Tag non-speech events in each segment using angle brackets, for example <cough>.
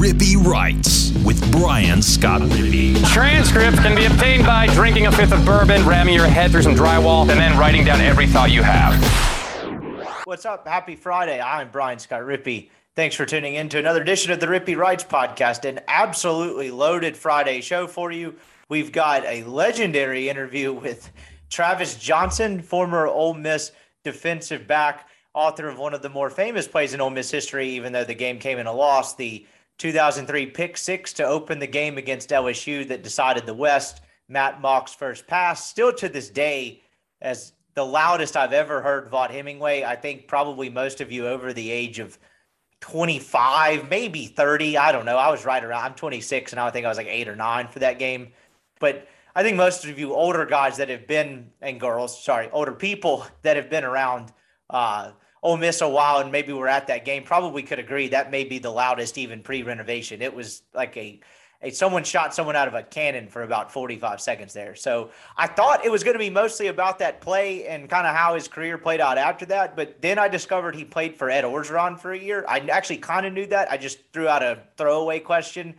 Rippy Writes with Brian Scott Rippey. Transcripts can be obtained by drinking a fifth of bourbon, ramming your head through some drywall, and then writing down every thought you have. What's up? Happy Friday. I'm Brian Scott Rippey. Thanks for tuning in to another edition of the Rippy Writes podcast, an absolutely loaded Friday show for you. We've got a legendary interview with Travis Johnson, former Ole Miss defensive back, author of one of the more famous plays in Ole Miss history, even though the game came in a loss, the 2003 pick six to open the game against LSU that decided the West. Matt Mauck's first pass, still to this day, as the loudest I've ever heard Vaught Hemingway. I think probably most of you over the age of 25, maybe 30. I don't know. I was right around, I'm 26, and I think I was like eight or nine for that game. But I think most of you older guys that have been, and girls, sorry, older people that have been around uh, Ole Miss a while and maybe we're at that game, probably could agree that may be the loudest even pre-renovation. It was like a, a someone shot someone out of a cannon for about 45 seconds there. So I thought it was going to be mostly about that play and kind of how his career played out after that. But then I discovered he played for Ed Orgeron for a year. I actually kind of knew that. I just threw out a throwaway question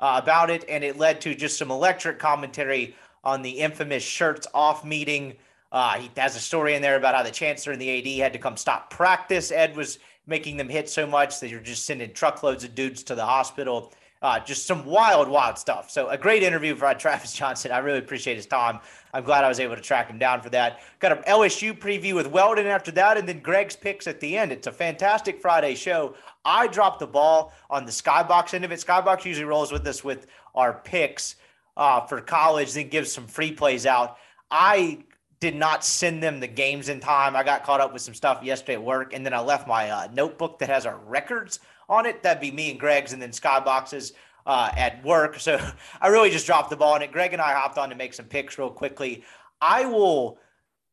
uh, about it, and it led to just some electric commentary on the infamous shirts off meeting uh, he has a story in there about how the chancellor and the AD had to come stop practice. Ed was making them hit so much that you're just sending truckloads of dudes to the hospital. Uh, just some wild, wild stuff. So a great interview for <laughs> Travis Johnson. I really appreciate his time. I'm glad I was able to track him down for that. Got an LSU preview with Weldon after that, and then Greg's picks at the end. It's a fantastic Friday show. I dropped the ball on the Skybox end of it. Skybox usually rolls with us with our picks uh, for college, then gives some free plays out. I did not send them the games in time. I got caught up with some stuff yesterday at work, and then I left my uh, notebook that has our records on it. That'd be me and Greg's, and then Skyboxes uh, at work. So <laughs> I really just dropped the ball on it. Greg and I hopped on to make some picks real quickly. I will,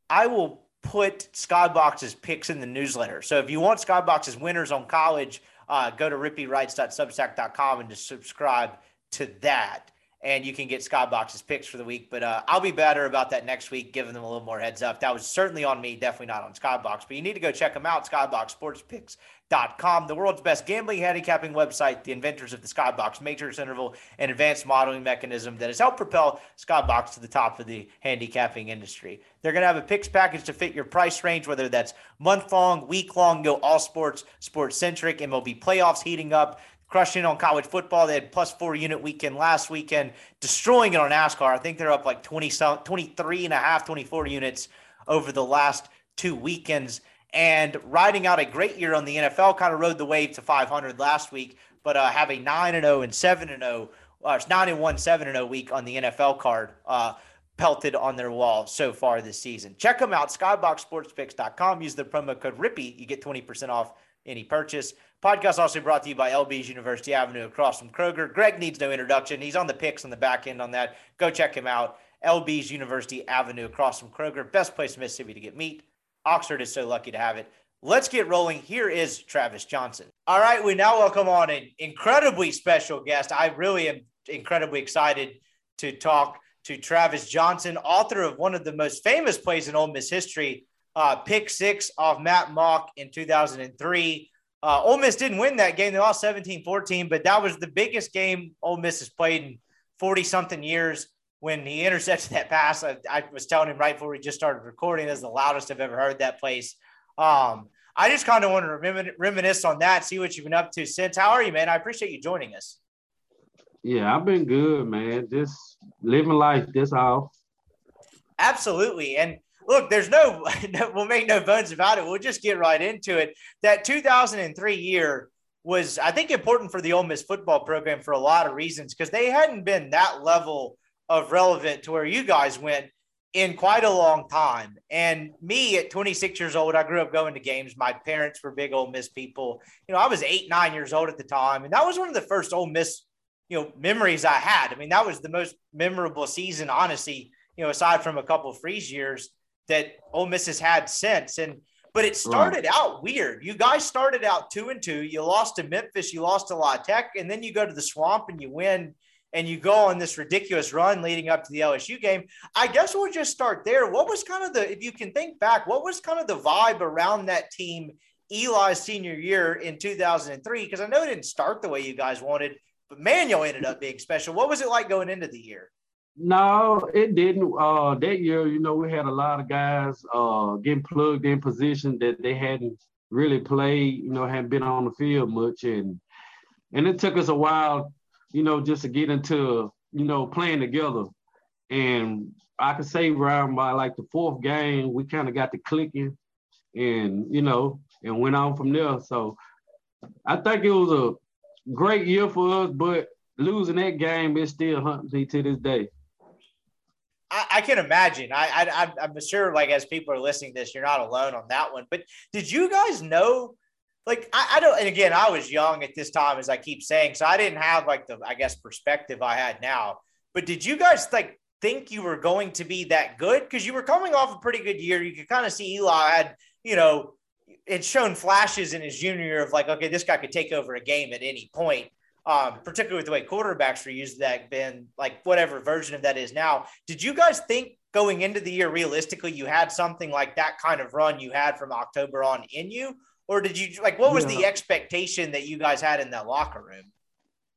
I will put Skybox's picks in the newsletter. So if you want Skybox's winners on college, uh, go to rippywrites.substack.com and just subscribe to that and you can get Skybox's picks for the week. But uh, I'll be better about that next week, giving them a little more heads up. That was certainly on me, definitely not on Skybox. But you need to go check them out, skyboxsportspicks.com, the world's best gambling handicapping website, the inventors of the Skybox matrix interval and advanced modeling mechanism that has helped propel Skybox to the top of the handicapping industry. They're going to have a picks package to fit your price range, whether that's month long, week long, go all sports, sports centric, MLB playoffs heating up crushing on college football. They had plus four unit weekend last weekend, destroying it on NASCAR. I think they're up like 20, 23 and a half, 24 units over the last two weekends and riding out a great year on the NFL. Kind of rode the wave to 500 last week, but uh, have a 9 and 0 and 7 and 0, uh, 9 and 1, 7 and 0 week on the NFL card. Uh, pelted on their wall so far this season. Check them out, skyboxsportspicks.com. Use the promo code RIPPY. You get 20% off any purchase. Podcast also brought to you by LB's University Avenue across from Kroger. Greg needs no introduction. He's on the picks on the back end on that. Go check him out. LB's University Avenue across from Kroger. Best place in Mississippi to get meat. Oxford is so lucky to have it. Let's get rolling. Here is Travis Johnson. All right, we now welcome on an incredibly special guest. I really am incredibly excited to talk to Travis Johnson, author of one of the most famous plays in Ole Miss history, uh, pick six off Matt Mauck in 2003. Uh, Ole Miss didn't win that game. They lost 17 14, but that was the biggest game Ole Miss has played in 40 something years. When he intercepted that pass, I, I, was telling him right before we just started recording, is the loudest I've ever heard that place. Um, I just kind of want to reminisce on that, see what you've been up to since. How are you, man? I appreciate you joining us. Yeah, I've been good, man. Just living life this off. Absolutely. And look, there's <laughs> no, we'll make no bones about it. We'll just get right into it. That 2003 year was, I think, important for the Ole Miss football program for a lot of reasons because they hadn't been that level of relevant to where you guys went in quite a long time. And me at 26 years old, I grew up going to games. My parents were big Ole Miss people. You know, I was eight, nine years old at the time. And that was one of the first Ole Miss, you know, memories I had. I mean, that was the most memorable season, honestly, you know, aside from a couple Freeze years that Ole Miss has had since. And but it started right. out weird. You guys started out two and two. You lost to Memphis, you lost to La Tech, and then you go to the swamp and you win and you go on this ridiculous run leading up to the LSU game. I guess we'll just start there. What was kind of the, if you can think back, what was kind of the vibe around that team Eli's senior year in 2003? Because I know it didn't start the way you guys wanted. but Manuel ended up being special. What was it like going into the year? No, it didn't. Uh, that year, you know, we had a lot of guys uh, getting plugged in positions that they hadn't really played, you know, hadn't been on the field much, and and it took us a while, you know, just to get into, you know, playing together. And I could say around by like the fourth game, we kind of got to clicking, and you know, and went on from there. So I think it was a great year for us, but losing that game is still hunting me to this day. I, I can imagine. I, I I'm sure, like as people are listening to this, you're not alone on that one. But did you guys know? Like I, I don't, and again, I was young at this time, as I keep saying, so I didn't have like the, I guess, perspective I had now. But did you guys like think you were going to be that good? Because you were coming off a pretty good year. You could kind of see Eli had, you know, it's shown flashes in his junior year of like, okay, this guy could take over a game at any point um, particularly with the way quarterbacks were used that been like whatever version of that is now. Did you guys think going into the year realistically you had something like that kind of run you had from October on in you? Or did you like what was yeah. the expectation that you guys had in that locker room?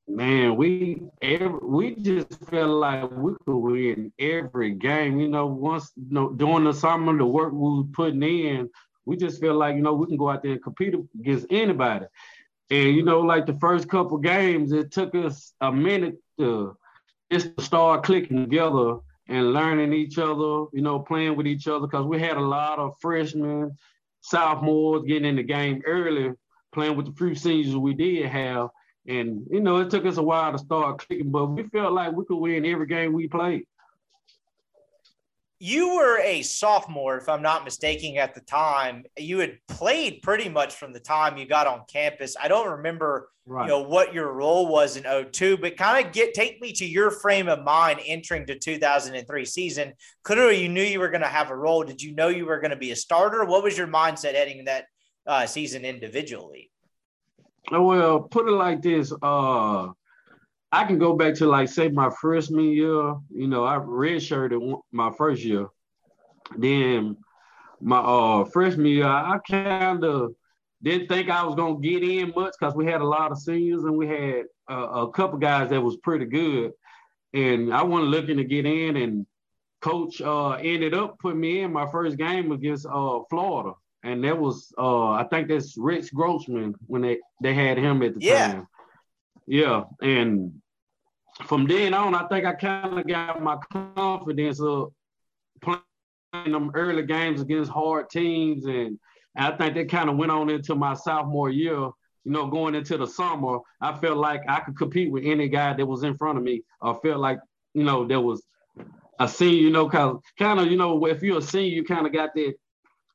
Man, we every, we just felt like we could win every game. You know, once you know, during the summer, the work we were putting in, we just felt like you know we can go out there and compete against anybody. And you know, like the first couple games, it took us a minute to just start clicking together and learning each other, you know, playing with each other because we had a lot of freshmen, sophomores getting in the game early, playing with the few seniors we did have. And, you know, it took us a while to start clicking, but we felt like we could win every game we played you were a sophomore, if I'm not mistaken, at the time. You had played pretty much from the time you got on campus. I don't remember, right. you know, what your role was in 02, but kind of get take me to your frame of mind entering the 2003 season. Clearly, you knew you were going to have a role. Did you know you were going to be a starter? What was your mindset heading that uh, season individually? Well, put it like this. Uh, I can go back to like say my freshman year. You know, I redshirted my first year. Then my uh freshman year, I kind of didn't think I was gonna get in much because we had a lot of seniors and we had uh, a couple guys that was pretty good. And I wasn't looking to get in, and coach uh, ended up putting me in my first game against uh, Florida, and that was uh, I think that's Rich Grossman when they they had him at the yeah. time. Yeah, and from then on, I think I kind of got my confidence of playing them early games against hard teams, and I think that kind of went on into my sophomore year. You know, going into the summer, I felt like I could compete with any guy that was in front of me. I felt like you know there was a senior, you know, kind of, kind of, you know, if you're a senior, you kind of got that.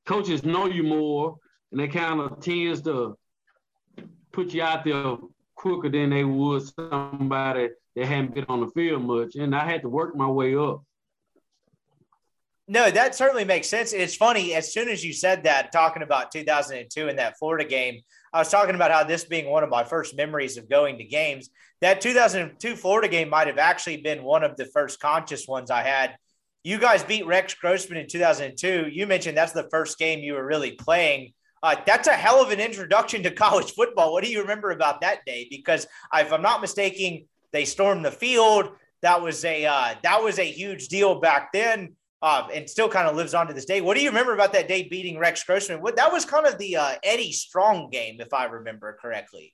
Coaches know you more, and they kind of tends to put you out there quicker than they would somebody hadn't been on the field much. And I had to work my way up. No, that certainly makes sense. It's funny. As soon as you said that, talking about 2002 and that Florida game, I was talking about how this being one of my first memories of going to games. That 2002 Florida game might have actually been one of the first conscious ones I had. You guys beat Rex Grossman in 2002. You mentioned that's the first game you were really playing. Uh, that's a hell of an introduction to <laughs> college football. What do you remember about that day? Because if I'm not mistaken, they stormed the field. That was a uh, that was a huge deal back then, uh, and still kind of lives on to this day. What do you remember about that day beating Rex Grossman? What that was kind of the uh, Eddie Strong game, if I remember correctly.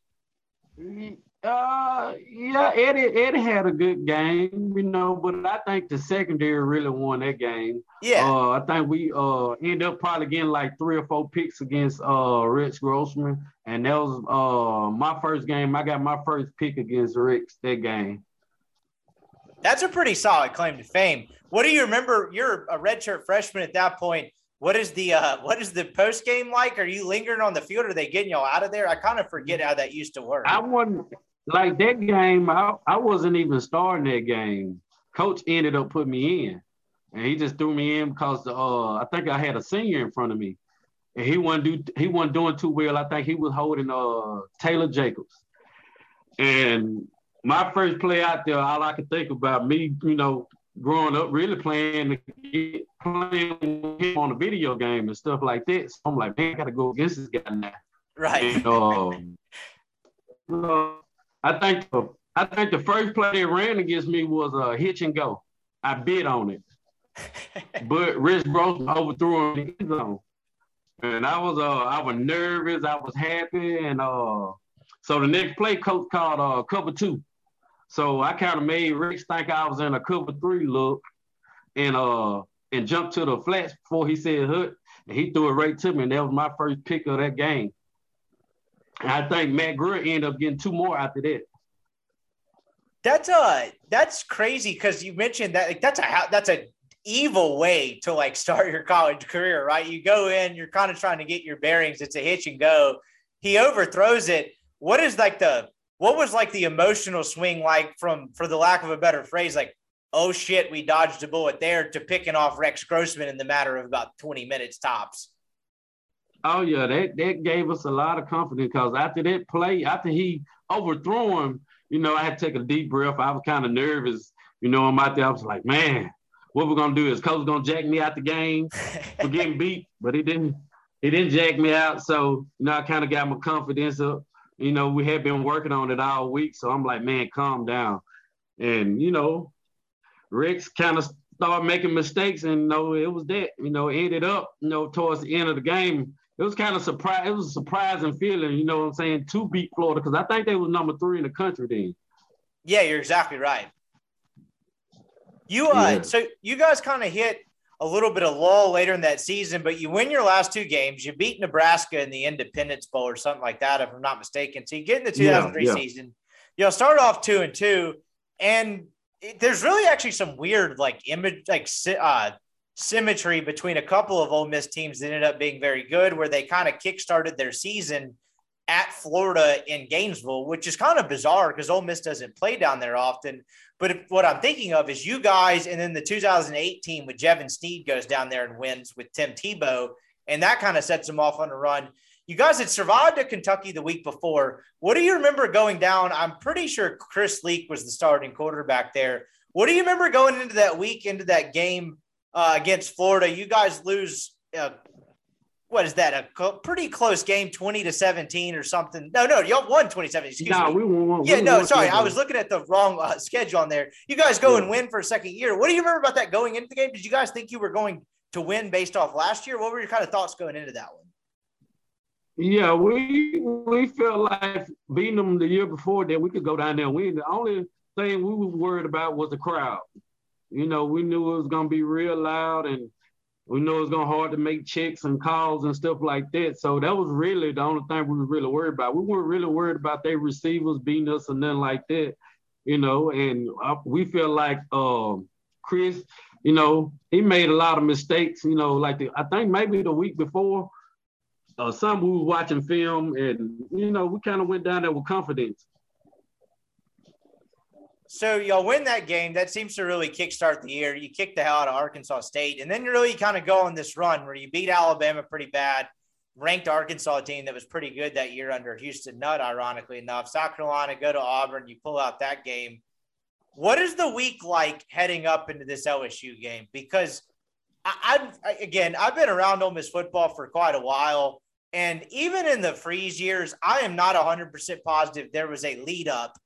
Uh, yeah, Eddie Eddie had a good game, you know, but I think the secondary really won that game. Yeah, uh, I think we uh end up probably getting like three or four picks against uh Rex Grossman, and that was uh my first game. I got my first pick against Rex that game. That's a pretty solid claim to fame. What do you remember? You're a redshirt freshman at that point. What is the uh, what is the post game like? Are you lingering on the field? Are they getting y'all out of there? I kind of forget how that used to work. I wasn't like that game. I, I wasn't even starting that game. Coach ended up putting me in, and he just threw me in because uh, I think I had a senior in front of me, and he wasn't do he wasn't doing too well. I think he was holding uh Taylor Jacobs, and my first play out there, all I could think about me, you know, growing up really playing playing him on a video game and stuff like that. So I'm like, man, I gotta go against this guy now. Right. And, <laughs> um, I think the I think the first play they ran against me was a hitch and go. I bid on it, <laughs> but Rich Grossman overthrew him in the zone, and I was uh I was nervous. I was happy, and uh so the next play coach called uh cover two. So I kind of made Rich think I was in a cover three look, and uh and jumped to the flats before he said hut, and he threw it right to me, and that was my first pick of that game. I think Matt Grier ended up getting two more after that. That's uh that's crazy because you mentioned that like that's a that's a evil way to like <laughs> start your college career, right? You go in, you're kind of trying to get your bearings. It's a hitch and go. He overthrows it. What is like the what was like the emotional swing like from for the lack of a better phrase, like, oh shit, we dodged a bullet there to picking off Rex Grossman in the matter of about 20 minutes tops. Oh yeah, that that gave us a lot of confidence because after that play, after he overthrew him, you know, I had to take a deep breath. I was kind of nervous. You know, I'm out there. I was like, man, what we're gonna do is coach gonna jack me out the game <laughs> for getting beat, but he didn't. He didn't jack me out. So you know, I kind of got my confidence up. You know, we had been working on it all week, so I'm like, man, calm down. And you know, Rex kind of started making mistakes, and you know, it was that. You know, ended up, you know, towards the end of the game, it was kind of surprise. It was a surprising feeling, you know what I'm saying, to beat Florida because I think they was number three in the country then. Yeah, you're exactly right. You uh, yeah. so you guys kind of hit a little bit of lull later in that season, but you win your last two games. You beat Nebraska in the Independence Bowl or something like that, if I'm not mistaken. So you get in the 2003 yeah, yeah. season. You'll start off two and two, and it, there's really actually some weird like image, like uh, symmetry between a couple of Ole Miss teams that ended up being very good, where they kind of kickstarted their season at Florida in Gainesville, which is kind of bizarre because Ole Miss doesn't play down there often. But if, what I'm thinking of is you guys, and then the 2008 team with Jevan Snead goes down there and wins with Tim Tebow, and that kind of sets them off on a run. You guys had survived at Kentucky the week before. What do you remember going down? I'm pretty sure Chris Leak was the starting quarterback there. What do you remember going into that week, into that game uh, against Florida. You guys lose. Uh, what is that? A co- pretty close game, twenty to seventeen or something. No, no, y'all won 27. Excuse no, me. we won. Yeah, we no, won sorry, I was looking at the wrong uh, schedule on there. You guys go yeah. and win for a second year. What do you remember about that going into the game? Did you guys think you were going to win based off last year? What were your kind of thoughts going into that one? Yeah, we we felt like beating them the year before that we could go down there and win. The only thing we were worried about was the crowd you know, we knew it was gonna be real loud and we knew it was gonna hard to make checks and calls and stuff like that. So that was really the only thing we were really worried about. We weren't really worried about their receivers beating us or nothing like that, you know. And I, we feel like um, Chris, you know, he made a lot of mistakes. You know, like the, I think maybe the week before, uh, some we was watching film, and you know, we kind of went down there with confidence. So y'all win that game. That seems to really kickstart the year. You kick the hell out of Arkansas State, and then you really kind of go on this run where you beat Alabama pretty bad, ranked Arkansas team that was pretty good that year under Houston Nutt, ironically enough. South Carolina go to Auburn, you pull out that game. What is the week like heading up into this LSU game? Because I, I again, I've been around Ole Miss football for quite a while, and even in the Freeze years, I am not 100% positive there was a lead up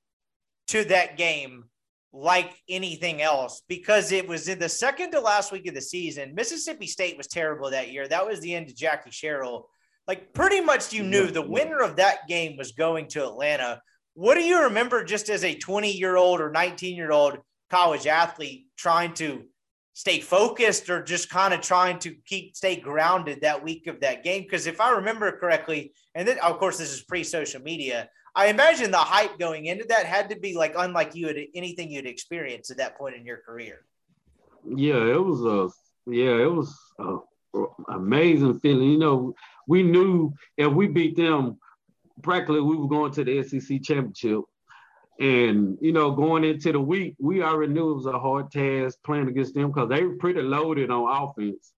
to that game like anything else because it was in the second to last week of the season. Mississippi State was terrible that year. That was the end of Jackie Sherrill. Like pretty much you knew the winner of that game was going to Atlanta. What do you remember just as a 20 year old or 19 year old college athlete trying to stay focused or just kind of trying to keep stay grounded that week of that game? Because if I remember correctly, and then of course this is pre social media, I imagine the hype going into that had to be like unlike you had anything you'd experienced at that point in your career. Yeah, it was a yeah, it was a amazing feeling. You know, we knew if we beat them, practically we were going to the SEC championship. And you know, going into the week, we already knew it was a hard task playing against them because they were pretty loaded on offense,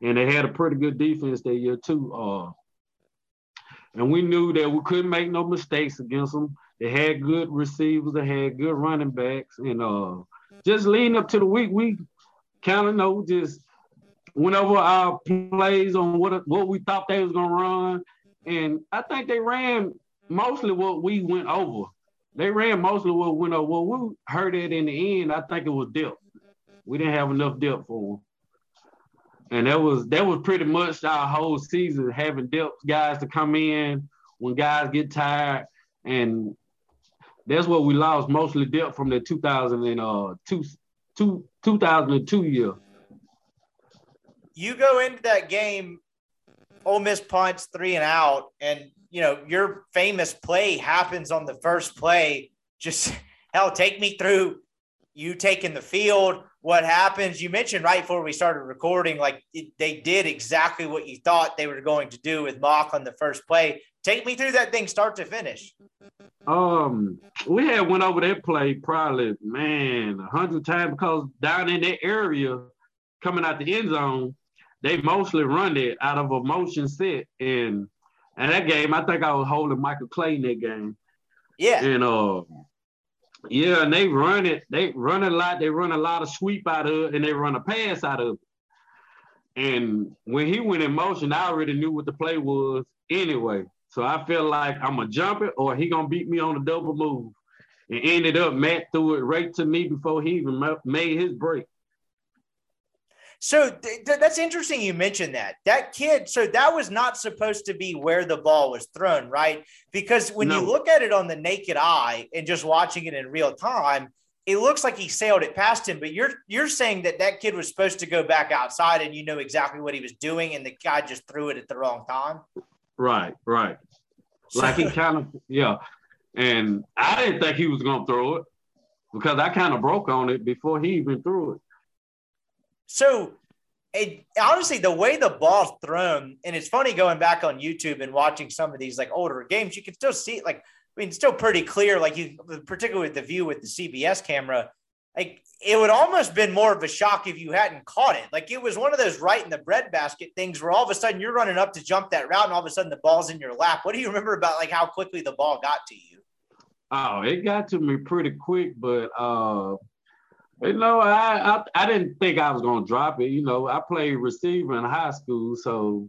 and they had a pretty good defense that year too. Uh, and we knew that we couldn't make no mistakes against them. They had good receivers, they had good running backs, and uh, just leading up to the week, we kind of know just went over our plays on what what we thought they was gonna run, and I think they ran mostly what we went over. they ran mostly what went over. Well, we heard it in the end. I think it was depth. We didn't have enough depth for them. And that was that was pretty much our whole season, having depth guys to come in when guys get tired. And that's what we lost mostly depth from the 2002 two, 2002 uh, year. You go into that game, Ole Miss punts three and out, and you know your famous play happens on the first play. Just <laughs> hell, take me through you taking the field. What happens? You mentioned right before we started recording, like it, they did exactly what you thought they were going to do with Mauck on the first play. Take me through that thing, start to finish. Um, we had went over that play probably man a hundred times because down in that area, coming out the end zone, they mostly run it out of a motion set. And and that game, I think I was holding Michael Clay in that game. Yeah. And uh, yeah, and they run it. They run a lot. They run a lot of sweep out of it, and they run a pass out of it. And when he went in motion, I already knew what the play was anyway. So I feel like I'm gonna jump it or he gonna beat me on a double move. And ended up Matt threw it right to me before he even made his break. So th- th- that's interesting you mentioned that. That kid, so that was not supposed to be where the ball was thrown, right? Because when no. you look at it on the naked eye and just watching it in real time, it looks like he sailed it past him, but you're you're saying that that kid was supposed to go back outside and you know exactly what he was doing and the guy just threw it at the wrong time. Right, right. Like he kind of, yeah. And I didn't think he was going to throw it because I kind of broke on it before he even threw it. So, it, honestly, the way the ball's thrown, and it's funny going back on YouTube and watching some of these like older games, you can still see. Like, I mean, still pretty clear. Like you, particularly with the view with the CBS camera, like it would almost been more of a shock if you hadn't caught it. Like it was one of those right in the breadbasket things where all of a sudden you're running up to jump that route and all of a sudden the ball's in your lap. What do you remember about like how quickly the ball got to you? Oh, it got to me pretty quick, but uh you know, I, I I didn't think I was gonna drop it. You know, I played receiver in high school, so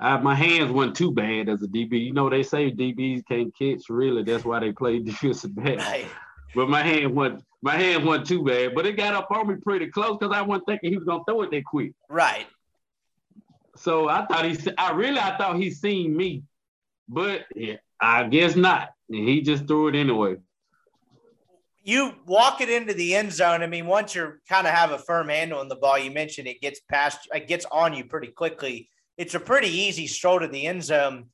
I, my hands weren't too bad as a DB. You know, they say DBs can't catch. Really, that's why they play <laughs> defensive back. Right. But my hand went my hand wasn't too bad, but it got up on me pretty close because I wasn't thinking he was gonna throw it that quick. Right. So I thought he, I really, I thought he seen me, but yeah, I guess not. And he just threw it anyway. You walk it into the end zone. I mean, once you're kind of have a firm handle on the ball, you mentioned it gets past, it gets on you pretty quickly. It's a pretty easy stroll to the end zone.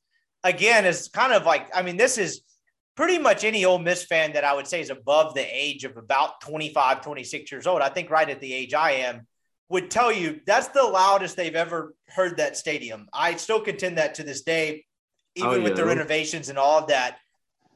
Again, it's kind of like, I mean, this is pretty much any Ole Miss fan that I would say is above the age of about 25, 26 years old, I think right at the age I am, would tell you that's the loudest they've ever heard that stadium. I still contend that to this day, even oh, yeah. with the renovations and all of that.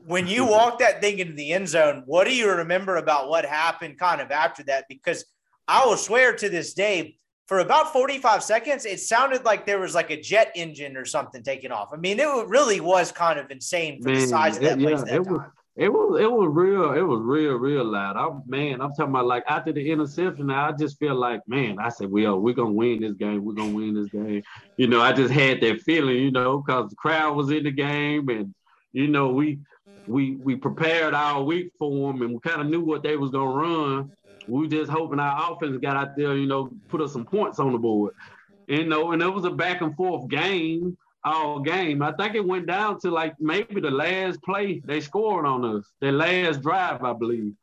When you mm-hmm. walk that thing into the end zone, what do you remember about what happened kind of after that? Because I will swear to this day, for about 45 seconds, it sounded like there was like a jet engine or something taking off. I mean, it really was kind of insane for Man, the size of that it, place yeah, that it time. Was, it was it was real, it was real, real loud. I'm man, I'm talking about like after the interception, I just feel like, man, I said, well, we're gonna win this game, we're gonna win this game. You know, I just had that feeling, you know, because the crowd was in the game and you know, we we we prepared our week for them and we kind of knew what they was gonna run we just hoping our offense got out there, you know, put us some points on the board. You know, and it was a back and forth game all game. I think it went down to like maybe the last play they scored on us, their last drive, I believe.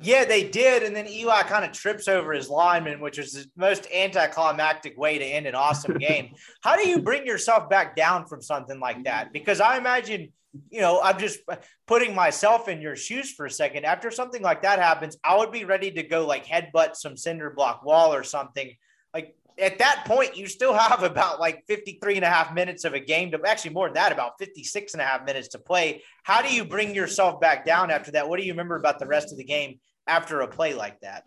Yeah, they did. And then Eli kind of trips over his lineman, which was the most anticlimactic way to end an awesome game. <laughs> How do you bring yourself back down from something like that? Because I imagine you know, I'm just putting myself in your shoes for a second. After something like that happens, I would be ready to go like headbutt some cinder block wall or something. Like at that point, you still have about like 53 and a half minutes of a game to actually more than that, about 56 and a half minutes to play. How do you bring yourself back down after that? What do you remember about the rest of the game after a play like that?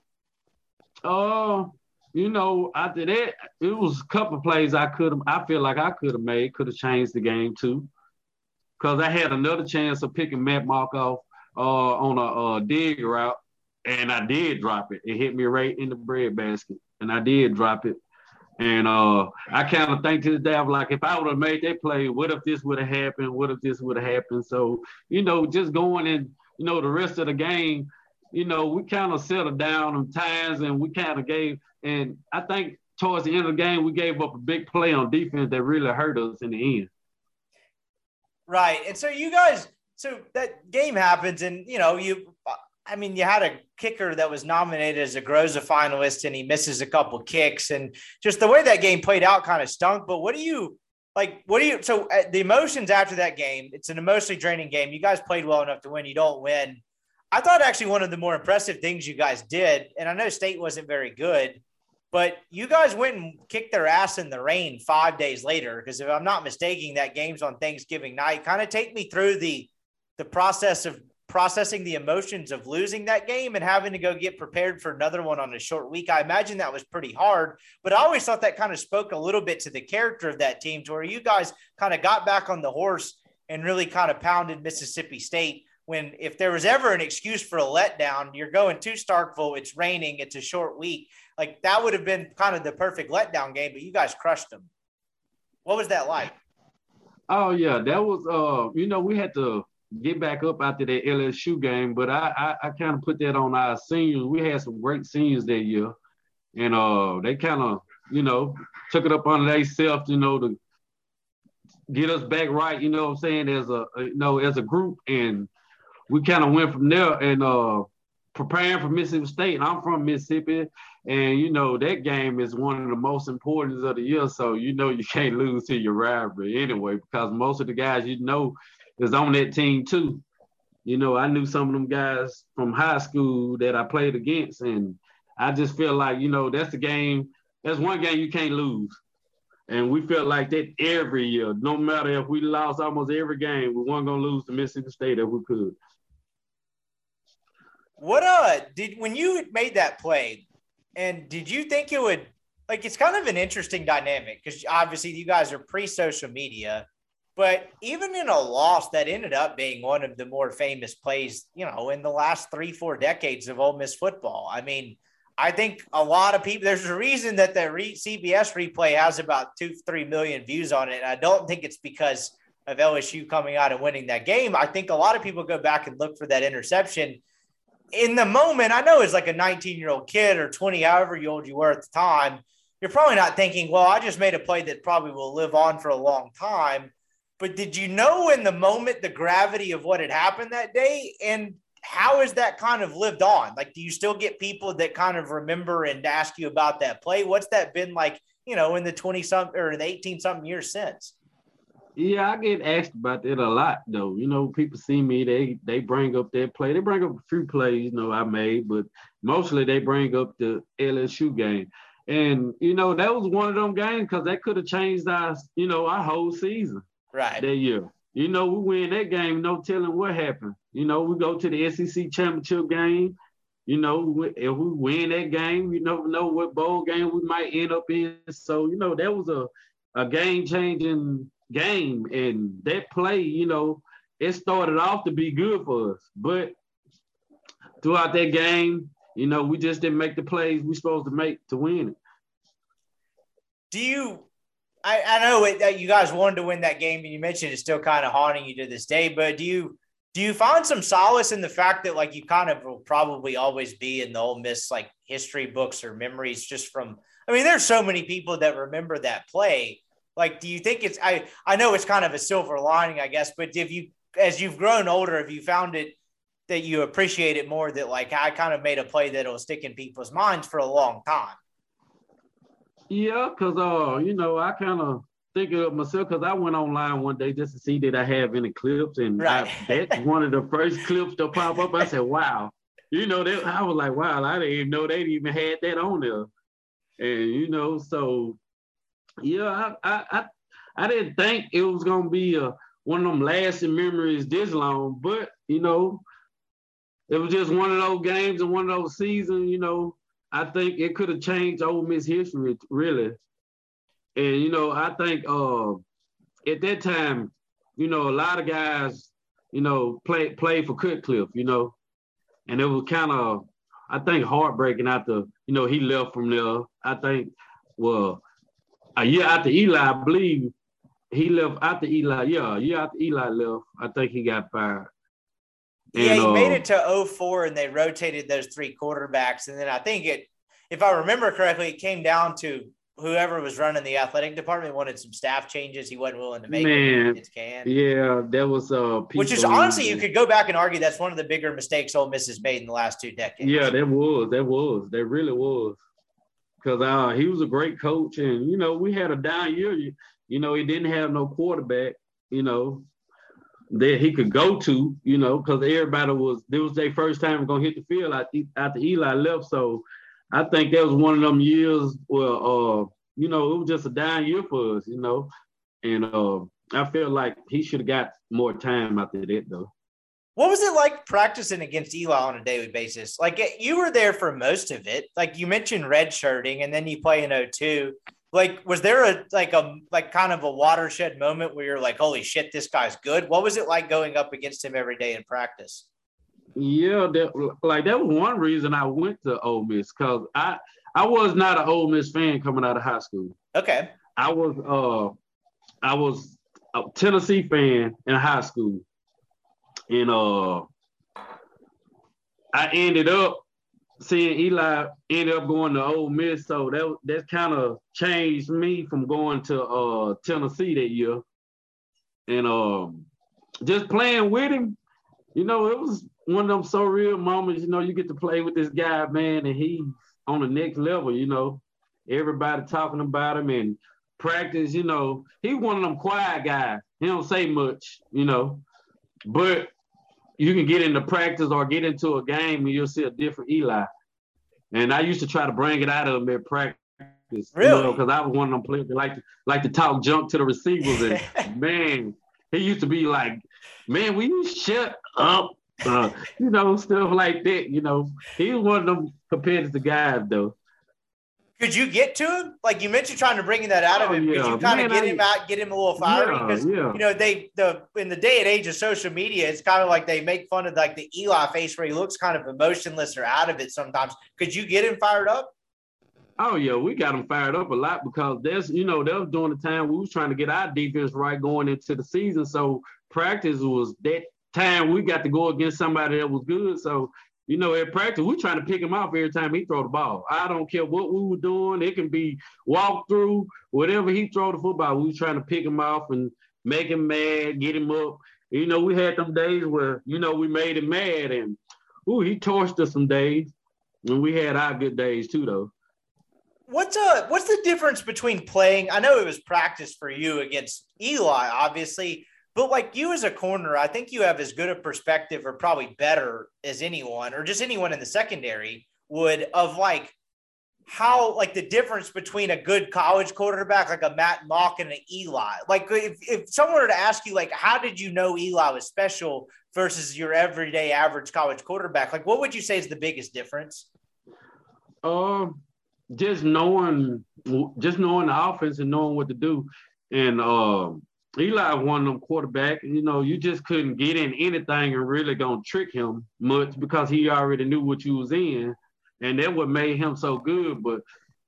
Oh, you know, after that, it was a couple plays I could have, I feel like I could have made, could have changed the game too because I had another chance of picking Matt Markov uh, on a uh, dig route, and I did drop it. It hit me right in the bread basket, and I did drop it. And uh, I kind of think to the day, I'm like, if I would have made that play, what if this would have happened? What if this would have happened? So, you know, just going in, you know, the rest of the game, you know, we kind of settled down on times and we kind of gave, and I think towards the end of the game, we gave up a big play on defense that really hurt us in the end. Right. And so you guys, so that game happens and, you know, you, I mean, you had a kicker that was nominated as a Groza finalist and he misses a couple kicks. And just the way that game played out kind of stunk. But what do you like? What do you so uh, the emotions after that game? It's an emotionally draining game. You guys played well enough to win. You don't win. I thought actually one of the more impressive things you guys did, and I know State wasn't very good, but you guys went and kicked their ass in the rain five days later. Because if I'm not mistaken, that game's on Thanksgiving night. Kind of take me through the the process of processing the emotions of losing that game and having to go get prepared for another one on a short week. I imagine that was pretty hard, but I always thought that kind of spoke a little bit to the character of that team to where you guys kind of got back on the horse and really kind of pounded Mississippi State. When if there was ever an excuse for a letdown, you're going to Starkville, it's raining, it's a short week. Like that would have been kind of the perfect letdown game, but you guys crushed them. What was that like? Oh yeah, that was uh, you know, we had to get back up after that LSU game. But I I, I kind of put that on our seniors. We had some great seniors that year, and uh they kind of you know took it up on themselves, you know, to get us back right. You know what I'm saying? As a you know as a group, and we kind of went from there and uh preparing for Mississippi State. I'm from Mississippi, and you know that game is one of the most important of the year. So you know you <laughs> can't lose to your rivalry anyway, because most of the guys you know is on that team too. You know, I knew some of them guys from high school that I played against, and I just feel like, you know, that's the game. That's one game you can't lose. And we felt like that every year. No matter if we lost almost every game, we weren't gonna lose to Mississippi State if we could. What uh did when you made that play, and did you think it would like it's kind of an interesting dynamic because obviously you guys are pre-social media but even in a loss, that ended up being one of the more famous plays, you know, in the last three, four decades of Ole Miss football. I mean, I think a lot of people, there's a reason that the re- CBS replay has about two, three million views on it. I don't think it's because of LSU coming out and winning that game. I think a lot of people go back and look for that interception. In the moment, I know as like a 19 year old kid or 20, however old you were at the time, you're probably not thinking, well, I just made a play that probably will live on for a long time but did you know in the moment the gravity of what had happened that day? And how has that kind of lived on? Like, do you still get people that kind of remember and ask you about that play? What's that been like, you know, in the 20 something or the 18 something years since? Yeah, I get asked about that a lot though. You know, people see me, they they bring up that play. They bring up a few plays, you know, I made, but mostly they bring up the LSU game. And you know, that was one of them games because that could have changed our, you know, our whole season right that year. You know, we win that game, no telling what happened. You know, we go to the SEC championship game. You know, if we win that game, you never know what bowl game we might end up in. So, you know, that was a, a game changing game. And that play, you know, it started off to be good for us. But throughout that game, you know, we just didn't make the plays we supposed to make to win it. Do you I, I know that you guys wanted to win that game, and you mentioned it's still kind of haunting you to this day. But do you do you find some solace in the fact that like you kind of will probably always be in the Ole Miss like history books or memories just from? I mean, there's so many people that remember that play. Like, do you think it's? I I know it's kind of a silver lining, I guess. But if you, as you've grown older, have you found it that you appreciate it more? That like I kind of made a play that'll stick in people's minds for a long time. Yeah, cause uh, you know, I kind of think of myself because I went online one day just to see that I have any clips, and right. I, that's <laughs> one of the first clips to pop up. I said, "Wow," you know, that I was like, "Wow," I didn't even know they even had that on there, and you know, so yeah, I I I, I didn't think it was gonna be a one of them lasting memories this long, but you know, it was just one of those games and one of those seasons, you know I think it could have changed Ole Miss history, really. And you know, I think uh, at that time, you know, a lot of guys, you know, play played for Cutcliffe, you know, and it was kind of, I think, heartbreaking after, you know, he left from there. I think, well, a year after Eli, I believe he left after Eli. Yeah, a year after Eli left, I think he got fired. yeah, he made it to 04 and they rotated those three quarterbacks. And then I think it, if I remember correctly, it came down to whoever was running the athletic department wanted some staff changes. He wasn't willing to make Man, can. Yeah, that was uh which is honestly you could go back and argue that's one of the bigger mistakes Ole Miss has made in the last two decades. Yeah, that was, that was, that really was. Cause uh he was a great coach and you know, we had a down year. You, you know, he didn't have no quarterback, you know, that he could go to, you know, because everybody was this was their first time gonna hit the field after Eli left. So I think that was one of them years where uh, you know, it was just a down year for us, you know. And uh I feel like he should have got more time after that though. What was it like practicing against Eli on a daily basis? Like you were there for most of it. Like you mentioned red shirting and then you play in 02 like was there a like a like kind of a watershed moment where you're like holy shit this guy's good. What was it like going up against him every day in practice? Yeah that, like that was one reason i went to Ole miss because i i was not an Ole miss fan coming out of high school. Okay. I was uh i was a tennessee fan in high school and uh i ended up seeing Eli ended up going to Ole Miss, so that that kind of changed me from going to uh, Tennessee that year, and um, just playing with him, you know, it was one of them so real moments. You know, you get to play with this guy, man, and he's on the next level. You know, everybody talking about him and practice. You know, he's one of them quiet guys. He don't say much. You know, but you can get into practice or get into a game and you'll see a different Eli. And I used to try to bring it out of him at practice. Really? Because you know, I was one of them players that like to like to talk junk to the receivers. And <laughs> man, he used to be like, man, will you shut up? Uh, you know, stuff like that. You know, he was one of them competitive guys though. Could you get to him? Like you mentioned, trying to bring that out of oh, him. Yeah. Could you kind of get I, him out, get him a little fiery? Because yeah, yeah. you know they the in the day and age of social media, it's kind of like they make fun of like the Eli face where he looks kind of emotionless or out of it sometimes. Could you get him fired up? Oh yeah, we got him fired up a lot because there's you know that was during the time we was trying to get our defense right going into the season. So practice was that time we got to go against somebody that was good. So you know, at practice, we're trying to pick him off every time he throw the ball. I don't care what we were doing. It can be walk through, whatever he throw the football. We were trying to pick him off and make him mad, get him up. You know, we had them days where, you know, we made him mad and ooh, he torched us some days. And we had our good days too, though. What's uh what's the difference between playing? I know it was practice for you against Eli, obviously, but like you as a corner, I think you have as good a perspective or probably better as anyone or just anyone in the secondary would of like how like the difference between a good college quarterback like a Matt Mauck and an Eli. Like if, if someone were to ask you like how did you know Eli was special versus your everyday average college quarterback, like what would you say is the biggest difference? Um just knowing just knowing the offense and knowing what to do. And um Eli of them quarterback. You know, you just couldn't get in anything and really gonna trick him much because he already knew what you was in, and that what made him so good. But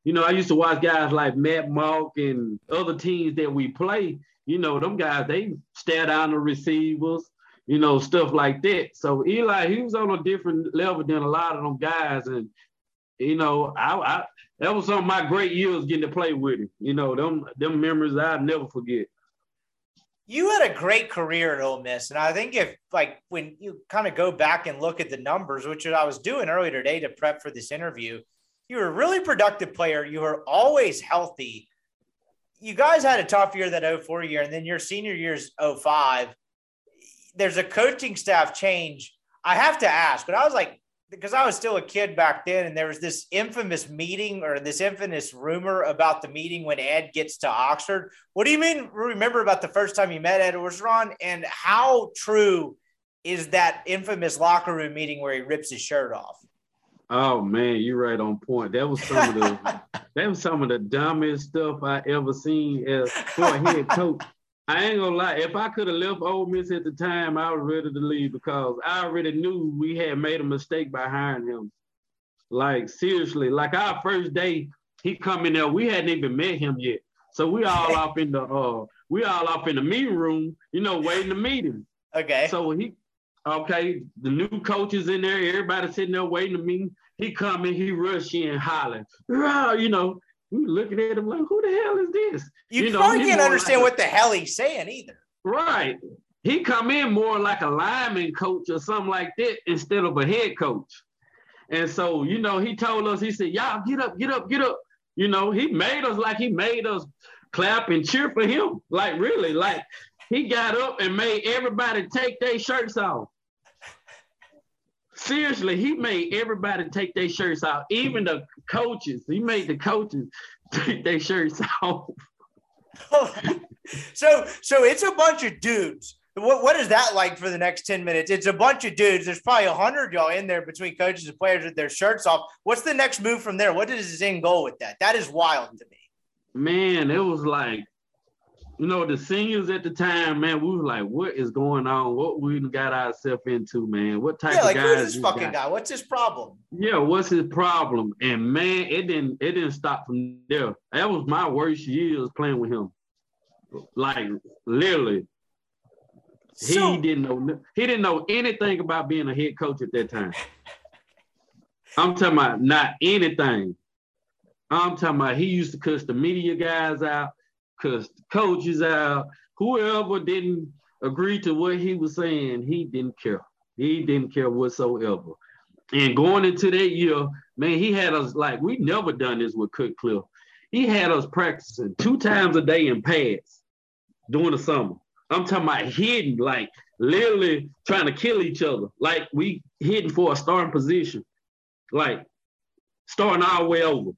you know, I used to watch guys like Matt Mauck and other teams that we play. You know, them guys they stare down the receivers, you know, stuff like that. So Eli, he was on a different level than a lot of them guys, and you know, I, I that was some of my great years getting to play with him. You know, them them memories I'll never forget you had a great career at Ole Miss, and I think if like when you kind of go back and look at the numbers, which I was doing earlier today to prep for this interview, you were a really productive player. You were always healthy. You guys had a tough year that 04 year, and then your senior year's 05. There's a coaching staff change. I have to ask, but I was like, because I was still a kid back then, and there was this infamous meeting or this infamous rumor about the meeting when Ed gets to Oxford. What do you mean? Remember about the first time you met Ed Orgeron, and how true is that infamous locker room meeting where he rips his shirt off? Oh man, you're right on point. That was some of the <laughs> that was some of the dumbest stuff I ever seen as for a head coach. I ain't gonna lie. If I could have left Ole Miss at the time, I was ready to leave because I already knew we had made a mistake by hiring him. Like seriously, like our first day, he come in there. We hadn't even met him yet. So we all <laughs> off in the uh we all off in the meeting room, you know, waiting to meet him. Okay. So he okay, the new coach is in there, everybody sitting there waiting to meet him. He come in, he rush in hollering, you know, we looking at him like, who the hell is this? you, know, probably can't understand like what the hell he's saying either. right. He come in more like a lineman coach or something like that instead of a head coach. And so, you know, he told us, he said, Y'all get up, get up, get up. You know, he made us like he made us clap and cheer for him. Like really, like he got up and made everybody take their shirts off. Seriously, he made everybody take their shirts off, even the coaches. He made the coaches <laughs> take their shirts off. <laughs> so so it's a bunch of dudes. What what is that like for the next 10 minutes? It's a bunch of dudes. There's probably a hundred y'all in there between coaches and players with their shirts off. What's the next move from there? What is his end goal with that? That is wild to me. Man, it was like, you know, the seniors at the time, man, we were like, what is going on? What we got ourselves into, man? What type Yeah, of like who's this fucking got? guy? What's his problem? Yeah, what's his problem? And man, it didn't it didn't stop from there. That was my worst years playing with him. Like literally, he didn't know he didn't know anything about being a head coach at that time. <laughs> I'm talking about not anything. I'm talking about he used to cuss the media guys out, the coaches out. Whoever didn't agree to what he was saying, he didn't care. He didn't care whatsoever. And going into that year, man, he had us like we never done this with Cutcliffe. He had us practicing two times a day in pads during the summer. I'm talking about hidden, like literally trying to kill each other. Like we hidden for a starting position, like starting our way over.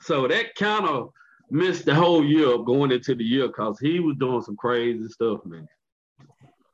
So that kind of missed the whole year going into the year because he was doing some crazy stuff, man.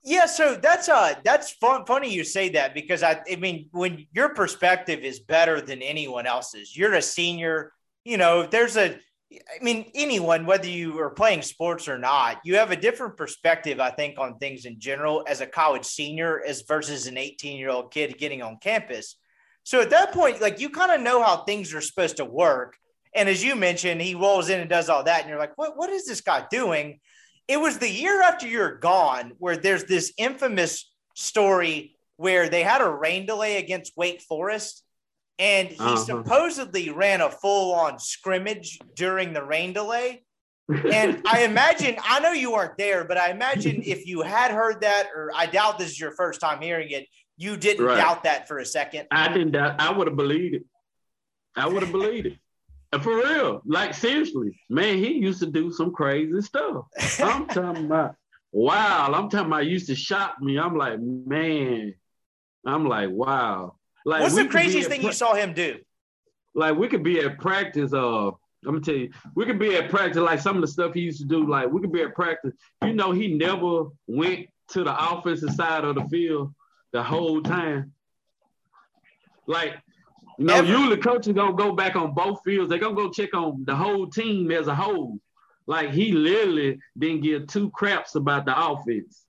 Yeah, so that's uh that's fun, funny you say that because I I mean when your perspective is better than anyone else's, you're a senior, you know, there's a I mean anyone whether you are playing sports or not, you have a different perspective I think on things in general as a college senior as versus an 18-year-old kid getting on campus. So at that point like you kind of know how things are supposed to work. And as you mentioned, he rolls in and does all that and you're like, "What what is this guy doing?" it was the year after you're gone where there's this infamous story where they had a rain delay against Wake Forest and he Uh-huh. supposedly ran a full on scrimmage during the rain delay. And <laughs> I imagine, I know you weren't there, but I imagine if you had heard that, or I doubt this is your first time hearing it, you didn't Right. doubt that for a second. I didn't doubt. I would have believed it. I would have believed it. And For real, like seriously, man, he used to do some crazy stuff. I'm <laughs> talking about wow. I'm talking about used to shock me. I'm like, man, I'm like, wow. Like What's the craziest thing pra- you saw him do? like we could be at practice. Uh, I'm gonna tell you, we could be at practice. Like some of the stuff he used to do. Like we could be at practice. You know, he never went to the offensive side of the field the whole time. Like, you know, Ever. usually coaches gonna go back on both fields. They're gonna go check on the whole team as a whole. Like he literally didn't give two craps about the offense.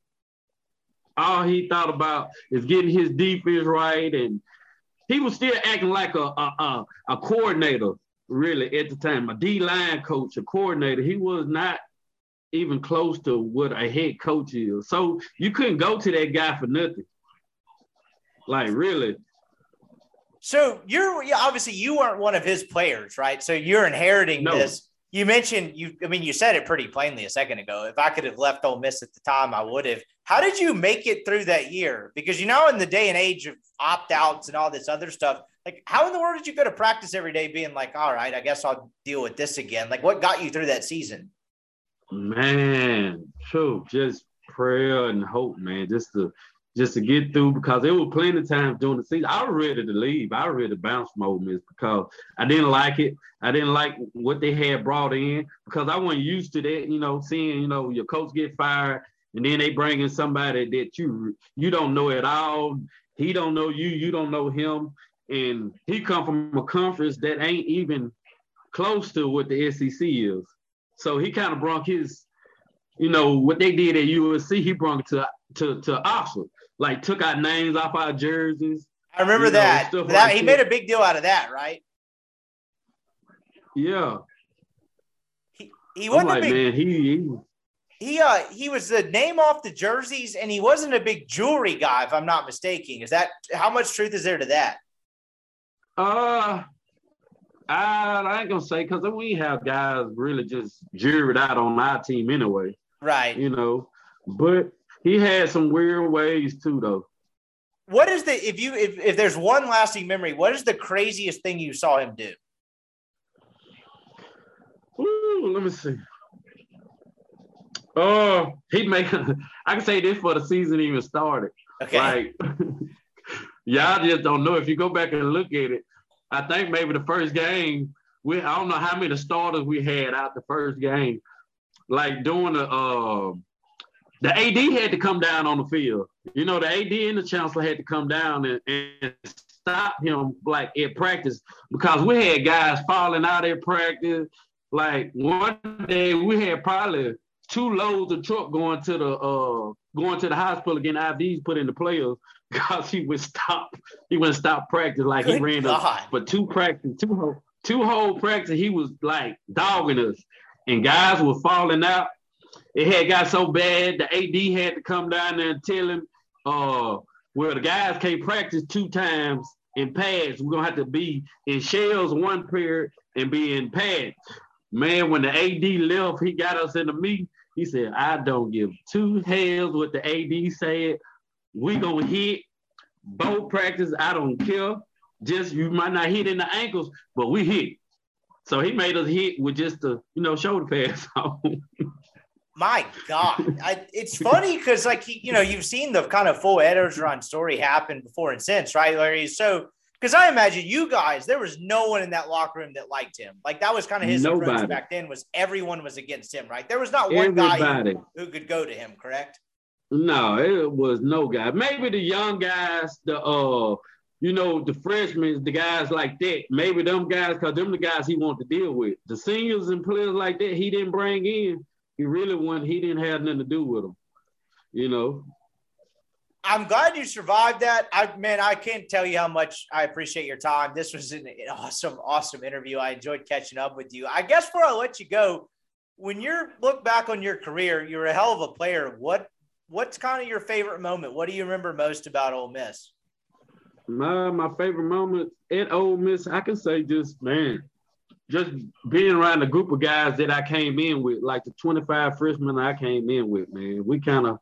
All he thought about is getting his defense right, and he was still acting like a a, a, a coordinator, really at the time, a D line coach, a coordinator. He was not even close to what a head coach is. So you couldn't go to that guy for nothing. Like really, So you're obviously you weren't one of his players, right? So you're inheriting No. this. You mentioned you. I mean, you said it pretty plainly a second ago. If I could have left Ole Miss at the time, I would have. How did you make it through that year? Because you know, in the day and age of opt outs and all this other stuff, like how in the world did you go to practice every day, being like, "All right, I guess I'll deal with this again." Like, what got you through that season? man, true, just prayer and hope, man, just to just to get through because there were plenty of times during the season. I was ready to leave. I was ready to bounce from Ole Miss because I didn't like it. I didn't like what they had brought in because I wasn't used to that, you know, seeing, you know, your coach get fired and then they bring in somebody that you you don't know at all. He don't know you, you don't know him. And he come from a conference that ain't even close to what the SEC is. So he kind of brought his, you know, what they did at USC, he brought it to to to Oxford. Like took our names off our jerseys. I remember You know, that. that like he that. made a big deal out of that, right? Yeah. He he wasn't like, a big. Man, he, he he uh he was the name off the jerseys and he wasn't a big jewelry guy if i'm not mistaken is that how much truth is there to that uh I, I ain't gonna say because we have guys really just juried out on our team anyway, right you know. But he had some weird ways too, though. what is the if you if, if there's one lasting memory what is the craziest thing you saw him do Ooh, let me see. Oh, he make. <laughs> I can say this for the season even started. okay Like, <laughs> y'all just don't know. If you go back and look at it, I think maybe the first game, we I don't know how many starters we had out the first game. Like doing a uh, the AD had to come down on the field. You know, the AD and the chancellor had to come down and, and stop him like at practice because we had guys falling out at practice. Like one day we had probably two loads of truck going to the uh going to the hospital getting IVs put in the players <laughs> because he would stop he wouldn't stop practice like he ran God. us for two practice two whole two whole practice he was like dogging us and guys were falling out. It had got so bad the AD had to come down there and tell him uh well the guys can't practice two times in pads. We're gonna have to be in shells one period and be in pads. Man, when the AD left, he got us in the meeting. He said, I don't give two hells what the AD said. We gonna hit both practice. I don't care. Just you might not hit in the ankles, but we hit. So he made us hit with just the you know shoulder pads <laughs> on. My god I, it's <laughs> funny because like he, you know you've seen the kind of full Ed Orgeron story happen before and since right larry so because i imagine you guys there was no one in that locker room that liked him like that was kind of his approach Nobody. back then was everyone was against him right there was not one guy Everybody. who, who could go to him correct No, it was no guy. Maybe the young guys, the uh, you know, the freshmen, the guys like that. Maybe them guys, cause them the guys he wanted to deal with. The seniors and players like that, he didn't bring in. He really wasn't. He didn't have nothing to do with them. You know. I'm glad you survived that. I man, I can't tell you how much I appreciate your time. This was an awesome, awesome interview. I enjoyed catching up with you. I guess before I let you go, when you look back on your career, you're a hell of a player. What what's kind of your favorite moment? What do you remember most about Ole Miss? My my favorite moment at Ole Miss, I can say just man, just being around a group of guys that I came in with, like the 25 freshmen I came in with, man. We kind of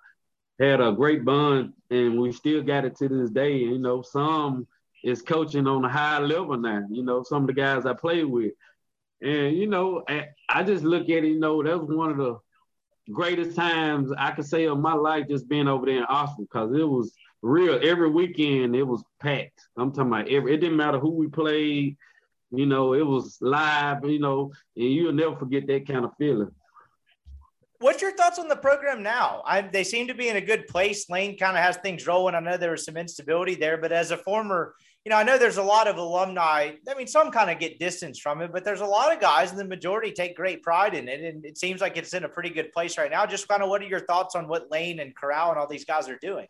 had a great bond and we still got it to this day. You know, some is coaching on a high level now, you know, some of the guys I played with. And, you know, I, just look at it, you know, that was one of the greatest times I could say of my life just being over there in Austin because it was real. Every weekend it was packed. I'm talking about every, it didn't matter who we played, you know, it was live, you know, and you'll never forget that kind of feeling. What's your thoughts on the program now? I, they seem to be in a good place. Lane kind of has things rolling. I know there was some instability there, but as a former, you know, I know there's a lot of alumni. I mean, some kind of get distance from it, but there's a lot of guys, and the majority take great pride in it. And it seems like it's in a pretty good place right now. Just kind of, what are your thoughts on what Lane and Corral and all these guys are doing?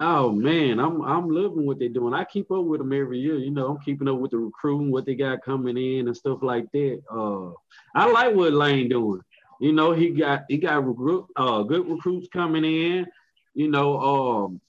Oh man, I'm I'm loving what they're doing. I keep up with them every year. You know, I'm keeping up with the recruiting, what they got coming in and stuff like that. Uh, I like what Lane doing. You know, he got he got recruit, uh, good recruits coming in. You know, um,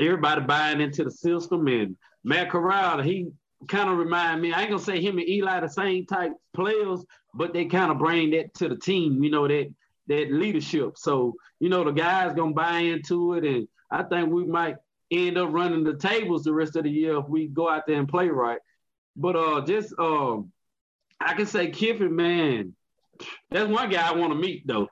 everybody buying into the system and Matt Corral, he kind of remind me. I ain't gonna say him and Eli the same type players, but they kind of bring that to the team. You know that that leadership. So you know the guys gonna buy into it, and I think we might end up running the tables the rest of the year if we go out there and play right. But uh, just um, I can say Kiffin, man, that's one guy I want to meet though.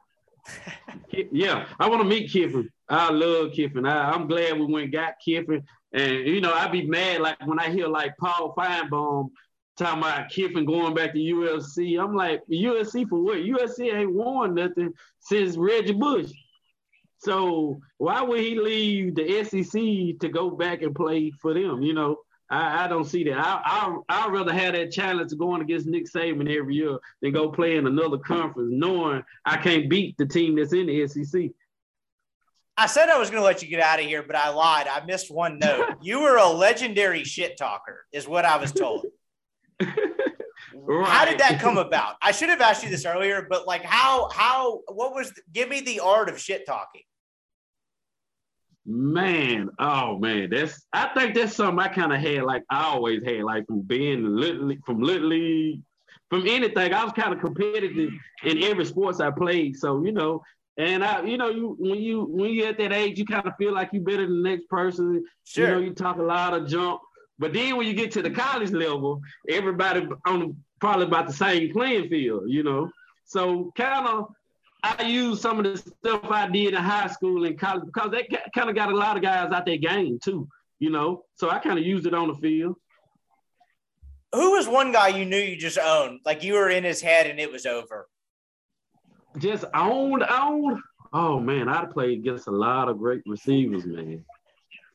<laughs> yeah, I want to meet Kiffin. I love Kiffin. I, I'm glad we went and got Kiffin. And you know, I'd be mad like when I hear like Paul Finebaum talking about Kiffin going back to USC. I'm like, USC for what? USC ain't won nothing since Reggie Bush. So why would he leave the SEC to go back and play for them? You know, I, I don't see that. I, I I'd rather have that challenge of going against Nick Saban every year than go play in another conference, knowing I can't beat the team that's in the SEC. I said I was going to let you get out of here, but I lied. I missed one note. <laughs> you were a legendary shit talker, is what I was told. <laughs> Right. How did that come about? I should have asked you this earlier, but like how how what was give me the art of shit talking? Man, oh man, that's I think that's something I kind of had like I always had like from being little from little from anything. I was kind of competitive in every sports I played. So you know, and I, you know, you when you when you at that age, you kind of feel like you're better than the next person. Sure. You know, you talk a lot of junk. But then when you get to the college level, everybody on probably about the same playing field, you know. So kind of I use some of the stuff I did in high school and college because that kind of got a lot of guys out there game too, you know. So I kind of used it on the field. Who was one guy you knew you just owned? Like you were in his head and it was over. Just owned, owned. Oh man, I played against a lot of great receivers, man.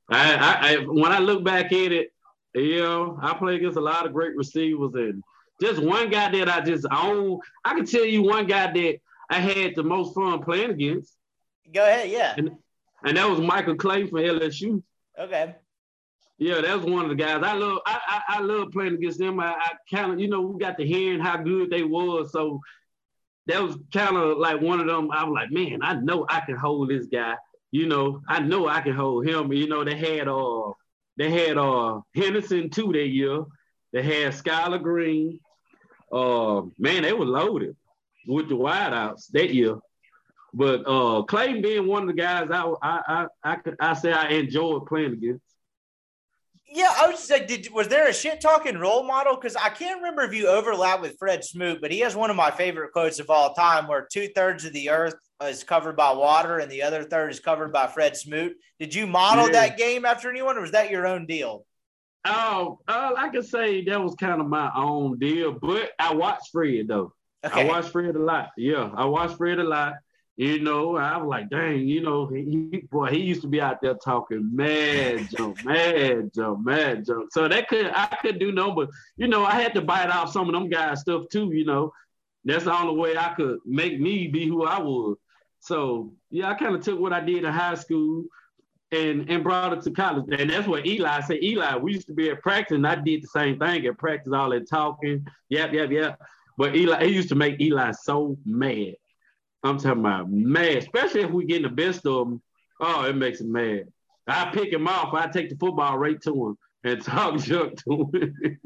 I, I, I when I look back at it, you know, I played against a lot of great receivers and just one guy that I just own. I can tell you one guy that I had the most fun playing against. Go ahead, yeah. And, and that was Michael Clay from LSU. Okay. Yeah, that was one of the guys. I love I I, I love playing against them. I, I kind of, you know, we got to hearing how good they was. So that was kind of like one of them. I was like, man, I know I can hold this guy. You know, I know I can hold him. You know, they had uh they had uh Henderson too that year. They had Skyler Green. Uh man, they were loaded with the wideouts that year. But uh, Clayton being one of the guys I I I I, could, I say I enjoyed playing against. Yeah, I was just like, did was there a shit talking role model? Because I can't remember if you overlap with Fred Smoot, but he has one of my favorite quotes of all time, where two thirds of the earth is covered by water and the other third is covered by Fred Smoot. Did you model yeah. that game after anyone, or was that your own deal? Oh, uh, I could say that was kind of my own deal, but I watched Fred though. Okay. I watched Fred a lot. Yeah, I watched Fred a lot. You know, I was like, dang, you know, he, boy, he used to be out there talking mad <laughs> jump, mad jump, mad jump. So that could I could do no, but you know, I had to bite off some of them guys' stuff too. You know, that's the only way I could make me be who I was. So yeah, I kind of took what I did in high school and and brought it to college. And that's what Eli said. Eli, we used to be at practice, and I did the same thing at practice, all that talking, yep, yep, yep. But Eli, he used to make Eli so mad. I'm talking about mad, especially if we get in the best of them. Oh, it makes him mad. I pick him off. I take the football right to him and <laughs> talk junk to him.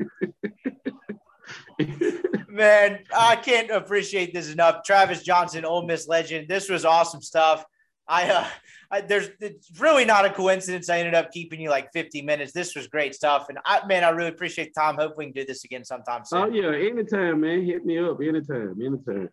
Man, I can't appreciate this enough. Travis Johnson, Ole Miss legend. This was awesome stuff. I, uh, I, there's it's really not a coincidence. I ended up keeping you like 50 minutes. This was great stuff, and I man, I really appreciate the time. Hope we can do this again sometime soon. Oh yeah, anytime, man. Hit me up anytime, anytime.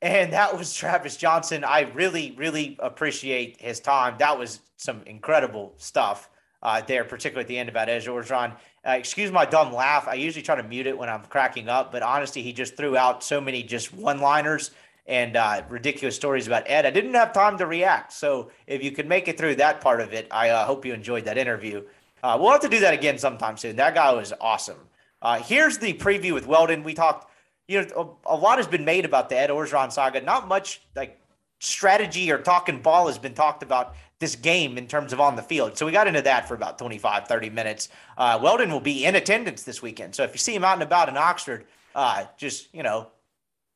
And that was Travis Johnson. I really, really appreciate his time. That was some incredible stuff uh, there, particularly at the end about Ed Orgeron. Uh, excuse my dumb laugh. I usually try to mute it when I'm cracking up, but honestly, he just threw out so many just one liners and uh, ridiculous stories about Ed. I didn't have time to react. So if you could make it through that part of it, I uh, hope you enjoyed that interview. Uh, we'll have to do that again sometime soon. That guy was awesome. Uh, here's the preview with Weldon. We talked, you know, a, a, lot has been made about the Ed Orgeron saga. Not much like strategy or talking ball has been talked about this game in terms of on the field. So we got into that for about 25, 30 minutes. Uh, Weldon will be in attendance this weekend. So if you see him out and about in Oxford, uh, just, you know,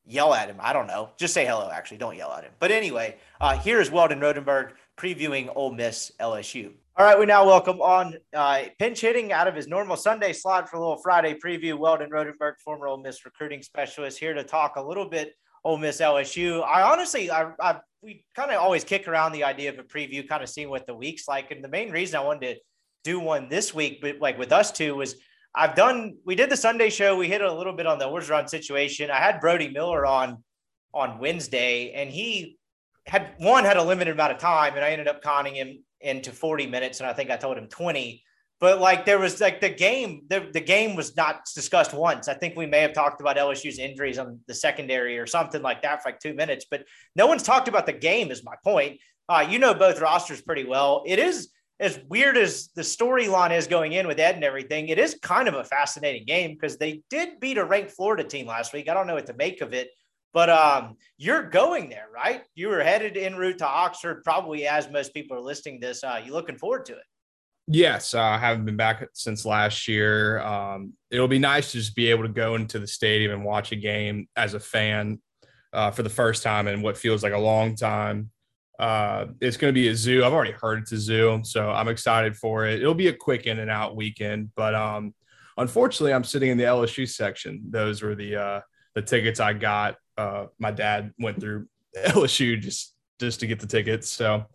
yell at him. I don't know. Just say hello, actually. Don't yell at him. But anyway, uh, here's Weldon Rodenberg previewing Ole Miss LSU. All right, we now welcome on uh, pinch hitting out of his normal Sunday slot for a little Friday preview. Weldon Rodenberg, former Ole Miss recruiting specialist, here to talk a little bit Ole Miss LSU. I honestly, I, I we kind of always kick around the idea of a preview, kind of seeing what the week's like. And the main reason I wanted to do one this week, but like with us two, was I've done. We did the Sunday show. We hit a little bit on the Orgeron situation. I had Brody Miller on on Wednesday, and he had one had a limited amount of time, and I ended up conning him into 40 minutes, and I think I told him 20. But like there was like the game, the, the game was not discussed once. I think we may have talked about LSU's injuries on the secondary or something like that for like two minutes, but no one's talked about the game. Is my point. Uh, you know both rosters pretty well. It is as weird as the storyline is going in with Ed and everything, it is kind of a fascinating game because they did beat a ranked Florida team last week. I don't know what to make of it, but um, you're going there, right? You were headed en route to Oxford, probably as most people are listing this. Uh, you looking forward to it? Yes, uh, I haven't been back since last year. Um, it'll be nice to just be able to go into the stadium and watch a game as a fan uh, for the first time in what feels like a long time. Uh, it's going to be a zoo. I've already heard it's a zoo, so I'm excited for it. It'll be a quick in and out weekend, but um, unfortunately, I'm sitting in the LSU section. Those were the uh, the tickets I got. Uh, my dad went through <laughs> LSU just just to get the tickets, so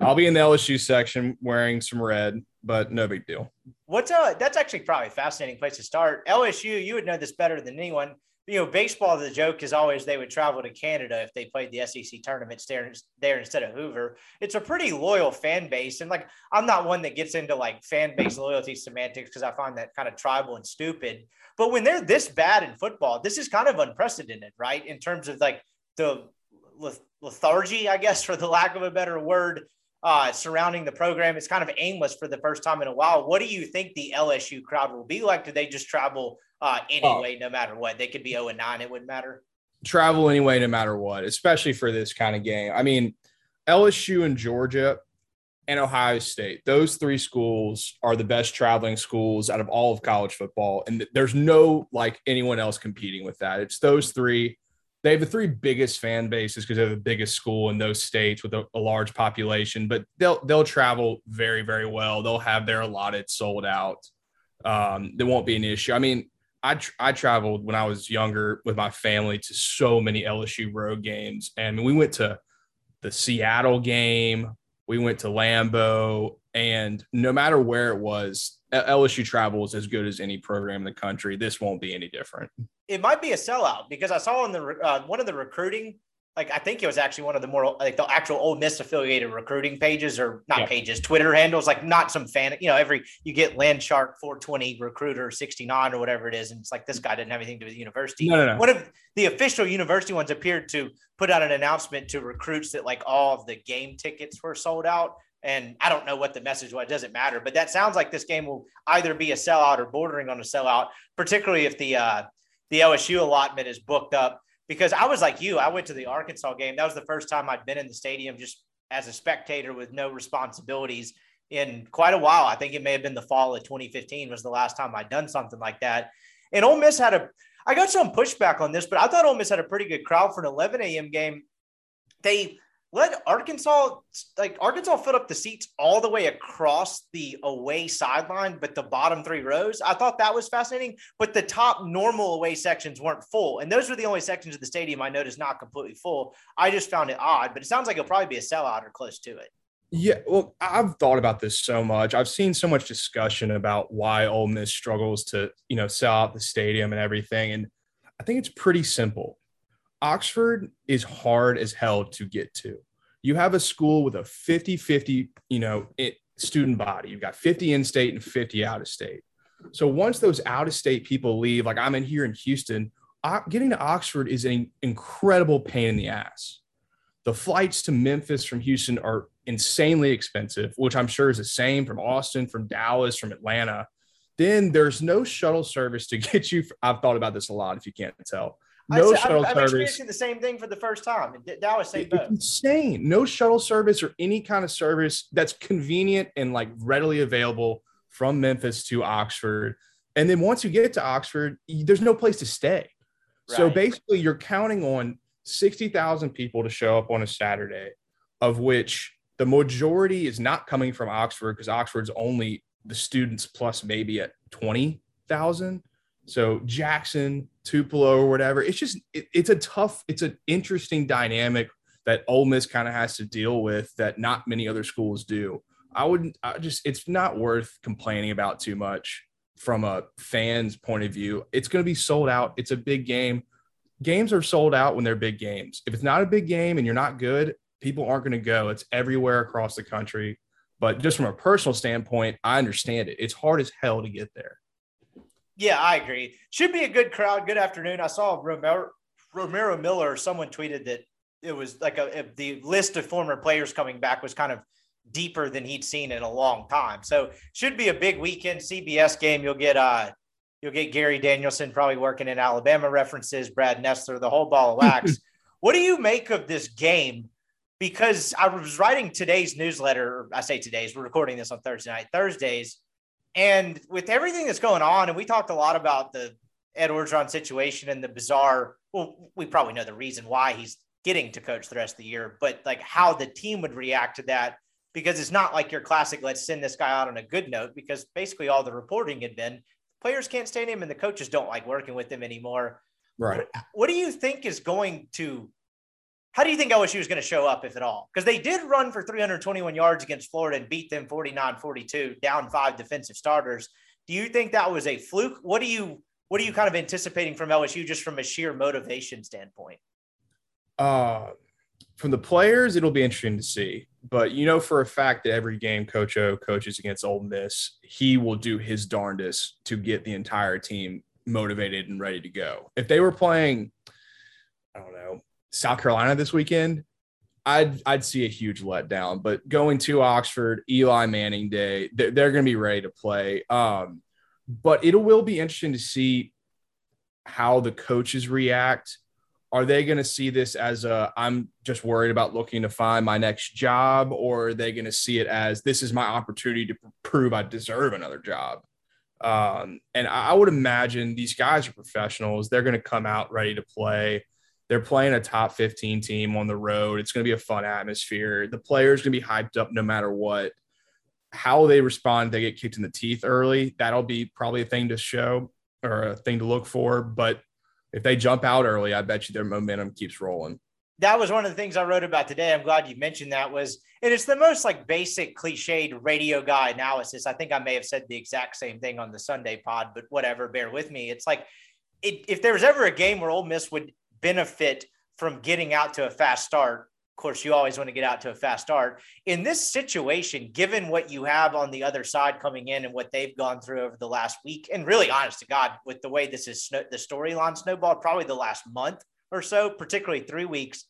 I'll be in the LSU section wearing some red, but no big deal. What's uh that's actually probably a fascinating place to start. LSU, you would know this better than anyone you know, baseball, the joke is always they would travel to Canada if they played the SEC tournaments there, there instead of Hoover. It's a pretty loyal fan base. And like, I'm not one that gets into like fan base loyalty semantics because I find that kind of tribal and stupid. But when they're this bad in football, this is kind of unprecedented, right? In terms of like the lethargy, I guess, for the lack of a better word, uh, surrounding the program. It's kind of aimless for the first time in a while. What do you think the LSU crowd will be like? Do they just travel uh, anyway, oh. no matter what. They could be 0 and 9, it wouldn't matter. Travel anyway, no matter what, especially for this kind of game. I mean, LSU and Georgia and Ohio State, those three schools are the best traveling schools out of all of college football. And there's no like anyone else competing with that. It's those three. They have the three biggest fan bases because they're the biggest school in those states with a, a large population, but they'll they'll travel very, very well. They'll have their allotted sold out. Um, there won't be an issue. I mean, I I traveled when I was younger with my family to so many LSU road games, and we went to the Seattle game, we went to Lambeau, and no matter where it was, LSU travel is as good as any program in the country. This won't be any different. It might be a sellout because I saw in the uh, one of the recruiting like I think it was actually one of the more like the actual Ole Miss affiliated recruiting pages or not yeah. pages, Twitter handles, like not some fan, you know, every you get Landshark 420 recruiter 69 or whatever it is. And it's like this guy didn't have anything to do with the university. No, no, no. One of the official university ones appeared to put out an announcement to recruits that like all of the game tickets were sold out. And I don't know what the message was, it doesn't matter. But that sounds like this game will either be a sellout or bordering on a sellout, particularly if the uh the LSU allotment is booked up because I was like you. I went to the Arkansas game. That was the first time I'd been in the stadium just as a spectator with no responsibilities in quite a while. I think it may have been the fall of 2015 was the last time I'd done something like that. And Ole Miss had a, I got some pushback on this, but I thought Ole Miss had a pretty good crowd for an 11 a.m. game. They let Arkansas like Arkansas filled up the seats all the way across the away sideline, but the bottom three rows. I thought that was fascinating. But the top normal away sections weren't full, and those were the only sections of the stadium I noticed not completely full. I just found it odd, but it sounds like it'll probably be a sellout or close to it. Yeah, well, I've thought about this so much. I've seen so much discussion about why Ole Miss struggles to, you know, sell out the stadium and everything, and I think it's pretty simple Oxford is hard as hell to get to. You have a school with a 50 50, you know, it, student body. You've got 50 in state and 50 out of state. So once those out of state people leave, like I'm in here in Houston, getting to Oxford is an incredible pain in the ass. The flights to Memphis from Houston are insanely expensive, which I'm sure is the same from Austin, from Dallas, from Atlanta. Then there's no shuttle service to <laughs> get you. I've thought about this a lot, if you can't tell. No shuttle I'm, I'm experiencing the same thing for the first time. Dallas, same boat. Insane. No shuttle service or any kind of service that's convenient and like readily available from Memphis to Oxford. And then once you get to Oxford, there's no place to stay. Right. So basically, you're counting on 60,000 people to show up on a Saturday, of which the majority is not coming from Oxford because Oxford's only the students plus maybe at 20,000. So Jackson, Tupelo, or whatever. It's just it, it's a tough, it's an interesting dynamic that Ole Miss kind of has to deal with that not many other schools do. I wouldn't I just it's not worth complaining about too much from a fan's point of view. It's going to be sold out. It's a big game. Games are sold out when they're big games. If it's not a big game and you're not good, people aren't going to go. It's everywhere across the country. But just from a personal standpoint, I understand it. It's hard as hell to get there. Yeah, I agree. Should be a good crowd. Good afternoon. I saw Romero, Romaro Miller. Someone tweeted that it was like a, the list of former players coming back was kind of deeper than he'd seen in a long time. So should be a big weekend CBS game. You'll get uh you'll get Gary Danielson probably working in Alabama references, Brad Nessler, the whole ball of <laughs> wax. what do you make of this game? because I was writing today's newsletter. I say today's, we're recording this on Thursday night, Thursdays. And with everything that's going on, and we talked a lot about the Ed Orgeron situation and the bizarre, well, we probably know the reason why he's getting to coach the rest of the year, but like how the team would react to that, because it's not like your classic, let's send this guy out on a good note, because basically all the reporting had been players can't stand him and the coaches don't like working with him anymore. Right. What, what do you think is going to, how do you think LSU is going to show up, if at all? Because they did run for 321 yards against Florida and beat them 49 42, down five defensive starters. Do you think that was a fluke? What do you, what are you kind of anticipating from LSU just from a sheer motivation standpoint? Uh, from the players, it'll be interesting to see. But you know for a fact that every game Coach O coaches against Ole Miss, he will do his darndest to get the entire team motivated and ready to go. If they were playing, I don't know, South Carolina this weekend, I'd I'd see a huge letdown. But going to Oxford, Eli Manning Day, they're, they're going to be ready to play. Um, but it will be interesting to see how the coaches react are they going to see this as a i'm just worried about looking to find my next job or are they going to see it as this is my opportunity to prove i deserve another job um, and i would imagine these guys are professionals they're going to come out ready to play they're playing a top 15 team on the road it's going to be a fun atmosphere the players going to be hyped up no matter what how they respond they get kicked in the teeth early that'll be probably a thing to show or a thing to look for but if they jump out early, I bet you their momentum keeps rolling. That was one of the things I wrote about today. I'm glad you mentioned that was, and it's the most like basic cliched radio guy analysis. I think I may have said the exact same thing on the Sunday pod, but whatever, bear with me. It's like it, if there was ever a game where Ole Miss would benefit from getting out to a fast start, of course, you always want to get out to a fast start. In this situation, given what you have on the other side coming in and what they've gone through over the last week, and really honest to God, with the way this is the storyline snowballed, probably the last month or so, particularly three weeks.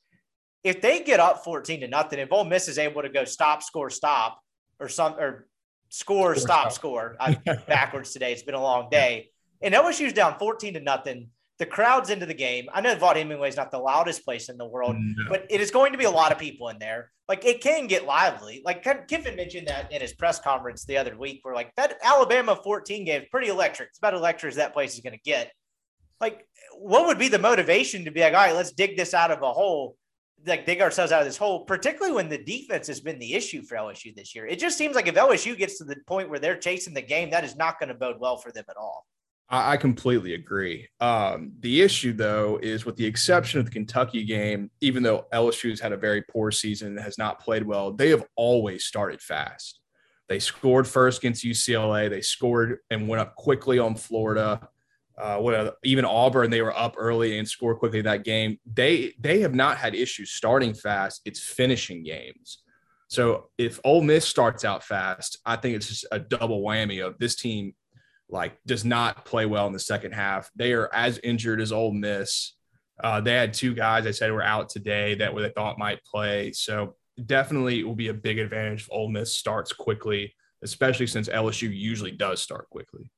If they get up 14 to nothing, if Ole Miss is able to go stop, score, stop, or some or score, score stop, stop, score, I'm <laughs> backwards today. It's been a long day. And LSU's down 14 to nothing the crowd's into the game. I know Vaught Hemingway is not the loudest place in the world, no. but it is going to be a lot of people in there. Like it can get lively. Like Kiffin mentioned that in his press conference the other week, where like that Alabama 14 game is pretty electric. It's about electric as that place is going to get. Like, what would be the motivation to be like, all right, let's dig this out of a hole, like dig ourselves out of this hole, particularly when the defense has been the issue for LSU this year. It just seems like if LSU gets to the point where they're chasing the game, that is not going to bode well for them at all. I, completely agree. Um, the issue, though, is with the exception of the Kentucky game, even though LSU's had a very poor season and has not played well, they have always started fast. They scored first against UCLA. They scored and went up quickly on Florida. Uh, what, even Auburn, they were up early and scored quickly that game. They they have not had issues starting fast. It's finishing games. So if Ole Miss starts out fast, I think it's just a double whammy of this team like does not play well in the second half. They are as injured as Ole Miss. Uh, they had two guys I said were out today that they thought might play. So definitely it will be a big advantage if Ole Miss starts quickly, especially since LSU usually does start quickly.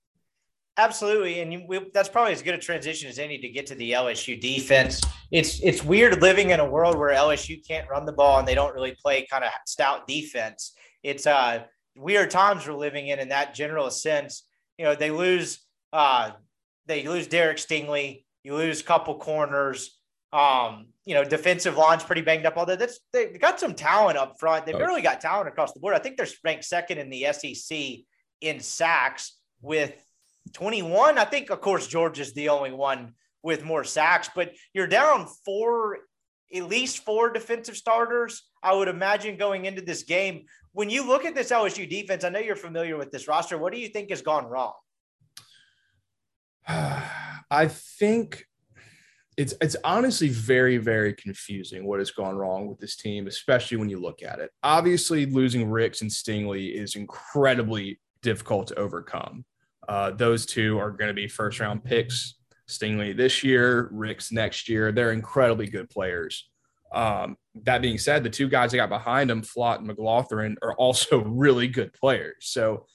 Absolutely, and you, we, that's probably as good a transition as any to get to the LSU defense. It's it's weird living in a world where LSU can't run the ball and they don't really play kind of stout defense. It's uh, weird times we're living in in that general sense you know, they lose uh they lose Derek Stingley, you lose a couple corners. Um, you know, defensive line's pretty banged up. Although that's they've got some talent up front. They've oh. really got talent across the board. I think they're ranked second in the SEC in sacks with 21. I think, of course, George is the only one with more sacks, but you're down four, at least four defensive starters. I would imagine going into this game when you look at this LSU defense, I know you're familiar with this roster. What do you think has gone wrong? <sighs> I think it's it's honestly very very confusing what has gone wrong with this team, especially when you look at it. Obviously, losing Ricks and Stingley is incredibly difficult to overcome. Uh, those two are going to be first round picks. Stingley this year, Ricks next year. They're incredibly good players. Um, that being said, the two guys that got behind him, Flott and McGlothern, are also <laughs> really good players. So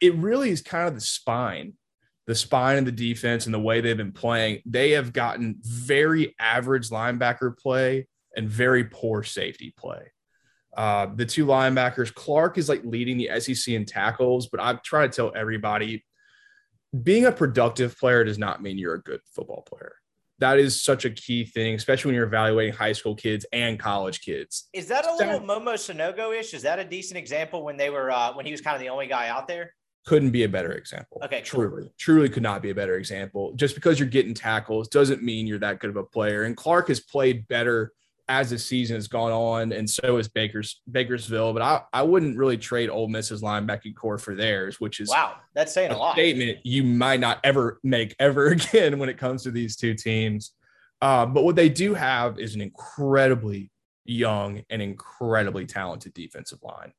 it really is kind of the spine, the spine of the defense and the way they've been playing. They have gotten very average linebacker play and very poor safety play. Uh, the two linebackers, Clark is like leading the SEC in tackles, but I'm trying to tell everybody being a productive player does not mean you're a good football player. That is such a key thing, especially when you're evaluating high school kids and college kids. Is that a little Momo Sanogo ish? Is that a decent example when they were uh, when he was kind of the only guy out there? Couldn't be a better example. Okay, cool. truly, truly could not be a better example. Just because you're getting tackles doesn't mean you're that good of a player. And Clark has played better as the season has gone on, and so is Baker's Baskerville. But I, I wouldn't really trade Ole Miss's linebacking corps for theirs, which is wow, that's saying a, a lot. Statement you might not ever make ever <laughs> again when it comes to these two teams. Uh, but what they do have is an incredibly young and incredibly talented defensive line.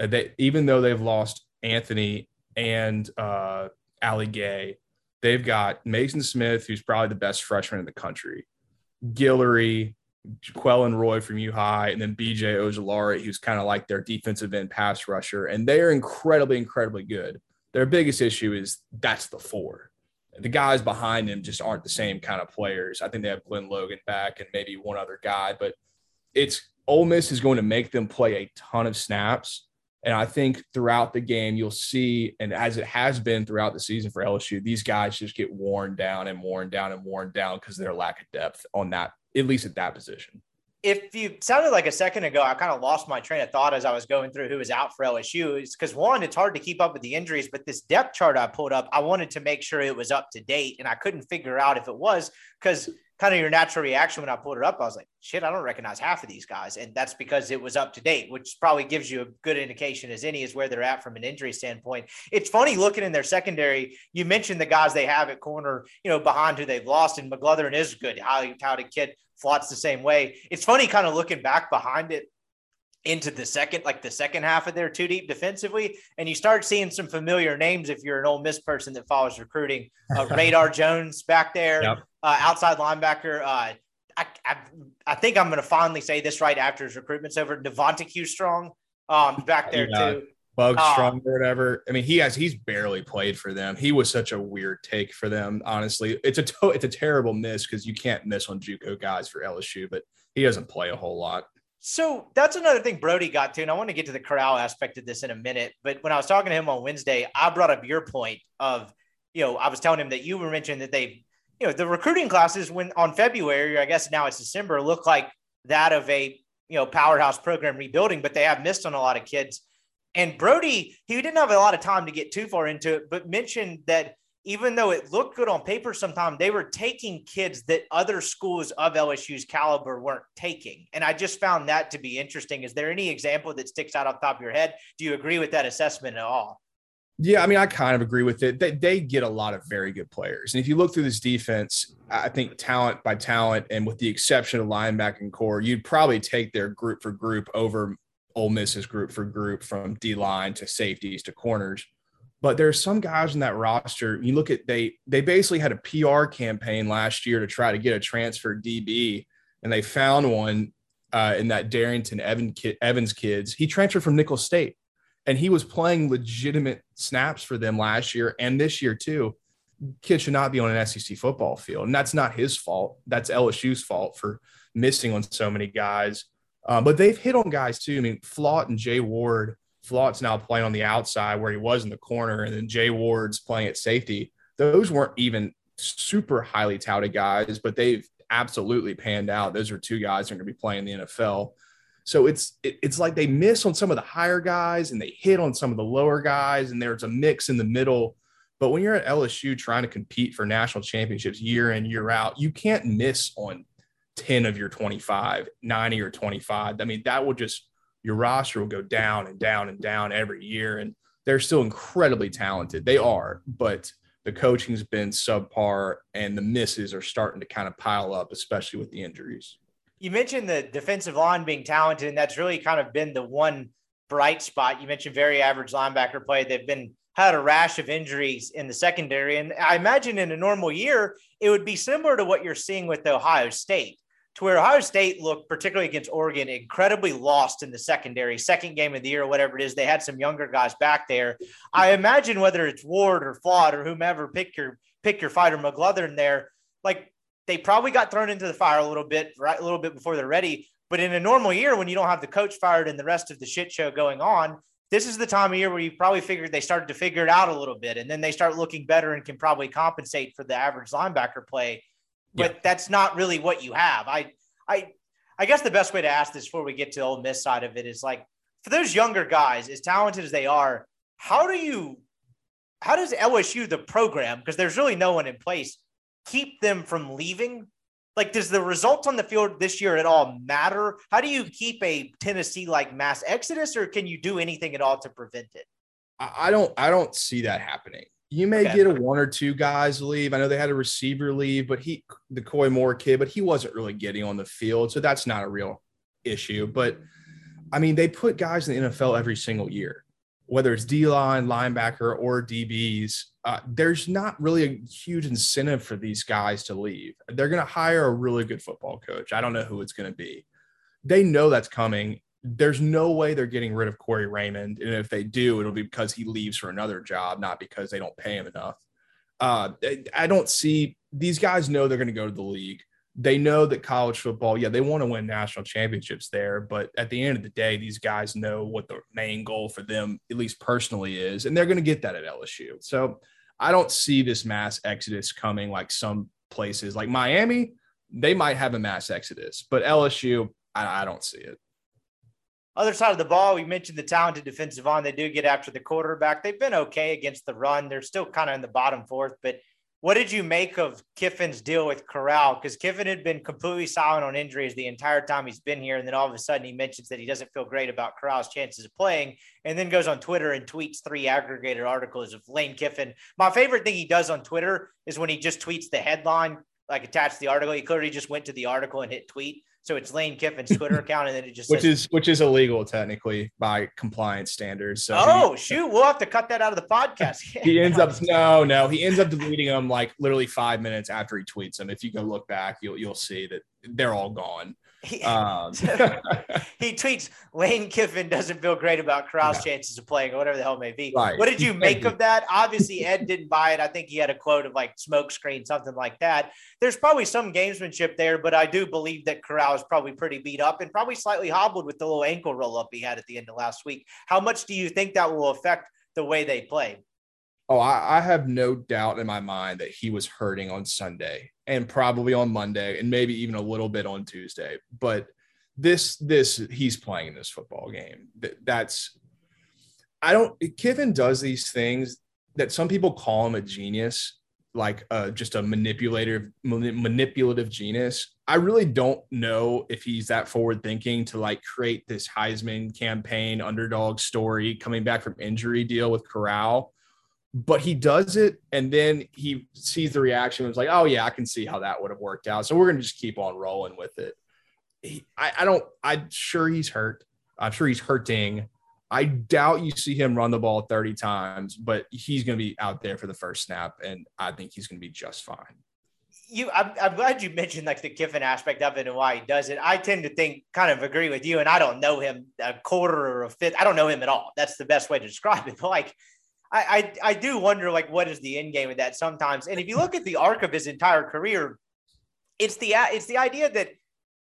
Uh, they even though they've lost Anthony and uh, Ali Gaye, they've got Mason Smith, who's probably the best freshman in the country, Guillory, Quellen Roy from U High, and then BJ Ojulari, who's kind of like their defensive end pass rusher. And they are incredibly, incredibly good. Their biggest issue is that's the four. The guys behind them just aren't the same kind of players. I think they have Glenn Logan back and maybe one other guy, but it's Ole Miss is going to make them play a ton of snaps. And I think throughout the game, you'll see, and as it has been throughout the season for LSU, these guys just get worn down and worn down and worn down because of their lack of depth on that at least at that position. If you sounded like a second ago, I kind of lost my train of thought as I was going through who was out for LSU. It's because one, it's hard to keep up with the injuries, but this depth chart I pulled up, I wanted to make sure it was up to date, and I couldn't figure out if it was because kind of your natural reaction when I pulled it up, I was like, shit, I don't recognize half of these guys. And that's because it was up to date, which probably gives you a good indication as any is where they're at from an injury standpoint. It's funny looking in their secondary. You mentioned the guys they have at corner, you know, behind who they've lost, and McGlothern is good. Highly touted kid, Flott's the same way. It's funny kind of looking back behind it into the second, like the second half of their two deep defensively, and you start seeing some familiar names if you're an Ole Miss person that follows recruiting. Uh, <laughs> Radar Jones back there, yep. Uh, outside linebacker. Uh, I, I, I, think I'm going to finally say this right after his recruitment's over. Devontae Q Strong um, back there yeah. too. Bug um, Strong or whatever. I mean, he has he's barely played for them. He was such a weird take for them. Honestly, it's a to, it's a terrible miss because you can't miss on JUCO guys for LSU, but he doesn't play a whole lot. So that's another thing Brody got to, and I want to get to the Corral aspect of this in a minute. But when I was talking to him on Wednesday, I brought up your point of, you know, I was telling him that you were mentioning that they, you know, the recruiting classes when on February, I guess now it's December, look like that of a, you know, powerhouse program rebuilding, but they have missed on a lot of kids. And Brody, he didn't have a lot of time to get too far into it, but mentioned that even though it looked good on paper sometimes they were taking kids that other schools of lsu's caliber weren't taking. And i just found that to be interesting. Is there any example that sticks out off top of your head? Do you agree with that assessment at all yeah i mean i kind of agree with it they, they get a lot of very good players and if you look through this defense i think talent by talent and with the exception of linebacking corps you'd probably take their group for group over Ole Miss's group for group from D line to safeties to corners but there's some guys in that roster. You look at they they basically had a PR campaign last year to try to get a transfer DB, and they found one uh, in that Darrington Evan Evans kids. He transferred from Nicholls State, and he was playing legitimate snaps for them last year and this year too. Kid should not be on an SEC football field, and that's not his fault. That's LSU's fault for missing on so many guys. Um, but they've hit on guys too. I mean, Flott and Jay Ward Flott's now playing on the outside where he was in the corner, and then Jay Ward's playing at safety. Those weren't even super highly touted guys, but they've absolutely panned out. Those are two guys that are going to be playing in the NFL. So it's it, it's like they miss on some of the higher guys and they hit on some of the lower guys, and there's a mix in the middle. But when you're at LSU trying to compete for national championships year in year out, you can't miss on 10 of your 25, 90 or 25. I mean, that will just your roster will go down and down and down every year. And they're still incredibly talented. They are, but the coaching's been subpar and the misses are starting to kind of pile up, especially with the injuries. You mentioned the defensive line being talented, and that's really kind of been the one bright spot. You mentioned very average linebacker play. They've been had a rash of injuries in the secondary. And I imagine in a normal year, it would be similar to what you're seeing with Ohio State to where Ohio State looked, particularly against Oregon, incredibly lost in the secondary, second game of the year, or whatever it is. They had some younger guys back there. I imagine whether it's Ward or Flott or whomever, pick your pick your fighter McGlothern there. Like they probably got thrown into the fire a little bit, right? A little bit before they're ready. But in a normal year, when you don't have the coach fired and the rest of the shit show going on, this is the time of year where you probably figured they started to figure it out a little bit, and then they start looking better and can probably compensate for the average linebacker play. But yeah. that's not really what you have. I, I, I guess the best way to ask this before we get to the Ole Miss side of it is like for those younger guys, as talented as they are, how do you, how does LSU the program because there's really no one in place keep them from leaving? Like does the results on the field this year at all matter? How do you keep a tennessee like mass exodus or can you do anything at all to prevent it? I don't i don't see that happening. You may okay. get a one or two guys leave. I know they had a receiver leave but he the Koy moore kid but he wasn't really getting on the field so that's not a real issue. But i mean they put guys in the nfl every single year whether it's D line, linebacker, or DBs, uh, there's not really a huge incentive for these guys to leave. They're going to hire a really good football coach. I don't know who it's going to be. They know that's coming. There's no way they're getting rid of Corey Raymond. And if they do, it'll be because he leaves for another job, not because they don't pay him enough. Uh, I don't see these guys know they're going to go to the league they know that college football, yeah, they want to win national championships there. But at the end of the day, these guys know what the main goal for them, at least personally, is. And they're going to get that at LSU. So I don't see this mass exodus coming like some places like Miami. They might have a mass exodus, but LSU, I, I don't see it. Other side of the ball, we mentioned the talented defensive on. They do get after the quarterback. They've been okay against the run. They're still kind of in the bottom fourth, but what did you make of Kiffin's deal with Corral? Because Kiffin had been completely silent on injuries the entire time he's been here. And then all of a sudden he mentions that he doesn't feel great about Corral's chances of playing and then goes on Twitter and tweets three aggregated articles of Lane Kiffin. My favorite thing he does on Twitter is when he just tweets the headline, like attached to the article. He clearly just went to the article and hit tweet. So it's Lane Kiffin's Twitter <laughs> account, and then it just which says, is which is illegal technically by compliance standards. So oh he, shoot, we'll have to cut that out of the podcast. <laughs> he ends up no, no, he ends up deleting them like literally five minutes after he tweets them. If you go look back, you'll you'll see that they're all gone. He, um. <laughs> <laughs> he tweets Lane Kiffin doesn't feel great about Corral's yeah. chances of playing or whatever the hell may be. Right. What did you make of that? Obviously, Ed didn't buy it. I think he had a quote of like smoke screen, something like that. There's probably some gamesmanship there, but I do believe that Corral is probably pretty beat up and probably slightly hobbled with the little ankle roll up he had at the end of last week. How much do you think that will affect the way they play? Oh, I, I, have no doubt in my mind that he was hurting on Sunday and probably on Monday and maybe even a little bit on Tuesday. But this, this, he's playing in this football game. That's, I don't, Kiffin does these things that some people call him a genius, like uh, just a manipulative, manipulative genius. I really don't know if he's that forward thinking to like create this Heisman campaign underdog story coming back from injury deal with Corral but he does it and then he sees the reaction and was like oh yeah i can see how that would have worked out so we're going to just keep on rolling with it he, I, I don't i'm sure he's hurt i'm sure he's hurting i doubt you see him run the ball 30 times but he's going to be out there for the first snap and i think he's going to be just fine you I'm, I'm, glad you mentioned like the Kiffin aspect of it and why he does it. I tend to think kind of agree with you, and I don't know him a quarter or a fifth. I don't know him at all. That's the best way to describe it. <laughs> But like I, I, I do wonder like what is the end game of that sometimes. And if you look at the arc of his entire career, it's the uh, it's the idea that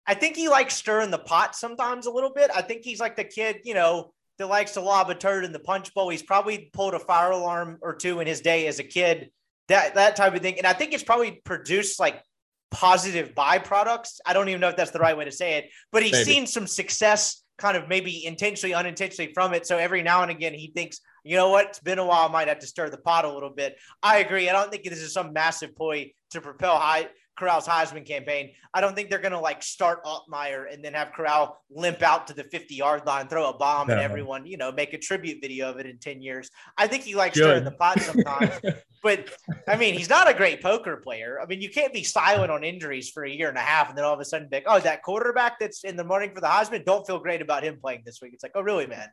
I think he likes stirring the pot sometimes a little bit. I think he's like the kid, you know, that likes to lob a turd in the punch bowl. He's probably pulled a fire alarm or two in his day as a kid, that that type of thing. And I think it's probably produced like positive byproducts. I don't even know if that's the right way to say it, but he's maybe. seen some success kind of maybe intentionally, unintentionally from it. So every now and again, he thinks, you know what? It's been a while. I might have to stir the pot a little bit. I agree. I don't think this is some massive ploy to propel high Corral's Heisman campaign. I don't think they're going to like start Altmyer and then have Corral limp out to the 50 yard line, throw a bomb, no. and everyone, you know, make a tribute video of it in 10 years. I think he likes Good. stirring the pot sometimes. <laughs> but I mean, he's not a great poker player. I mean, you can't be silent on injuries for a year and a half and then all of a sudden be like, oh, that quarterback that's in the morning for the Heisman, don't feel great about him playing this week. It's like, oh, really, man?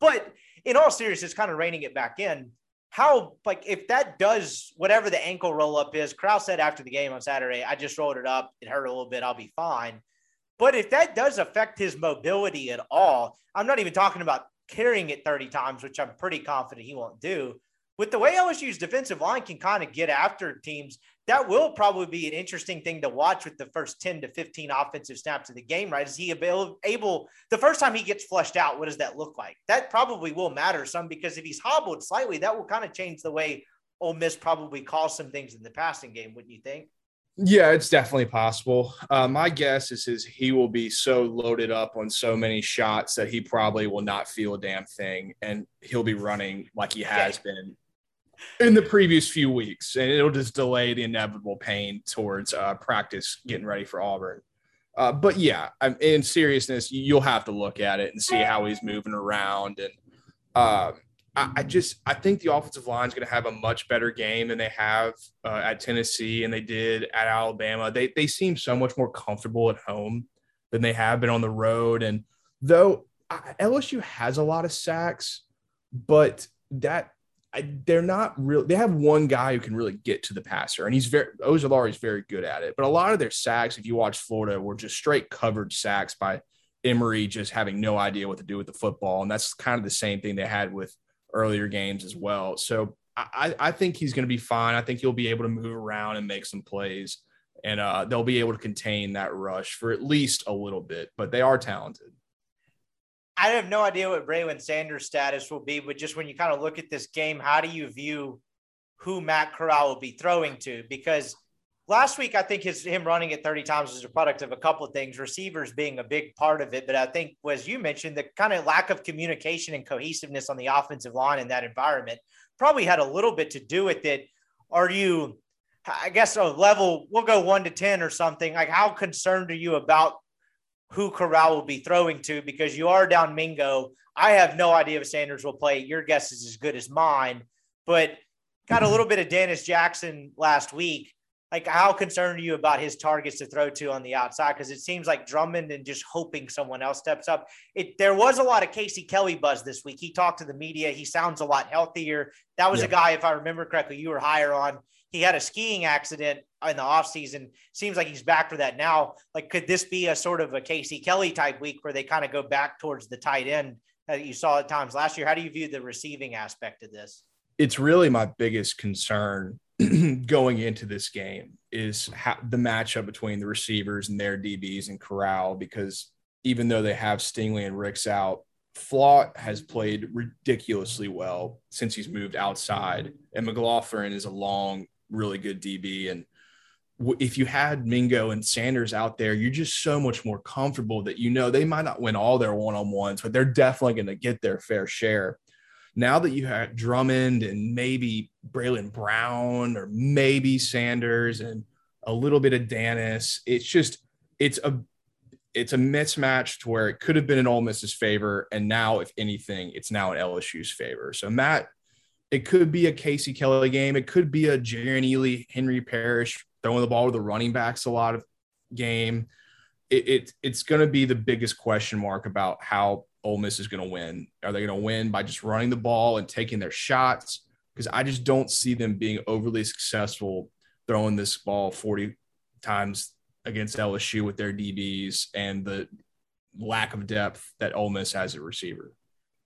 But in all seriousness, kind of reining it back in how like if that does whatever the ankle roll up is, Kraus said after the game on Saturday, I just rolled it up. It hurt a little bit. I'll be fine. But if that does affect his mobility at all, I'm not even talking about carrying it 30 times, which I'm pretty confident he won't do. with the way LSU's defensive line can kind of get after teams, that will probably be an interesting thing to watch with the first 10 to 15 offensive snaps of the game, right? Is he able, able the first time he gets flushed out, what does that look like? That probably will matter some because if he's hobbled slightly, that will kind of change the way Ole Miss probably calls some things in the passing game, wouldn't you think? Yeah, it's definitely possible. Uh, my guess is, is he will be so loaded up on so many shots that he probably will not feel a damn thing, and he'll be running like he has been in the previous few weeks, and it'll just delay the inevitable pain towards uh, practice getting ready for Auburn. Uh, but yeah, I'm, in seriousness, you'll have to look at it and see how he's moving around. And uh, I, I, just I think the offensive line is going to have a much better game than they have uh, at Tennessee and they did at Alabama. They they seem so much more comfortable at home than they have been on the road. And though LSU has a lot of sacks, but that I, they're not real. They have one guy who can really get to the passer, and he's very Ojulari is very good at it. But a lot of their sacks, if you watch Florida, were just straight covered sacks by Emory, just having no idea what to do with the football, and that's kind of the same thing they had with earlier games as well. So I, I think he's going to be fine. I think he'll be able to move around and make some plays, and uh, they'll be able to contain that rush for at least a little bit. But they are talented. I have no idea what Braylon Sanders' status will be, but just when you kind of look at this game, how do you view who Matt Corral will be throwing to? Because last week, I think his him running it 30 times was a product of a couple of things, receivers being a big part of it. But I think, as you mentioned, the kind of lack of communication and cohesiveness on the offensive line in that environment probably had a little bit to do with it. Are you, I guess, a level, we'll go one to 10 or something. Like, how concerned are you about who Corral will be throwing to because you are down Mingo. I have no idea if Sanders will play. Your guess is as good as mine, but got a little bit of Dennis Jackson last week. Like, how concerned are you about his targets to throw to on the outside? Because it seems like Drummond and just hoping someone else steps up. It there was a lot of Casey Kelly buzz this week. He talked to the media. He sounds a lot healthier. That was yeah. a guy, if I remember correctly, you were higher on he had a skiing accident in the offseason. Seems like he's back for that now. Like, could this be a sort of a Casey Kelly type week where they kind of go back towards the tight end that you saw at times last year? How do you view the receiving aspect of this? It's really my biggest concern <clears throat> going into this game is how, the matchup between the receivers and their DBs and Corral because even though they have Stingley and Ricks out, Flott has played ridiculously well since he's moved outside, and McGlothern is a long really good DB. And if you had Mingo and Sanders out there, you're just so much more comfortable that you know they might not win all their one on ones, but they're definitely going to get their fair share. Now that you had Drummond and maybe Braylon Brown or maybe Sanders and a little bit of Dennis, it's just it's a it's a mismatch to where it could have been in Ole Miss's favor, and now, if anything, it's now in LSU's favor. So Matt it could be a Casey Kelly game. It could be a Jerrion Ely, Henry Parrish throwing the ball with the running backs a lot of game. It, it it's going to be the biggest question mark about how Ole Miss is going to win. Are they going to win by just running the ball and taking their shots? Because I just don't see them being overly successful throwing this ball 40 times against LSU with their DBs and the lack of depth that Ole Miss has at receiver.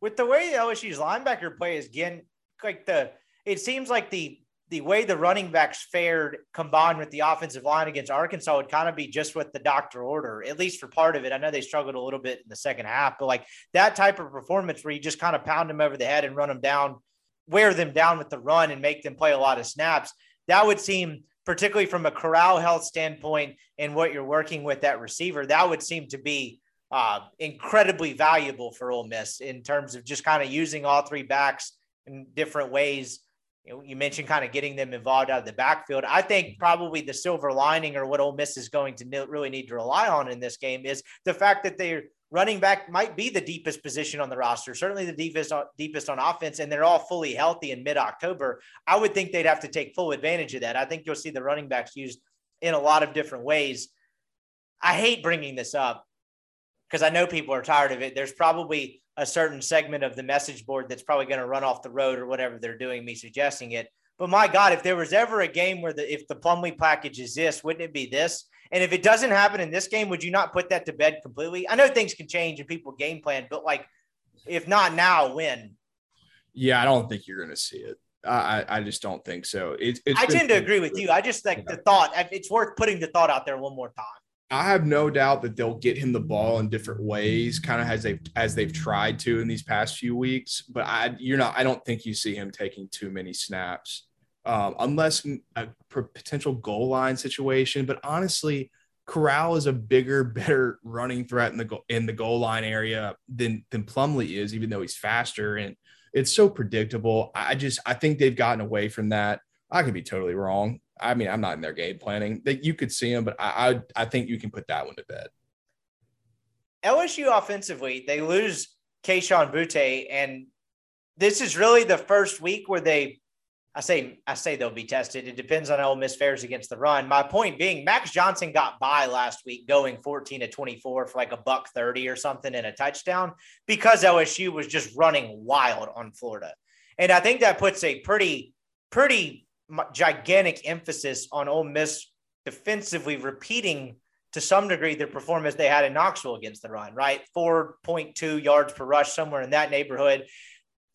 With the way LSU's linebacker play is again like the it seems like the the way the running backs fared combined with the offensive line against Arkansas would kind of be just what the doctor order, at least for part of it. I know they struggled a little bit in the second half, but like that type of performance where you just kind of pound them over the head and run them down, wear them down with the run and make them play a lot of snaps, that would seem, particularly from a corral health standpoint and what you're working with that receiver, that would seem to be uh, incredibly valuable for Ole Miss in terms of just kind of using all three backs in different ways. You, know, you mentioned kind of getting them involved out of the backfield. I think mm-hmm. probably the silver lining or what Ole Miss is going to really need to rely on in this game is the fact that they're running back might be the deepest position on the roster, certainly the deepest uh, deepest on offense, and they're all fully healthy in mid October. I would think they'd have to take full advantage of that. I think you'll see the running backs used in a lot of different ways. I hate bringing this up because I know people are tired of it. There's probably a certain segment of the message board that's probably going to run off the road or whatever they're doing, me suggesting it. But my God, if there was ever a game where the if the Plumlee package is this, wouldn't it be this? And if it doesn't happen in this game, would you not put that to bed completely? I know things can change and people game plan, but like if not now, when? Yeah, I don't think you're going to see it. I I just don't think so. It, it's I tend to agree with you. I just think the thought, it's worth putting the thought out there one more time. I have no doubt that they'll get him the ball in different ways, kind of as they've as they've tried to in these past few weeks. But I, you're not. I don't think you see him taking too many snaps, um, unless a potential goal line situation. But honestly, Corral is a bigger, <laughs> better running threat in the goal in the goal line area than than Plumlee is, even though he's faster and it's so predictable. I just I think they've gotten away from that. I could be totally wrong. I mean, I'm not in their game planning. That you could see them, but I, I I think you can put that one to bed. LSU offensively, they lose Kayshon Boutte, and this is really the first week where they, I say, I say they'll be tested. It depends on how Ole Miss fares against the run. My point being, Max Johnson got by last week, going 14 to 24 for like a buck 30 or something and a touchdown because LSU was just running wild on Florida, and I think that puts a pretty, pretty gigantic emphasis on Ole Miss defensively repeating to some degree the performance they had in Knoxville against the run, right? 4.2 yards per rush, somewhere in that neighborhood.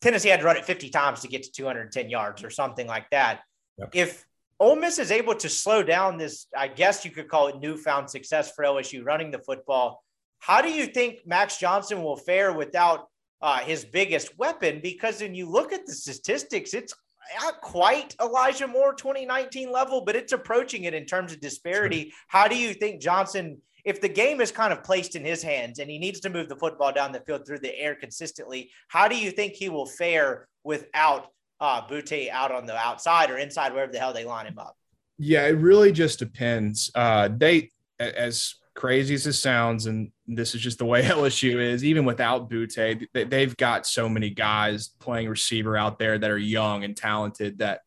Tennessee had to run it 50 times to get to 210 yards or something like that. Yep. If Ole Miss is able to slow down this, I guess you could call it newfound success for LSU running the football, how do you think Max Johnson will fare without uh, his biggest weapon? Because when you look at the statistics, it's not quite Elijah Moore 2019 level, but it's approaching it in terms of disparity. How do you think Johnson, if the game is kind of placed in his hands and he needs to move the football down the field through the air consistently, how do you think he will fare without uh, Boutte out on the outside or inside, wherever the hell they line him up? Yeah, it really just depends. Uh, they, as crazy as it sounds, and this is just the way <laughs> LSU is, even without Boutte, they, they've got so many guys playing receiver out there that are young and talented that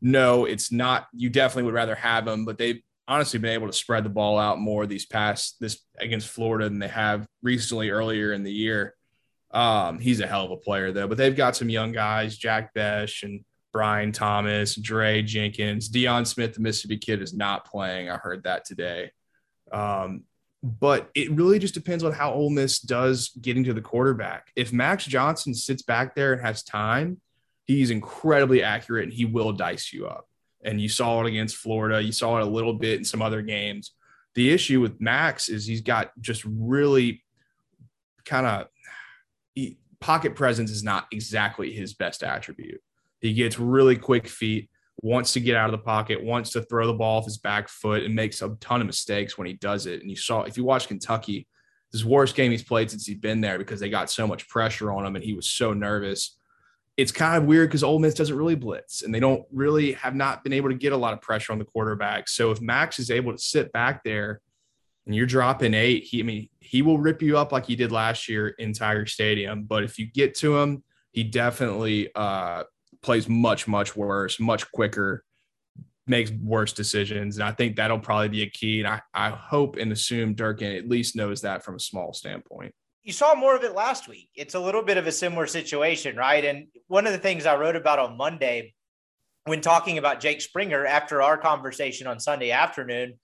no, it's not, you definitely would rather have them, but they've honestly been able to spread the ball out more these past this against Florida than they have recently earlier in the year. Um, he's a hell of a player though, but they've got some young guys, Jack Bech and Brian Thomas, Dre Jenkins, Deion Smith, the Mississippi kid is not playing. I heard that today. Um, but it really just depends on how Ole Miss does getting to the quarterback. If Max Johnson sits back there and has time, he's incredibly accurate and he will dice you up. And you saw it against Florida. You saw it a little bit in some other games. The issue with Max is he's got just really kind of pocket presence is not exactly his best attribute. He gets really quick feet, wants to get out of the pocket, wants to throw the ball off his back foot, and makes a ton of mistakes when he does it. And you saw, if you watch Kentucky, this worst game he's played since he's been there because they got so much pressure on him and he was so nervous. It's kind of weird because Ole Miss doesn't really blitz and they don't really have not been able to get a lot of pressure on the quarterback. So if Max is able to sit back there and you're dropping eight, he I mean he will rip you up like he did last year in Tiger Stadium. But if you get to him, he definitely uh, plays much much worse, much quicker, makes worse decisions, and I think that'll probably be a key. And I I hope and assume Durkin at least knows that from a small standpoint. You saw more of it last week. It's a little bit of a similar situation, right? And one of the things I wrote about on Monday when talking about Jake Springer after our conversation on Sunday afternoon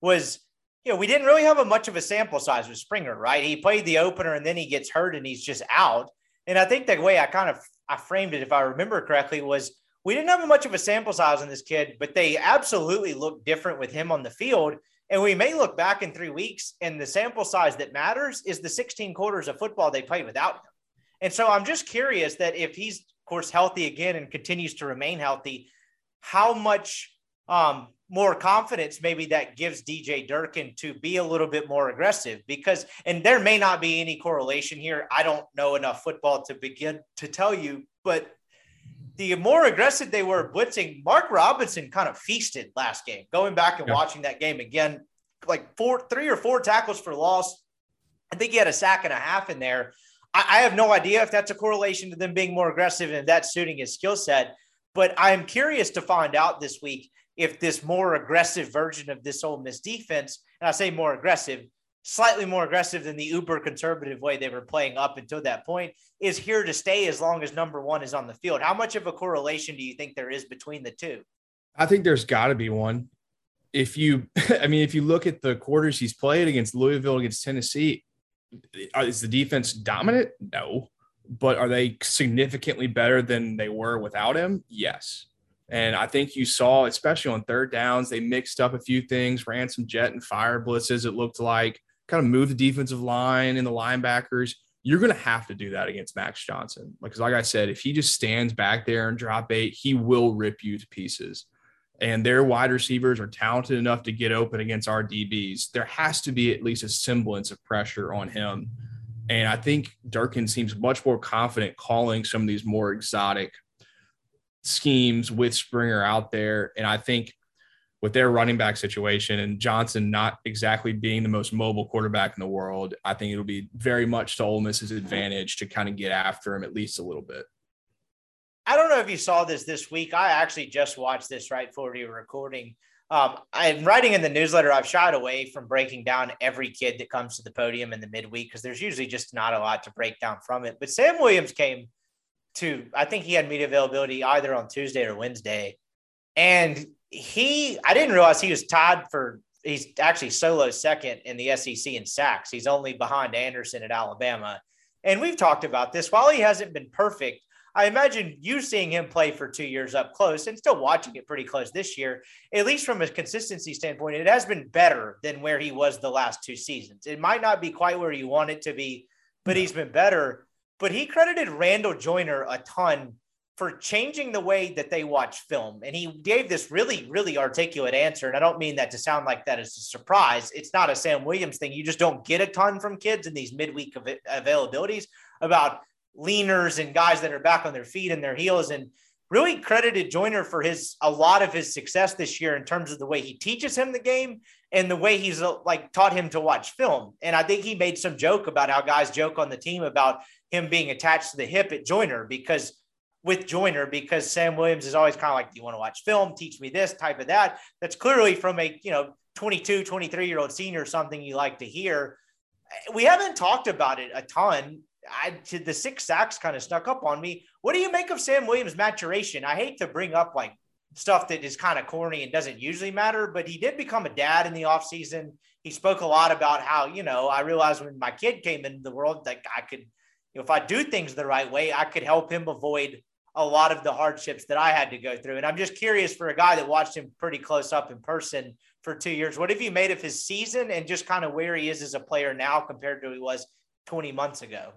was you know, we didn't really have a much of a sample size with Springer, right? He played the opener and then he gets hurt and he's just out. And I think the way I kind of I framed it, if I remember correctly, was we didn't have much of a sample size on this kid, but they absolutely look different with him on the field. And we may look back in three weeks, and the sample size that matters is the 16 quarters of football they played without him. And so I'm just curious that if he's, of course, healthy again and continues to remain healthy, how much um, more confidence maybe that gives DJ Durkin to be a little bit more aggressive because and there may not be any correlation here. I don't know enough football to begin to tell you, but the more aggressive they were blitzing, Mark Robinson kind of feasted last game. Going back and Yeah. watching that game again, like four, three or four tackles for loss. I think he had a sack and a half in there. I, I have no idea if that's a correlation to them being more aggressive and that's suiting his skill set. But I'm curious to find out this week if this more aggressive version of this Ole Miss defense, and I say more aggressive, slightly more aggressive than the uber conservative way they were playing up until that point, is here to stay as long as number one is on the field. How much of a correlation do you think there is between the two? I think there's got to be one. If you, <laughs> I mean, if you look at the quarters he's played against Louisville, against Tennessee, uh, is the defense dominant? No. but are they significantly better than they were without him? Yes. And I think you saw, especially on third downs, they mixed up a few things, ran some jet and fire blitzes, it looked like, kind of moved the defensive line and the linebackers. You're going to have to do that against Max Johnson. Because, like I said, if he just stands back there and drop eight, he will rip you to pieces. And their wide receivers are talented enough to get open against our DBs. There has to be at least a semblance of pressure on him. And I think Durkin seems much more confident calling some of these more exotic schemes with Springer out there. And I think with their running back situation and Johnson not exactly being the most mobile quarterback in the world, I think it'll be very much to Ole Miss's advantage to kind of get after him at least a little bit. I don't know if you saw this this week. I actually just watched this right before we were recording. Um, I'm writing in the newsletter. I've shied away from breaking down every kid that comes to the podium in the midweek because there's usually just not a lot to break down from it. But Sam Williams came to I think he had media availability either on Tuesday or Wednesday. And he I didn't realize he was tied for he's actually solo second in the SEC in sacks. He's only behind Anderson at Alabama. And we've talked about this. While he hasn't been perfect, I imagine you seeing him play for two years up close and still watching it pretty close this year, at least from a consistency standpoint, it has been better than where he was the last two seasons. It might not be quite where you want it to be, but he's been better but he credited Randall Joyner a ton for changing the way that they watch film. And he gave this really, really articulate answer. And I don't mean that to sound like that is a surprise. It's not a Sam Williams thing. You just don't get a ton from kids in these midweek av- availabilities about leaners and guys that are back on their feet and their heels. And really credited Joyner for his a lot of his success this year in terms of the way he teaches him the game and the way he's uh, like taught him to watch film. And I think he made some joke about how guys joke on the team about him being attached to the hip at Joyner because with Joyner because Sam Williams is always kind of like, do you want to watch film? Teach me this type of that. That's clearly from a, you know, 22, 23 year old senior, something you like to hear. We haven't talked about it a ton. I the six sacks kind of stuck up on me. What do you make of Sam Williams' maturation? I hate to bring up like stuff that is kind of corny and doesn't usually matter, but he did become a dad in the offseason. He spoke a lot about how, you know, I realized when my kid came into the world, that I could know, if I do things the right way, I could help him avoid a lot of the hardships that I had to go through. And I'm just curious for a guy that watched him pretty close up in person for two years, what have you made of his season and just kind of where he is as a player now compared to who he was 20 months ago?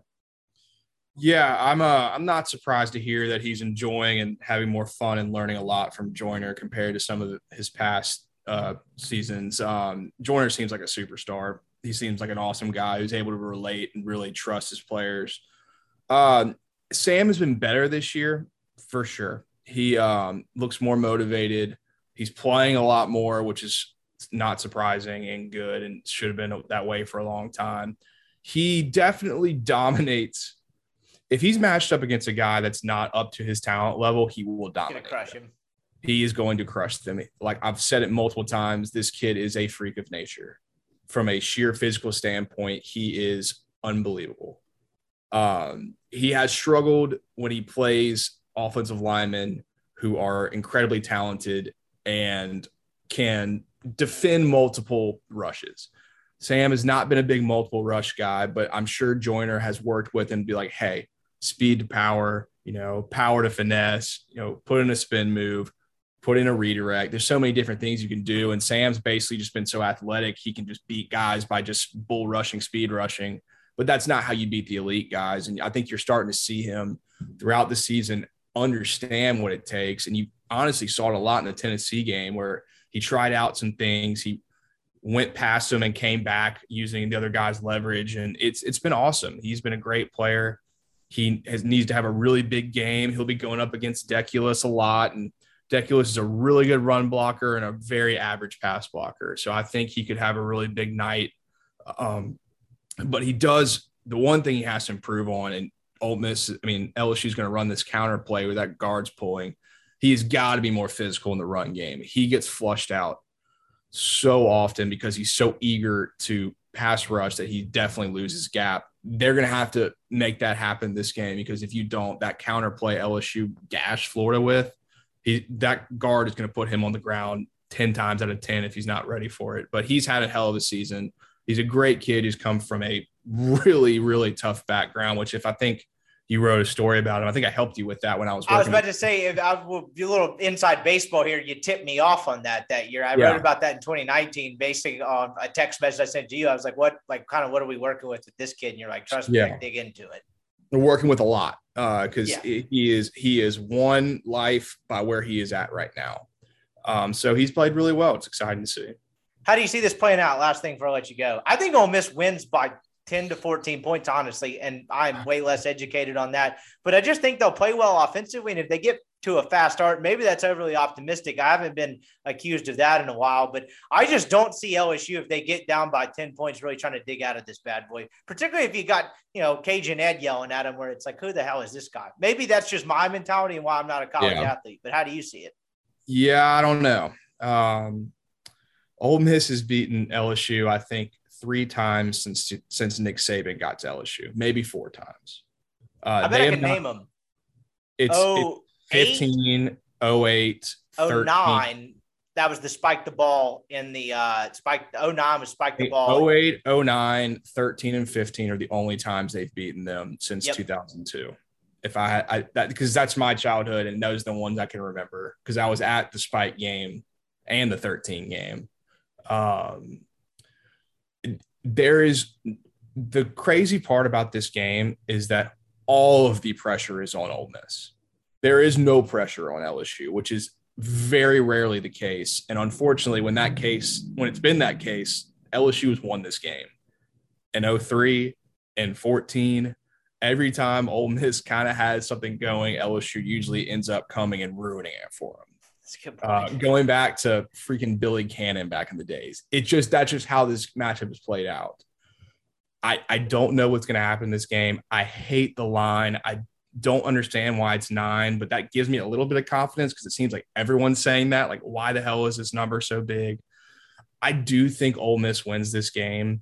Yeah, I'm uh I'm not surprised to hear that he's enjoying and having more fun and learning a lot from Joyner compared to some of his past uh, seasons. Um, Joyner seems like a superstar he seems like an awesome guy who's able to relate and really trust his players. Uh, Sam has been better this year for sure. He um, looks more motivated. He's playing a lot more, which is not surprising and good and should have been that way for a long time. He definitely <laughs> dominates. If he's matched up against a guy that's not up to his talent level, he will dominate. crush him. He is going to crush them. Like I've said it multiple times, this kid is a freak of nature from a sheer physical standpoint, he is unbelievable. Um, he has struggled when he plays offensive linemen who are incredibly talented and can defend multiple rushes. Sam has not been a big multiple rush guy, but I'm sure Joyner has worked with him to be like, hey, speed to power, you know, power to finesse, you know, put in a spin move put in a redirect. There's so many different things you can do. And Sam's basically just been so athletic. He can just beat guys by just bull rushing, speed rushing. But that's not how you beat the elite guys. And I think you're starting to see him throughout the season understand what it takes. And you honestly saw it a lot in the Tennessee game where he tried out some things. He went past them and came back using the other guy's leverage. And it's it's been awesome. He's been a great player. He has needs to have a really big game. He'll be going up against Deculus a lot. And Deculus is a really good run blocker and a very average pass blocker. So I think he could have a really big night. Um, but he does the one thing he has to improve on, and Ole Miss, I mean, LSU is going to run this counter play with that guards pulling. He's got to be more physical in the run game. He gets flushed out so often because he's so eager to pass rush that he definitely loses gap. They're going to have to make that happen this game because if you don't, that counter play LSU gash Florida with he that guard is going to put him on the ground 10 times out of 10 if he's not ready for it. But he's had a hell of a season. He's a great kid who's come from a really, really tough background, which if I think you wrote a story about him. I think I helped you with that when I was. I was about to say, if I will be a little inside baseball here, you tipped me off on that that year. I Yeah. wrote about that in 2019, basing on a text message I sent to you. I was like, "What, like, kind of, what are we working with with this kid?" And you're like, "Trust me, I Yeah. dig into it." We're working with a lot because Yeah. he is he is one life by where he is at right now. Um, so he's played really well. It's exciting to see. How do you see this playing out? Last thing before I let you go, I think Ole Miss wins by 10 to 14 points, honestly, and I'm way less educated on that. But I just think they'll play well offensively, and if they get to a fast start, maybe that's overly optimistic. I haven't been accused of that in a while, but I just don't see LSU if they get down by 10 points really trying to dig out of this bad boy. Particularly if you got you know Cajun Ed yelling at him, where it's like, who the hell is this guy? Maybe that's just my mentality and why I'm not a college Yeah. athlete. But how do you see it? Yeah, I don't know. Um, Ole Miss has beaten LSU, I think, three times since since Nick Saban got to LSU, maybe four times. Uh, I bet they I have can not- name them. It's, Oh, it's 15, 08, Oh 13. nine. That was the spike the ball in the uh spike. Oh nine was spike the ball. 08, 09, 13, and 15 are the only times they've beaten them since Yep. 2002. If I, I that because that's my childhood and those are the ones I can remember because I was at the Spike game and the 13 game. Um, there is the crazy part about this game is that all of the pressure is on Ole Miss. There is no pressure on LSU, which is very rarely the case. And unfortunately, when that case, when it's been that case, LSU has won this game in 03 and 14. Every time Ole Miss kind of has something going, LSU usually ends up coming and ruining it for them. Uh, going back to freaking Billy Cannon back in the days, it just that's just how this matchup has played out. I I don't know what's going to happen in this game. I hate the line. I don't understand why it's nine, but that gives me a little bit of confidence because it seems like everyone's saying that. Like, why the hell is this number so big? I do think Ole Miss wins this game,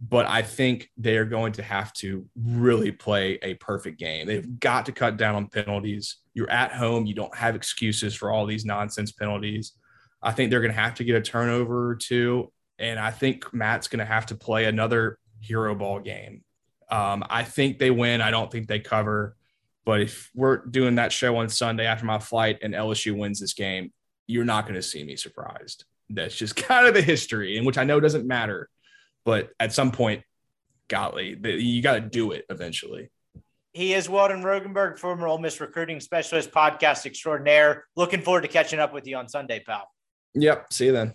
but I think they are going to have to really play a perfect game. They've got to cut down on penalties. You're at home, you don't have excuses for all these nonsense penalties. I think they're going to have to get a turnover or two. And I think Matt's going to have to play another hero ball game. Um, I think they win. I don't think they cover. But if we're doing that show on Sunday after my flight and LSU wins this game, you're not going to see me surprised. That's just <laughs> kind of the history, in which I know doesn't matter. But at some point, golly, you got to do it eventually. He is Weldon Rogenberg, former Ole Miss recruiting specialist, podcast extraordinaire. Looking forward to catching up with you on Sunday, pal. Yep. See you then.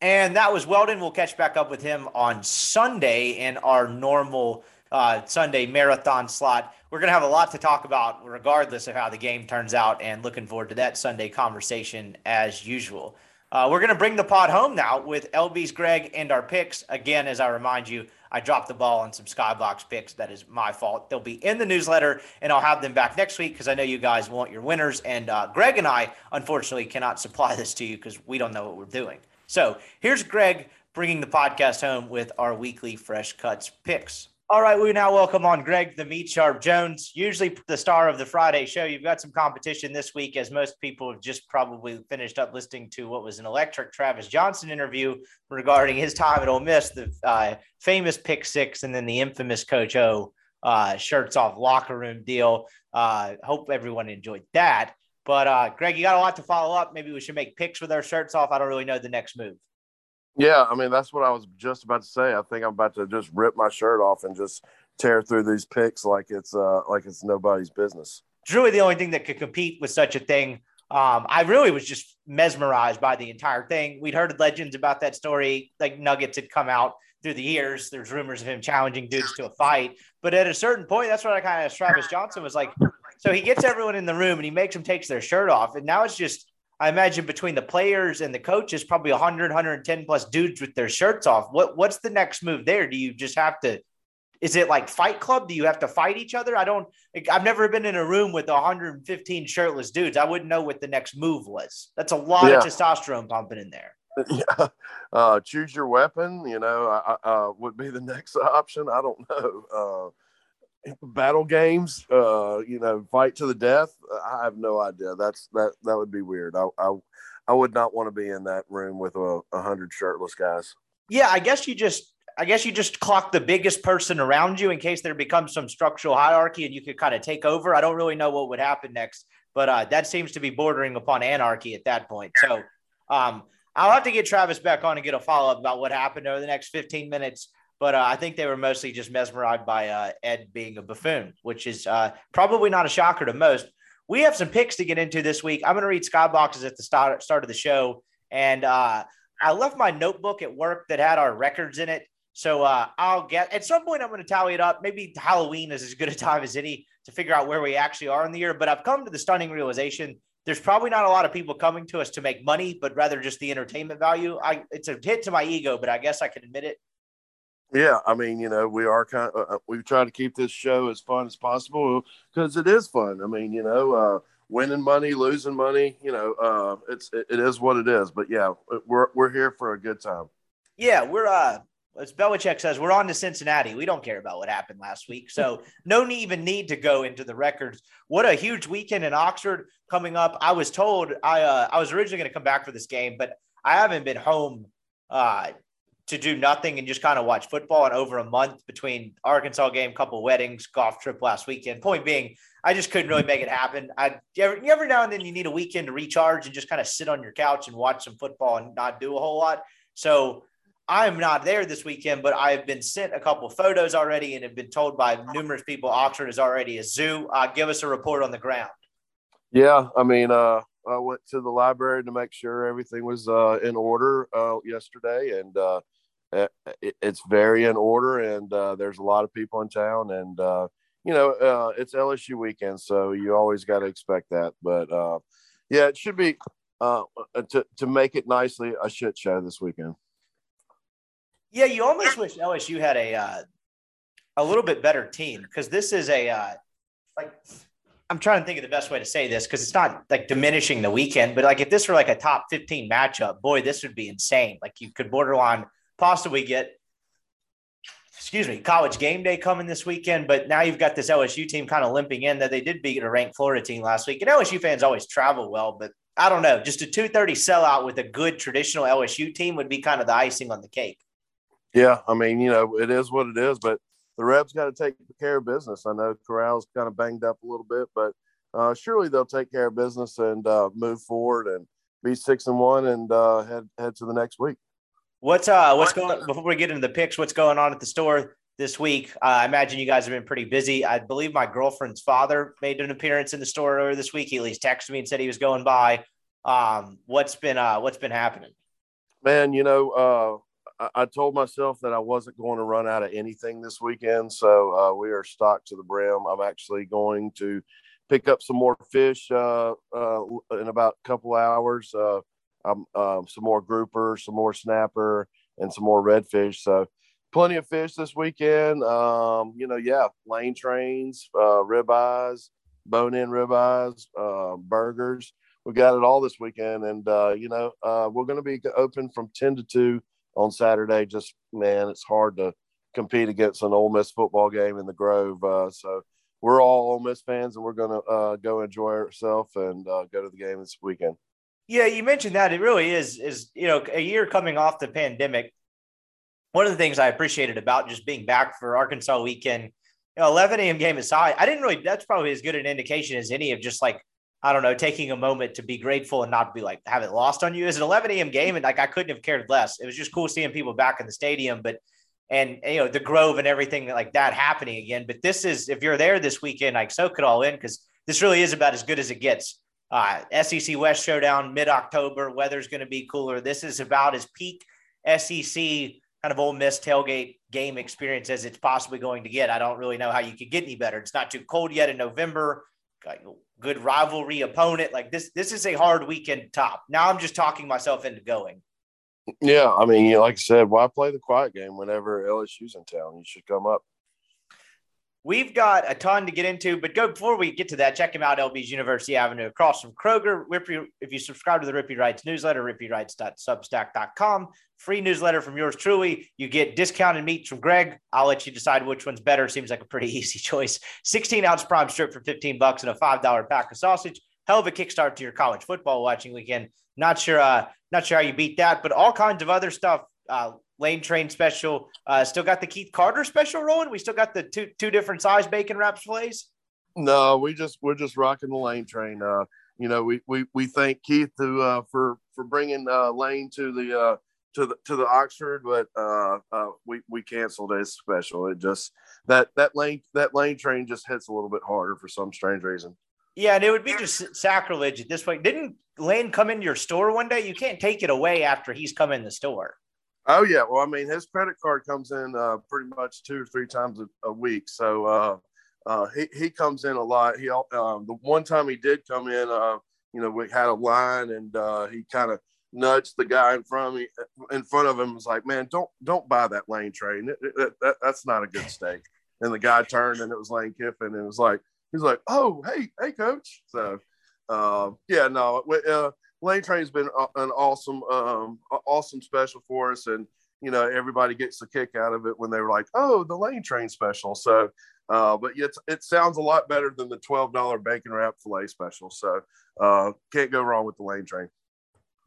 And that was Weldon. We'll catch back up with him on Sunday in our normal uh, Sunday marathon slot. We're going to have a lot to talk about, regardless of how the game turns out, and looking forward to that Sunday conversation as usual. Uh, we're going to bring the pod home now with LB's Greg and our picks. Again, as I remind you, I dropped the ball on some Skybox picks. That is my fault. They'll be in the newsletter, and I'll have them back next week because I know you guys want your winners. And uh, Greg and I, unfortunately, cannot supply this to you because we don't know what we're doing. So here's Greg bringing the podcast home with our weekly Fresh Cuts picks. All right, we now welcome on Greg the Meat Sharp Jones, usually the star of the Friday show. You've got some competition this week, as most people have just probably finished up listening to what was an electric Travis Johnson interview regarding his time at Ole Miss, the uh, famous pick six, and then the infamous Coach O uh, shirts off locker room deal. Uh, hope everyone enjoyed that. But uh, Greg, you got a lot to follow up. Maybe we should make picks with our shirts off. I don't really know the next move. Yeah, I mean that's what I was just about to say. I think I'm about to just rip my shirt off and just tear through these picks like it's uh like it's nobody's business. Really the only thing that could compete with such a thing. Um, I really was just mesmerized by the entire thing. We'd heard legends about that story, like Nuggets had come out through the years. There's rumors of him challenging dudes to a fight, but at a certain point, that's what I kind of Travis Johnson was like. So he gets everyone in the room and he makes them takes their shirt off, and now it's just I imagine between the players and the coaches, probably 100, 110 plus dudes with their shirts off. What what's the next move there? Do you just have to? Is it like Fight Club? Do you have to fight each other? I don't. I've never been in a room with 115 shirtless dudes. I wouldn't know what the next move was. That's a lot Yeah. of testosterone pumping in there. <laughs> yeah, uh, choose your weapon. You know, I, I, uh, would be the <laughs> next option. I don't know. Uh, battle games. Uh, you know, fight to the death. I have no idea. That's that. That would be weird. I I, I would not want to be in that room with a, a hundred shirtless guys. Yeah, I guess you just I guess you just clock the biggest person around you in case there becomes some structural hierarchy and you could kind of take over. I don't really know what would happen next, but uh, that seems to be bordering upon anarchy at that point. So um, I'll have to get Travis back on and get a follow up about what happened over the next 15 minutes. But uh, I think they were mostly just mesmerized by uh, Ed being a buffoon, which is uh, probably not a shocker to most. We have some picks to get into this week. I'm going to read skyboxes at the start, start of the show. And uh, I left my notebook at work that had our records in it. So uh, I'll get at some point I'm going to tally it up. Maybe Halloween is as good a time as any to figure out where we actually are in the year. But I've come to the stunning realization there's probably not a lot of people coming to us to make money, but rather just the entertainment value. I it's a hit to my ego, but I guess I can admit it. Yeah, I mean, you know, we are kind of uh, we try to keep this show as fun as possible because it is fun. I mean, you know, uh, winning money, losing money, you know, uh, it's it, it is what it is. But yeah, we're we're here for a good time. Yeah, we're uh as Belichick says, we're on to Cincinnati. We don't care about what happened last week. So <laughs> no need, even need to go into the records. What a huge weekend in Oxford coming up. I was told I uh, I was originally going to come back for this game, but I haven't been home uh, to do nothing and just kind of watch football And over a month between Arkansas game, couple weddings, golf trip last weekend. Point being, I just couldn't really make it happen. I every, every now and then you need a weekend to recharge and just kind of sit on your couch and watch some football and not do a whole lot. So I am not there this weekend, but I have been sent a couple photos already and have been told by numerous people Oxford is already a zoo. Uh, give us a report on the ground. Yeah, I mean, uh, I went to the library to make sure everything was uh, in order uh, yesterday, and uh, it's very in order. And uh, there's a lot of people in town, and you know, it's LSU weekend, so you always got to expect that. But yeah, it should be to to make it nicely a shit show this weekend. Yeah, you almost wish LSU had a uh, a little bit better team because this is a uh, like I'm trying to think of the best way to say this because it's not like diminishing the weekend, but like if this were like a top 15 matchup, boy, this would be insane. Like you could borderline possibly get excuse me, college game day coming this weekend, but now you've got this LSU team kind of limping in that they did beat a ranked Florida team last week. And LSU fans always travel well, but I don't know, just a 230 sellout with a good traditional LSU team would be kind of the icing on the cake. Yeah, I mean, you know, it is what it is, but the Rebs got to take care of business. I know Corral's kind of banged up a little bit, but uh, surely they'll take care of business and uh, move forward and be six and one and uh, head head to the next week. What's uh what's going before we get into the picks? What's going on at the store this week? Uh, I imagine you guys have been pretty busy. I believe my girlfriend's father made an appearance in the store earlier this week. He at least texted me and said he was going by. Um, what's been uh what's been happening? Man, you know, uh, I, told myself that I wasn't going to run out of anything this weekend, so uh, we are stocked to the brim. I'm actually going to pick up some more fish uh, uh, in about a couple hours. Uh, um, some more grouper, some more snapper, and some more redfish. So plenty of fish this weekend. Um, you know, yeah, lane trains, uh, ribeyes, bone-in ribeyes, uh, burgers. We got it all this weekend, and uh, you know, uh, we're going to be open from ten to two on Saturday. Just man, it's hard to compete against an Ole Miss football game in the Grove. Uh, so we're all Ole Miss fans, and we're going to uh, go enjoy ourselves and uh, go to the game this weekend. Yeah, you mentioned that it really is is you know a year coming off the pandemic. One of the things I appreciated about just being back for Arkansas weekend, you know, 11 a.m. game aside, I didn't really. That's probably as good an indication as any of just like I don't know, taking a moment to be grateful and not be like have it lost on you. Is an 11 a.m. game, and like I couldn't have cared less. It was just cool seeing people back in the stadium, but and you know the Grove and everything like that happening again. But this is if you're there this weekend, like soak it all in because this really is about as good as it gets. Uh, SEC West showdown mid October. Weather's going to be cooler. This is about as peak SEC kind of Ole Miss tailgate game experience as it's possibly going to get. I don't really know how you could get any better. It's not too cold yet in November good rivalry opponent. Like this, this is a hard weekend top. Now I'm just talking myself into going. Yeah, I mean, like I said, why play the quiet game whenever LSU's in town? You should come up. We've got a ton to get into, but go before we get to that, check him out, LB's University Avenue across from Kroger. Rippy, if you subscribe to the Rippy Writes newsletter, rippywrites.substack.com, free newsletter from yours truly. You get discounted meats from Greg. I'll let you decide which one's better. Seems like a pretty <laughs> easy choice. 16 ounce prime strip for 15 bucks and a $5 pack of sausage. Hell of a kickstart to your college football watching weekend. Not sure, uh, not sure how you beat that, but all kinds of other stuff uh, lane train special. Uh, still got the Keith Carter special rolling. We still got the two two different size bacon wraps fillets. No, we just we're just rocking the lane train. Uh, you know, we we we thank Keith to uh, for for bringing uh, Lane to the uh, to the to the Oxford, but uh, uh, we we canceled his special. It just that that lane that lane train just hits a little bit harder for some strange reason. Yeah, and it would be just sacrilege at this point. Didn't Lane come into your store one day? You can't take it away after he's come in the store. Oh yeah, well, I mean, his credit card comes in uh, pretty much two or three times a, a week, so uh, uh, he he comes in a lot. He um, the one time he did come in, uh, you know, we had a line, and uh, he kind of nudged the guy in front of me, in front of him, was like, "Man, don't don't buy that lane train. That, that, that's not a good <laughs> steak." And the guy turned, and it was Lane Kiffin, and it was like, he's like, "Oh, hey, hey, coach." So, uh, yeah, no, uh, lane train's been an awesome, um, awesome special for us, and you know, everybody gets a kick out of it when they were like, "Oh, the lane train special." So, uh, but it, it sounds a lot better than the twelve dollar bacon wrap fillet special. So, uh, can't go wrong with the lane train.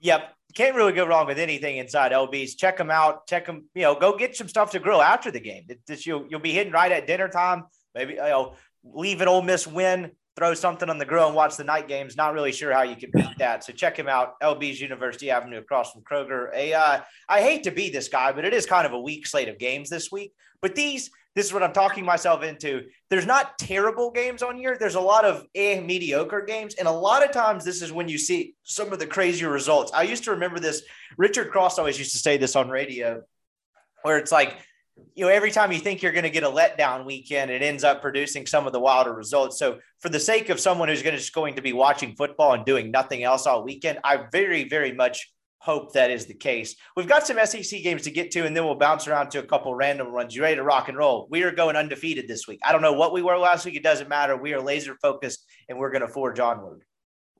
Yep. Can't really go wrong with anything inside LB's. Check them out. Check them, you know, go get some stuff to grill after the game. It, this, you'll, you'll be hitting right at dinner time. Maybe, you know, leave an Ole Miss win, throw something on the grill and watch the night games. Not really sure how you can beat that. So check him out. LB's University Avenue across from Kroger. A, uh, I hate to be this guy, but it is kind of a weak slate of games this week. But these, this is what I'm talking myself into. There's not terrible games on here. There's a lot of eh, mediocre games. And a lot of times this is when you see some of the crazier results. I used to remember this. Richard Cross always used to say this on radio, where it's like, you know, every time you think you're going to get a letdown weekend, it ends up producing some of the wilder results. So, for the sake of someone who's going to just going to be watching football and doing nothing else all weekend, I very, very much hope that is the case. We've got some SEC games to get to, and then we'll bounce around to a couple random runs. You ready to rock and roll? We are going undefeated this week. I don't know what we were last week. It doesn't matter. We are laser focused, and we're going to forge onward.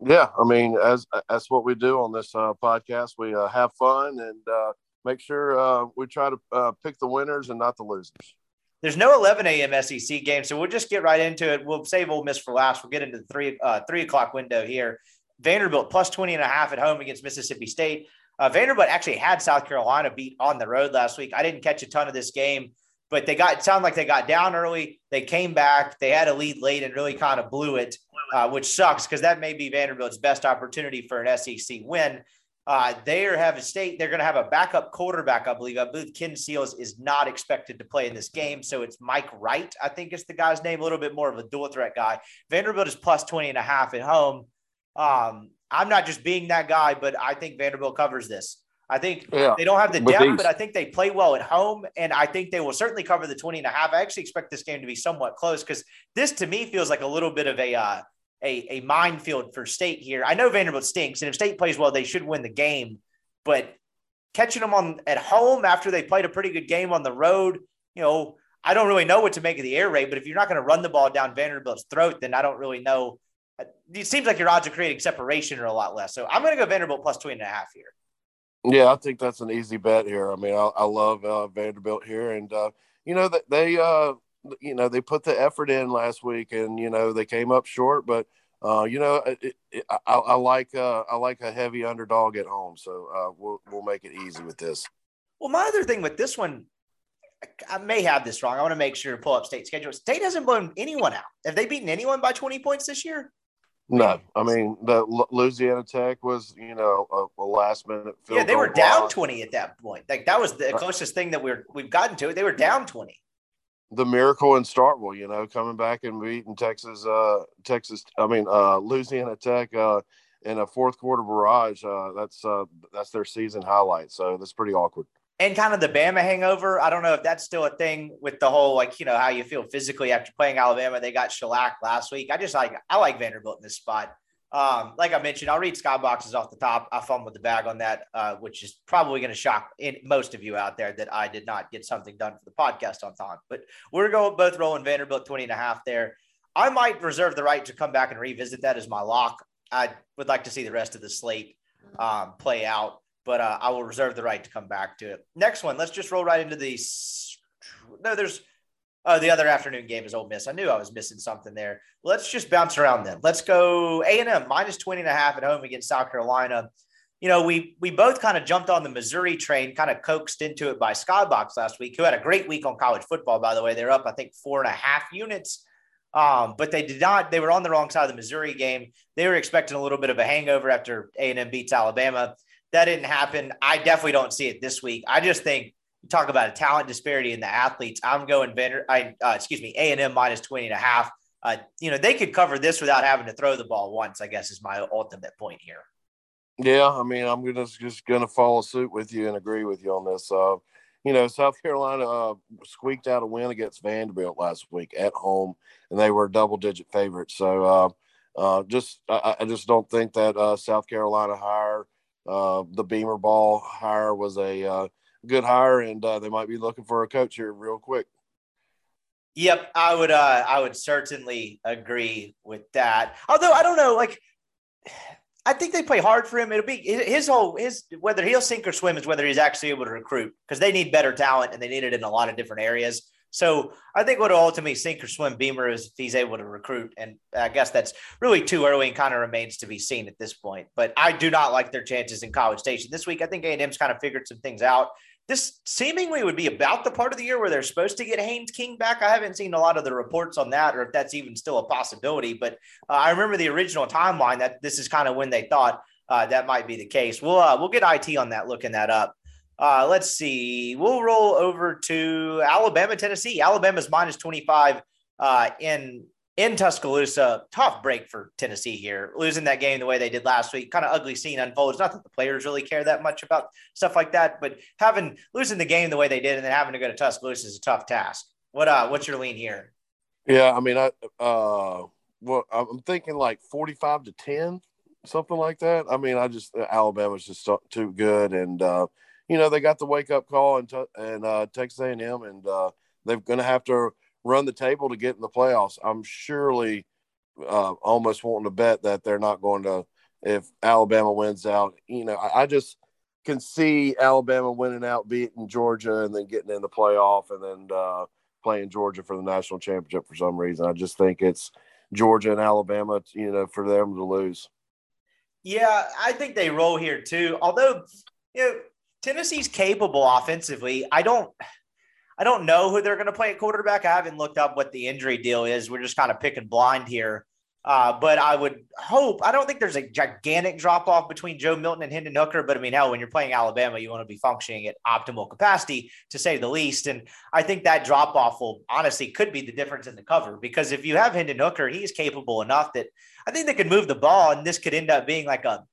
Yeah, I mean, as that's what we do on this uh, podcast. We uh, have fun and uh, make sure uh, we try to uh, pick the winners and not the losers. There's no 11 a.m. SEC game, so we'll just get right into it. We'll save Ole Miss for last. We'll get into the three uh, three o'clock window here. Vanderbilt plus 20 and a half at home against Mississippi State. Uh, Vanderbilt actually had South Carolina beat on the road last week. I didn't catch a ton of this game, but they got it sounded like they got down early. They came back. They had a lead late and really kind of blew it, uh, which sucks because that may be Vanderbilt's best opportunity for an SEC win. Uh, they have a state. They're going to have a backup quarterback, I believe. I believe Ken Seals is not expected to play in this game. So it's Mike Wright, I think is the guy's name, a little bit more of a dual threat guy. Vanderbilt is plus 20 and a half at home. Um, I'm not just being that guy, but I think Vanderbilt covers this. I think yeah, they don't have the depth, but I think they play well at home. And I think they will certainly cover the 20 and a half. I actually expect this game to be somewhat close because this to me feels like a little bit of a, uh, a, a minefield for state here. I know Vanderbilt stinks, and if state plays well, they should win the game. But catching them on at home after they played a pretty good game on the road, you know, I don't really know what to make of the air raid. But if you're not going to run the ball down Vanderbilt's throat, then I don't really know it seems like your odds of creating separation are a lot less. So I'm going to go Vanderbilt plus two and a half here. Yeah, I think that's an easy bet here. I mean, I, I love uh, Vanderbilt here, and uh, you know that they, uh, you know, they put the effort in last week, and you know they came up short, but uh, you know, it, it, I, I, like uh, I like a heavy underdog at home, so uh, we'll we'll make it easy with this. Well, my other thing with this one, I may have this wrong. I want to make sure to pull up state schedule. State hasn't blown anyone out. Have they beaten anyone by 20 points this year? No, I mean the Louisiana Tech was, you know, a, a last minute. yeah, they were down twenty at that point. Like that was the closest thing that we're we've gotten to. They were down twenty. The miracle in Starkville, you know, coming back and beating Texas, uh, Texas. I mean, uh, Louisiana Tech uh, in a fourth quarter barrage. Uh, that's uh, that's their season highlight. So that's pretty awkward and kind of the Bama hangover. I don't know if that's still a thing with the whole like you know how you feel physically after playing Alabama. They got shellacked last week. I just like I like Vanderbilt in this spot. Um, like I mentioned, I'll read skyboxes off the top. I fumbled the bag on that, uh, which is probably going to shock in, most of you out there that I did not get something done for the podcast on time. But we're going both rolling Vanderbilt 20 and a half there. I might reserve the right to come back and revisit that as my lock. I would like to see the rest of the slate um, play out but uh, I will reserve the right to come back to it. Next one, let's just roll right into the. No, there's uh, the other afternoon game is Ole Miss. I knew I was missing something there. Let's just bounce around then. Let's go A and M minus 20 and a half at home against South Carolina. you know, we we both kind of jumped on the Missouri train, kind of coaxed into it by Skybox last week, who had a great week on college football, by the way. They're up, I think, four and a half units. Um, but they did not, they were on the wrong side of the Missouri game. They were expecting a little bit of a hangover after A&M beats Alabama. That didn't happen. I definitely don't see it this week. I just think talk about a talent disparity in the athletes. I'm going Vander, I, uh, excuse me, A&M minus 20 and a half. Uh, you know, they could cover this without having to throw the ball once, I guess is my ultimate point here. Yeah, I mean, I'm gonna just gonna follow suit with you and agree with you on this. Uh, you know, South Carolina uh, squeaked out a win against Vanderbilt last week at home, and they were double-digit favorites. So, uh, uh, just I, I, just don't think that uh, South Carolina hire, uh, the Beamer ball hire, was a good hire, and uh, they might be looking for a coach here real quick. Yep, I would. Uh, I would certainly agree with that. Although I don't know, like <sighs> I think they play hard for him. It'll be his whole his whether he'll sink or swim is whether he's actually able to recruit because they need better talent and they need it in a lot of different areas. So I think what will ultimately sink or swim Beamer is if he's able to recruit, and I guess that's really too early and kind of remains to be seen at this point. But I do not like their chances in College Station this week. I think A&M's kind of figured some things out this seemingly would be about the part of the year where they're supposed to get Haynes King back. I haven't seen a lot of the reports on that or if that's even still a possibility. But uh, I remember the original timeline that this is kind of when they thought uh, that might be the case. We'll uh, we'll get IT on that, looking that up. Uh, let's see. We'll roll over to Alabama, Tennessee. Alabama's minus 25 uh, in in Tuscaloosa, tough break for Tennessee here, losing that game the way they did last week. Kind of ugly scene unfolds. Not that the players really care that much about stuff like that, but having losing the game the way they did and then having to go to Tuscaloosa is a tough task. What uh, what's your lean here? Yeah, I mean, I uh, well, I'm thinking like 45 to 10, something like that. I mean, I just Alabama's just too good, and uh, you know they got the wake up call and and uh, Texas A&M, and uh, they're going to have to run the table to get in the playoffs. I'm surely uh, almost wanting to bet that they're not going to if Alabama wins out. You know, I, I, just can see Alabama winning out, beating Georgia, and then getting in the playoff, and then uh, playing Georgia for the national championship for some reason. I just think it's Georgia and Alabama, you know, for them to lose. Yeah, I think they roll here too. Although, you know, Tennessee's capable offensively. I don't. I don't know who they're going to play at quarterback. I haven't looked up what the injury deal is. We're just kind of picking blind here. Uh, but I would hope, I don't think there's a gigantic drop off between Joe Milton and Hendon Hooker. But I mean, hell, when you're playing Alabama, you want to be functioning at optimal capacity to say the least. And I think that drop off will honestly could be the difference in the cover because if you have Hendon Hooker, he's capable enough that I think they could move the ball and this could end up being like a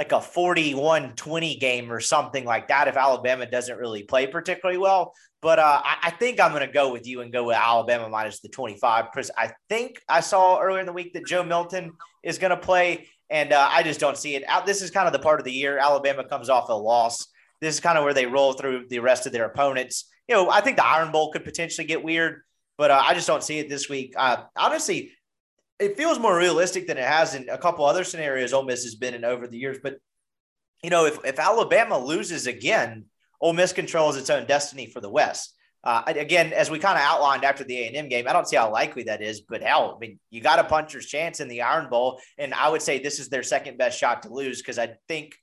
like a 41-20 game or something like that if Alabama doesn't really play particularly well. But uh, I, I, think I'm going to go with you and go with Alabama minus the 25 because I think I saw earlier in the week that Joe Milton is going to play, and uh, I just don't see it. This is kind of the part of the year Alabama comes off a loss. This is kind of where they roll through the rest of their opponents. You know, I think the Iron Bowl could potentially get weird, but uh, I just don't see it this week. Uh, honestly, it feels more realistic than it has in a couple other scenarios Ole Miss has been in over the years. But you know, if if Alabama loses again, Ole Miss controls its own destiny for the West. Uh, again, as we kind of outlined after the A and M game, I don't see how likely that is, but hell, I mean, you got a puncher's chance in the Iron Bowl, and I would say this is their second best shot to lose because I think,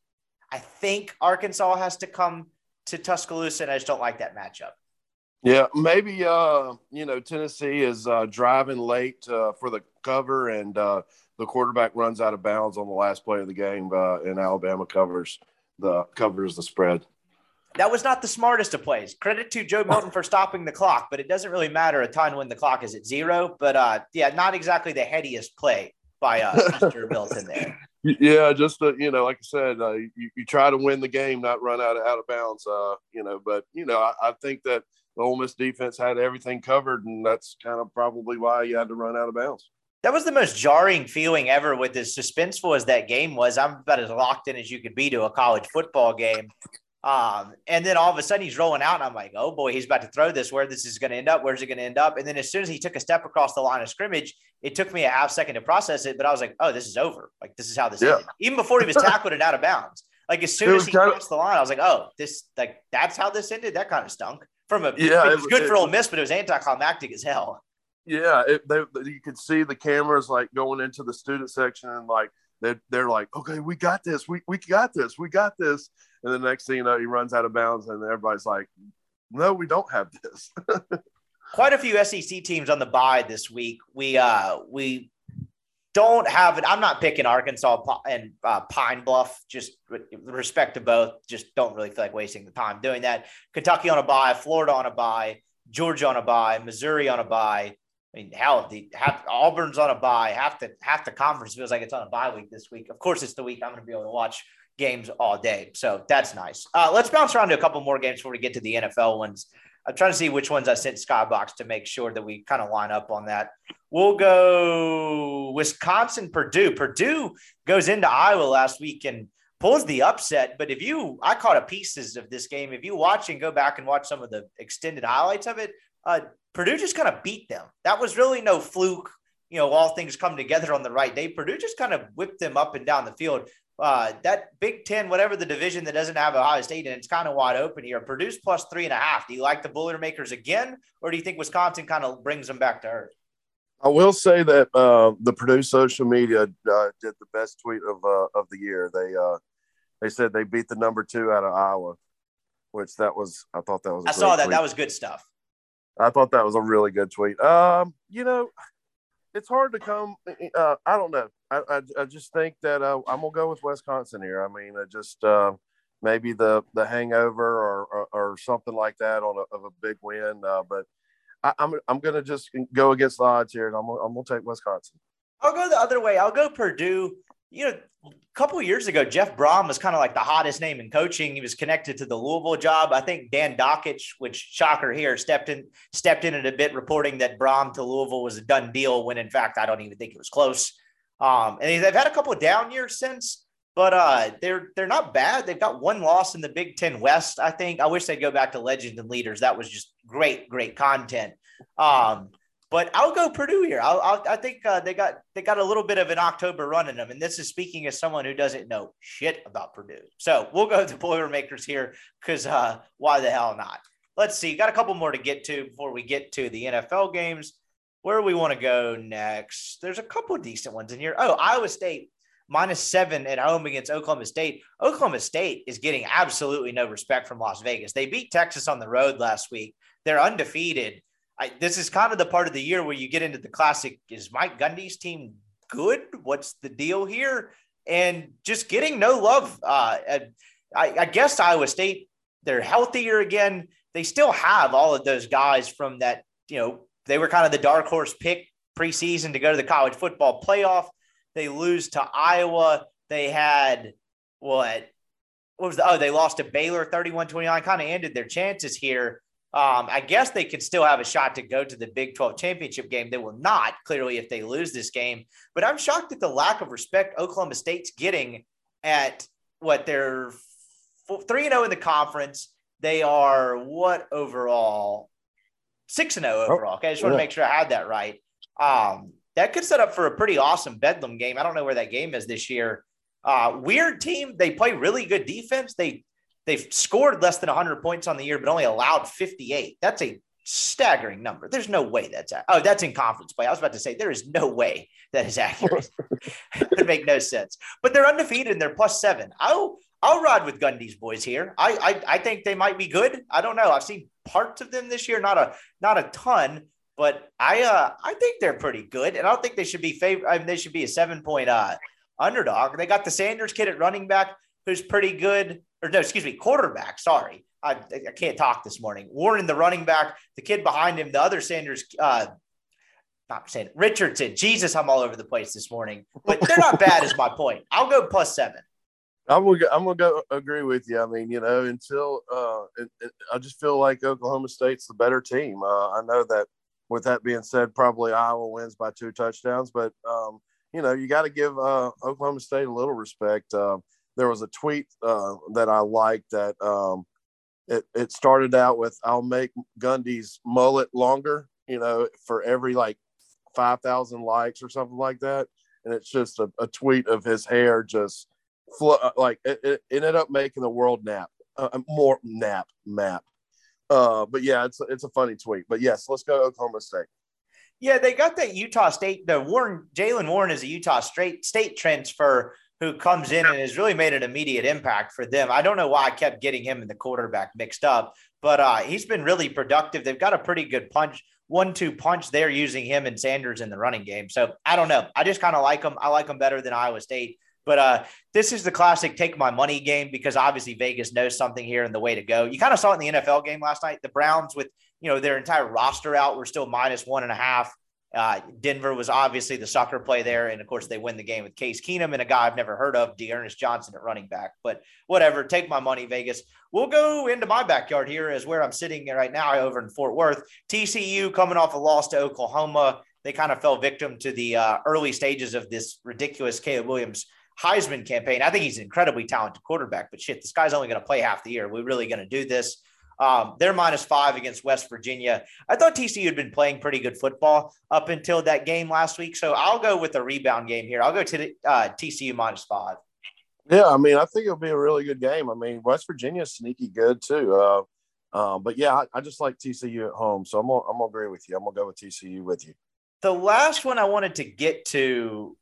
I think Arkansas has to come to Tuscaloosa, and I just don't like that matchup. Yeah, maybe uh, you know Tennessee is uh, driving late uh, for the cover, and uh, the quarterback runs out of bounds on the last play of the game, uh, and Alabama covers the covers the spread. That was not the smartest of plays. Credit to Joe Milton for stopping the clock, but it doesn't really matter a ton when the clock is at zero. But uh, yeah, not exactly the headiest play by uh, Mr. <laughs> Milton there. Yeah, just uh, you know, like I said, uh, you, you try to win the game, not run out of out of bounds. Uh, you know, but you know, I, I think that the Ole Miss defense had everything covered, and that's kind of probably why you had to run out of bounds. That was the most jarring feeling ever with as suspenseful as that game was. I'm about as locked in as you could be to a college football game. Um, and then all of a sudden he's rolling out, and I'm like, oh boy, he's about to throw this. Where this is going to end up? Where's it going to end up? And then as soon as he took a step across the line of scrimmage, it took me a half second to process it, but I was like, oh, this is over. Like this is how this yeah. ended. Even before he was <laughs> tackled and out of bounds. Like as soon as he crossed of, the line, I was like, oh, this like that's how this ended. That kind of stunk from a yeah, it was good it, for Ole Miss, but it was anticlimactic as hell. Yeah, it, they, you could see the cameras like going into the student section and like they're, they're like, okay, we got this, we we got this, we got this, and the next thing you know, he runs out of bounds, and everybody's like, no, we don't have this. <laughs> Quite a few SEC teams on the bye this week. We uh we don't have it. I'm not picking Arkansas and uh, Pine Bluff. Just with respect to both, just don't really feel like wasting the time doing that. Kentucky on a bye, Florida on a bye, Georgia on a bye, Missouri on a bye. I mean, hell, the half, Auburn's on a bye. Half the half the conference feels like it's on a bye week this week. Of course, it's the week I'm going to be able to watch games all day, so that's nice. Uh, let's bounce around to a couple more games before we get to the NFL ones. I'm trying to see which ones I sent Skybox to make sure that we kind of line up on that. We'll go Wisconsin, Purdue. Purdue goes into Iowa last week and pulls the upset. But if you, I caught a pieces of this game. If you watch and go back and watch some of the extended highlights of it, uh, Purdue just kind of beat them. That was really no fluke. You know, all things come together on the right day. Purdue just kind of whipped them up and down the field uh, that Big Ten, whatever the division that doesn't have Ohio State, and it's kind of wide open here. Purdue's plus three and a half. Do you like the Boilermakers again, or do you think Wisconsin kind of brings them back to earth? I will say that uh, the Purdue social media uh, did the best tweet of uh, of the year. They uh, they said they beat the number two out of Iowa, which that was I thought that was. I saw that. Tweet. That was good stuff. I thought that was a really good tweet. Um, you know, it's hard to come. Uh, I don't know. I, I, I just think that uh, I'm gonna go with Wisconsin here. I mean, just uh, maybe the the hangover or, or, or something like that on a, of a big win. Uh, but I, am I'm, I'm gonna just go against the odds here, and I'm I'm gonna take Wisconsin. I'll go the other way. I'll go Purdue. You know, a couple years ago, Jeff Brohm was kind of like the hottest name in coaching. He was connected to the Louisville job. I think Dan Dakich, which shocker here, stepped in stepped in it a bit, reporting that Brohm to Louisville was a done deal. When in fact, I don't even think it was close. Um, and they've had a couple of down years since, but uh, they're they're not bad. They've got one loss in the Big Ten West. I think. I wish they'd go back to Legends and Leaders. That was just great, great content. Um, but I'll go Purdue here. I'll, I'll, i think uh, they got they got a little bit of an October run in them, and this is speaking as someone who doesn't know shit about Purdue. So we'll go to the Boilermakers here because uh, why the hell not? Let's see. Got a couple more to get to before we get to the NFL games where do we want to go next? There's a couple decent ones in here. Oh, Iowa State minus seven at home against Oklahoma State. Oklahoma State is getting absolutely no respect from Las Vegas. They beat Texas on the road last week. They're undefeated. I, this is kind of the part of the year where you get into the classic. Is Mike Gundy's team good? What's the deal here? And just getting no love. Uh, I, I guess Iowa State, they're healthier again. They still have all of those guys from that, you know, they were kind of the dark horse pick preseason to go to the college football playoff. They lose to Iowa. They had what? What was the? Oh, they lost to Baylor 31 29, kind of ended their chances here. Um, I guess they could still have a shot to go to the Big 12 championship game. They will not, clearly, if they lose this game. But I'm shocked at the lack of respect Oklahoma State's getting at what they're 3 0 in the conference. They are what overall? six and zero oh overall. Okay, I just want to make sure I had that right. Um, that could set up for a pretty awesome Bedlam game. I don't know where that game is this year. Uh, weird team. They play really good defense. They they've scored less than 100 points on the year, but only allowed 58. That's a staggering number. There's no way that's oh that's in conference play. I was about to say there is no way that is accurate. <laughs> <laughs> it would make no sense. But they're undefeated and they're plus seven. I'll I'll ride with Gundy's boys here. I, I I think they might be good. I don't know. I've seen parts of them this year, not a not a ton, but I uh I think they're pretty good, and I don't think they should be favor. I mean, they should be a seven point uh underdog. They got the Sanders kid at running back who's pretty good, or no, excuse me, quarterback. Sorry, I, I can't talk this morning. Warren, the running back, the kid behind him, the other Sanders. uh not saying Richardson. Jesus, I'm all over the place this morning, but they're not bad. is my point. I'll go plus seven. I'm gonna I'm gonna go agree with you. I mean, you know, until uh, it, it, I just feel like Oklahoma State's the better team. Uh, I know that. With that being said, probably Iowa wins by two touchdowns, but um, you know, you got to give uh, Oklahoma State a little respect. Uh, there was a tweet uh, that I liked that um, it, it started out with "I'll make Gundy's mullet longer," you know, for every like five thousand likes or something like that, and it's just a, a tweet of his hair just uh, like it, it, ended up making the world nap uh, uh, more nap map. Uh, but yeah, it's it's a funny tweet. But yes, let's go Oklahoma State. Yeah, they got that Utah State. The Warren Jaylen Warren is a Utah State State transfer who comes in and has really made an immediate impact for them. I don't know why I kept getting him and the quarterback mixed up, but uh, he's been really productive. They've got a pretty good punch, one-two punch there using him and Sanders in the running game. So I don't know. I just kind of like them. I like them better than Iowa State. But uh, this is the classic take my money game because obviously Vegas knows something here and the way to go. You kind of saw it in the NFL game last night. The Browns with you know their entire roster out were still minus one and a half. Uh, Denver was obviously the soccer play there, and of course they win the game with Case Keenum and a guy I've never heard of, D'Ernest Johnson at running back. But whatever, take my money, Vegas. We'll go into my backyard here, is where I'm sitting right now over in Fort Worth. TCU coming off a loss to Oklahoma. They kind of fell victim to the uh, early stages of this ridiculous Caleb Williams Heisman campaign. I think he's an incredibly talented quarterback, but shit, this guy's only going to play half the year. We're really going to do this. Um, they're minus five against West Virginia. I thought TCU had been playing pretty good football up until that game last week. So I'll go with a rebound game here. I'll go to the, uh, TCU minus five. Yeah, I mean, I think it'll be a really good game. I mean, West Virginia's sneaky good too. Uh, um, but yeah, I, I, just like TCU at home, so I'm gonna, I'm gonna agree with you. I'm gonna go with TCU with you. The last one I wanted to get to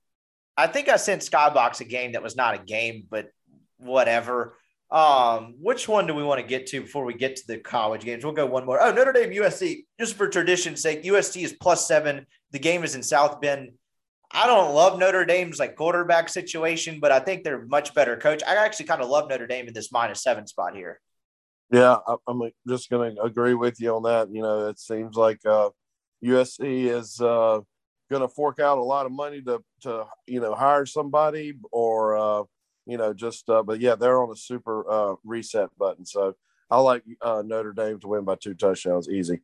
I think I sent Skybox a game that was not a game, but whatever. Um, which one do we want to get to before we get to the college games? We'll go one more. Oh, Notre Dame USC, just for tradition's sake. USC is plus seven. The game is in South Bend. I don't love Notre Dame's like quarterback situation, but I think they're much better coach. I actually kind of love Notre Dame in this minus seven spot here. Yeah, I'm just going to agree with you on that. You know, it seems like uh, USC is uh, going to fork out a lot of money to to you know hire somebody or uh, you know just uh, but yeah they're on a super uh, reset button so I like uh, Notre Dame to win by two touchdowns easy.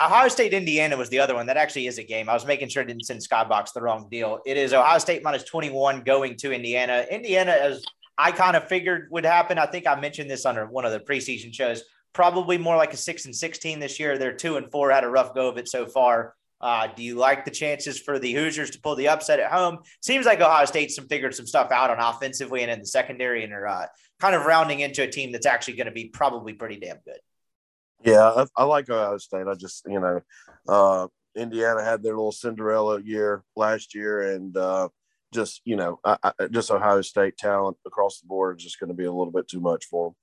Ohio State Indiana was the other one that actually is a game. I was making sure I didn't send Skybox the wrong deal. It is Ohio State minus 21 going to Indiana. Indiana, as I kind of figured would happen. I think I mentioned this on one of the preseason shows. Probably more like a six and 16 this year. They're two and four, had a rough go of it so far. Uh, do you like the chances for the Hoosiers to pull the upset at home? Seems like Ohio State's some figured some stuff out on offensively and in the secondary, and are uh, kind of rounding into a team that's actually going to be probably pretty damn good. Yeah, I, I, like Ohio State. I just you know, uh, Indiana had their little Cinderella year last year, and uh, just you know, I, I, just Ohio State talent across the board is just going to be a little bit too much for them.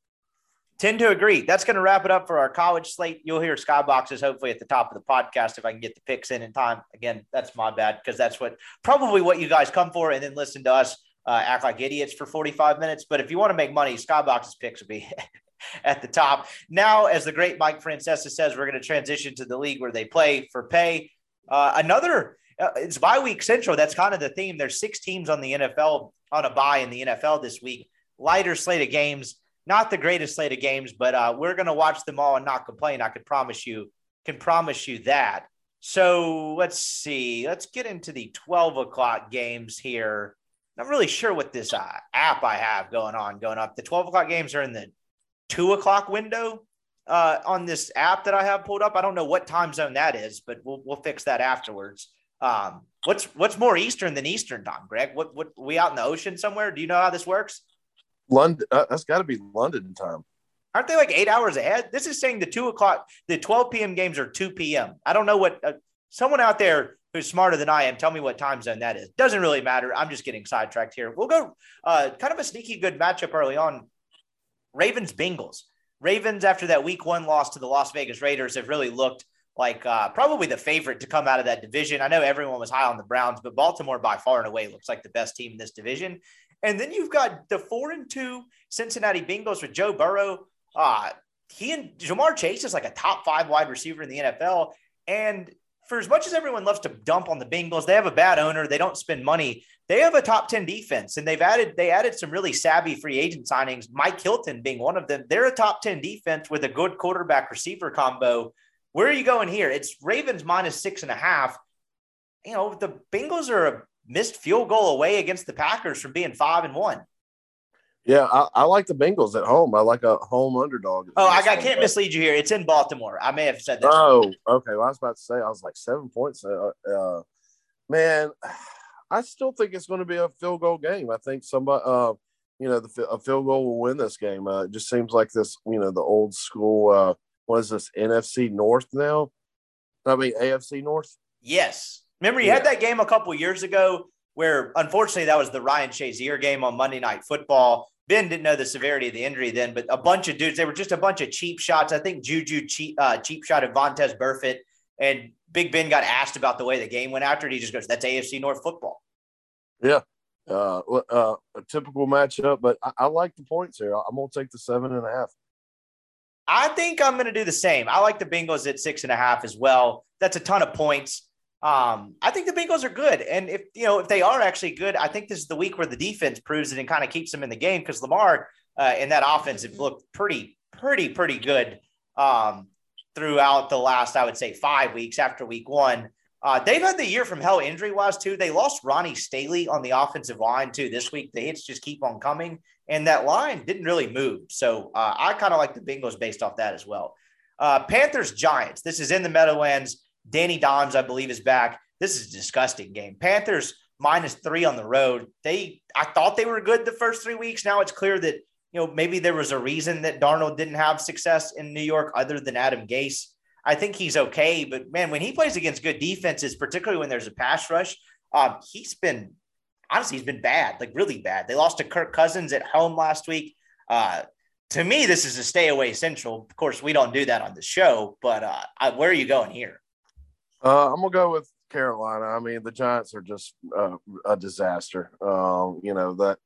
Tend to agree. That's going to wrap it up for our college slate. You'll hear skyboxes hopefully at the top of the podcast if I can get the picks in in time. Again, that's my bad because that's what probably what you guys come for, and then listen to us uh, act like idiots for 45 minutes. But if you want to make money, skyboxes picks will be <laughs> at the top. Now, as the great Mike Francesa says, we're going to transition to the league where they play for pay. Uh, another, uh, it's bye week central. That's kind of the theme. There's six teams on the NFL on a bye in the NFL this week. Lighter slate of games not the greatest slate of games, but uh, we're going to watch them all and not complain. I can promise you, can promise you that. So let's see. Let's get into the 12 o'clock games here. Not really sure what this uh, app I have going on going up. The 12 o'clock games are in the two o'clock window uh, on this app that I have pulled up. I don't know what time zone that is, but we'll, we'll fix that afterwards. Um, what's what's more Eastern than Eastern time, Greg? What what we out in the ocean somewhere? Do you know how this works? London. Uh, that's got to be London time. Aren't they like eight hours ahead? This is saying the two o'clock, the 12 p.m. games are 2 p.m. I don't know what uh, someone out there who's smarter than I am, tell me what time zone that is. Doesn't really matter. I'm just getting sidetracked here. We'll go uh, kind of a sneaky good matchup early on. Ravens Bengals. Ravens, after that week one loss to the Las Vegas Raiders, have really looked like uh, probably the favorite to come out of that division. I know everyone was high on the Browns, but Baltimore by far and away looks like the best team in this division. And then you've got the four and two Cincinnati Bengals with Joe Burrow. Uh, he and Ja'Marr Chase is like a top five wide receiver in the NFL. And for as much as everyone loves to dump on the Bengals, they have a bad owner. They don't spend money. They have a top 10 defense and they've added, they added some really savvy free agent signings, Mike Hilton being one of them. They're a top 10 defense with a good quarterback receiver combo. Where are you going here? It's Ravens minus six and a half. You know, the Bengals are a missed field goal away against the Packers from being five and one. Yeah, I, I, like the Bengals at home. I like a home underdog. Oh, I, I can't mislead you here. It's in Baltimore. I may have said that. Oh, okay. Well, I was about to say I was like seven points. Uh, uh, man, I still think it's going to be a field goal game. I think somebody, uh, you know, the a field goal will win this game. Uh, it just seems like this, you know, the old school. Uh, what is this NFC North now? I mean AFC North. Yes. Remember, you had that game a couple years ago where, unfortunately, that was the Ryan Shazier game on Monday Night Football. Ben didn't know the severity of the injury then, but a bunch of dudes, they were just a bunch of cheap shots. I think Juju cheap, uh, cheap shot at Vontaze Burfict, and Big Ben got asked about the way the game went after it. He just goes, "That's AFC North football." Yeah, uh, uh, a typical matchup, but I, I like the points here. I'm gonna take the seven and a half. I think I'm going to do the same. I like the Bengals at six and a half as well. That's a ton of points. Um, I think the Bengals are good, and if you know if they are actually good, I think this is the week where the defense proves it and kind of keeps them in the game because Lamar uh, and that offense have looked pretty, pretty, pretty good um, throughout the last, I would say, five weeks after week one. Uh, they've had the year from hell injury wise too. They lost Ronnie Stanley on the offensive line too this week. The hits just keep on coming, and that line didn't really move. So uh, I kind of like the Bengals based off that as well. Uh, Panthers Giants. This is in the Meadowlands. Danny Dimes, I believe, is back. This is a disgusting game. Panthers minus three on the road. They, I thought they were good the first three weeks. Now it's clear that you know maybe there was a reason that Darnold didn't have success in New York other than Adam Gase. I think he's okay, but man, when he plays against good defenses, particularly when there's a pass rush, um, he's been honestly he's been bad, like really bad. They lost to Kirk Cousins at home last week. Uh, to me, this is a stay away central. Of course, we don't do that on the show, but uh, I, where are you going here? Uh, I'm gonna go with Carolina. I mean, the Giants are just uh, a disaster. Um, you know that.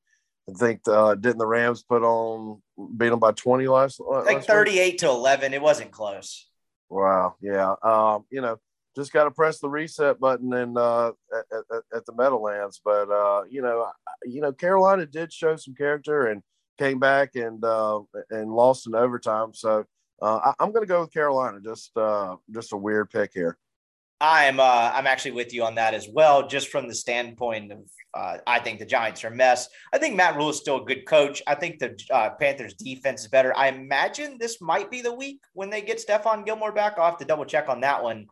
I think uh, didn't the Rams put on beat them by 20 last like 38 week? to 11. It wasn't close. Wow. Yeah. Um, you know, just got to press the reset button and uh, at, at, at, the Meadowlands. But uh, you know, you know, Carolina did show some character and came back and uh, and lost in overtime. So uh, I, am going to go with Carolina. Just uh, just a weird pick here. I'm uh, I'm actually with you on that as well. Just from the standpoint of, uh, I think the Giants are a mess. I think Matt Rhule is still a good coach. I think the uh, Panthers defense is better. I imagine this might be the week when they get Stephon Gilmore back. I'll have to double check on that one.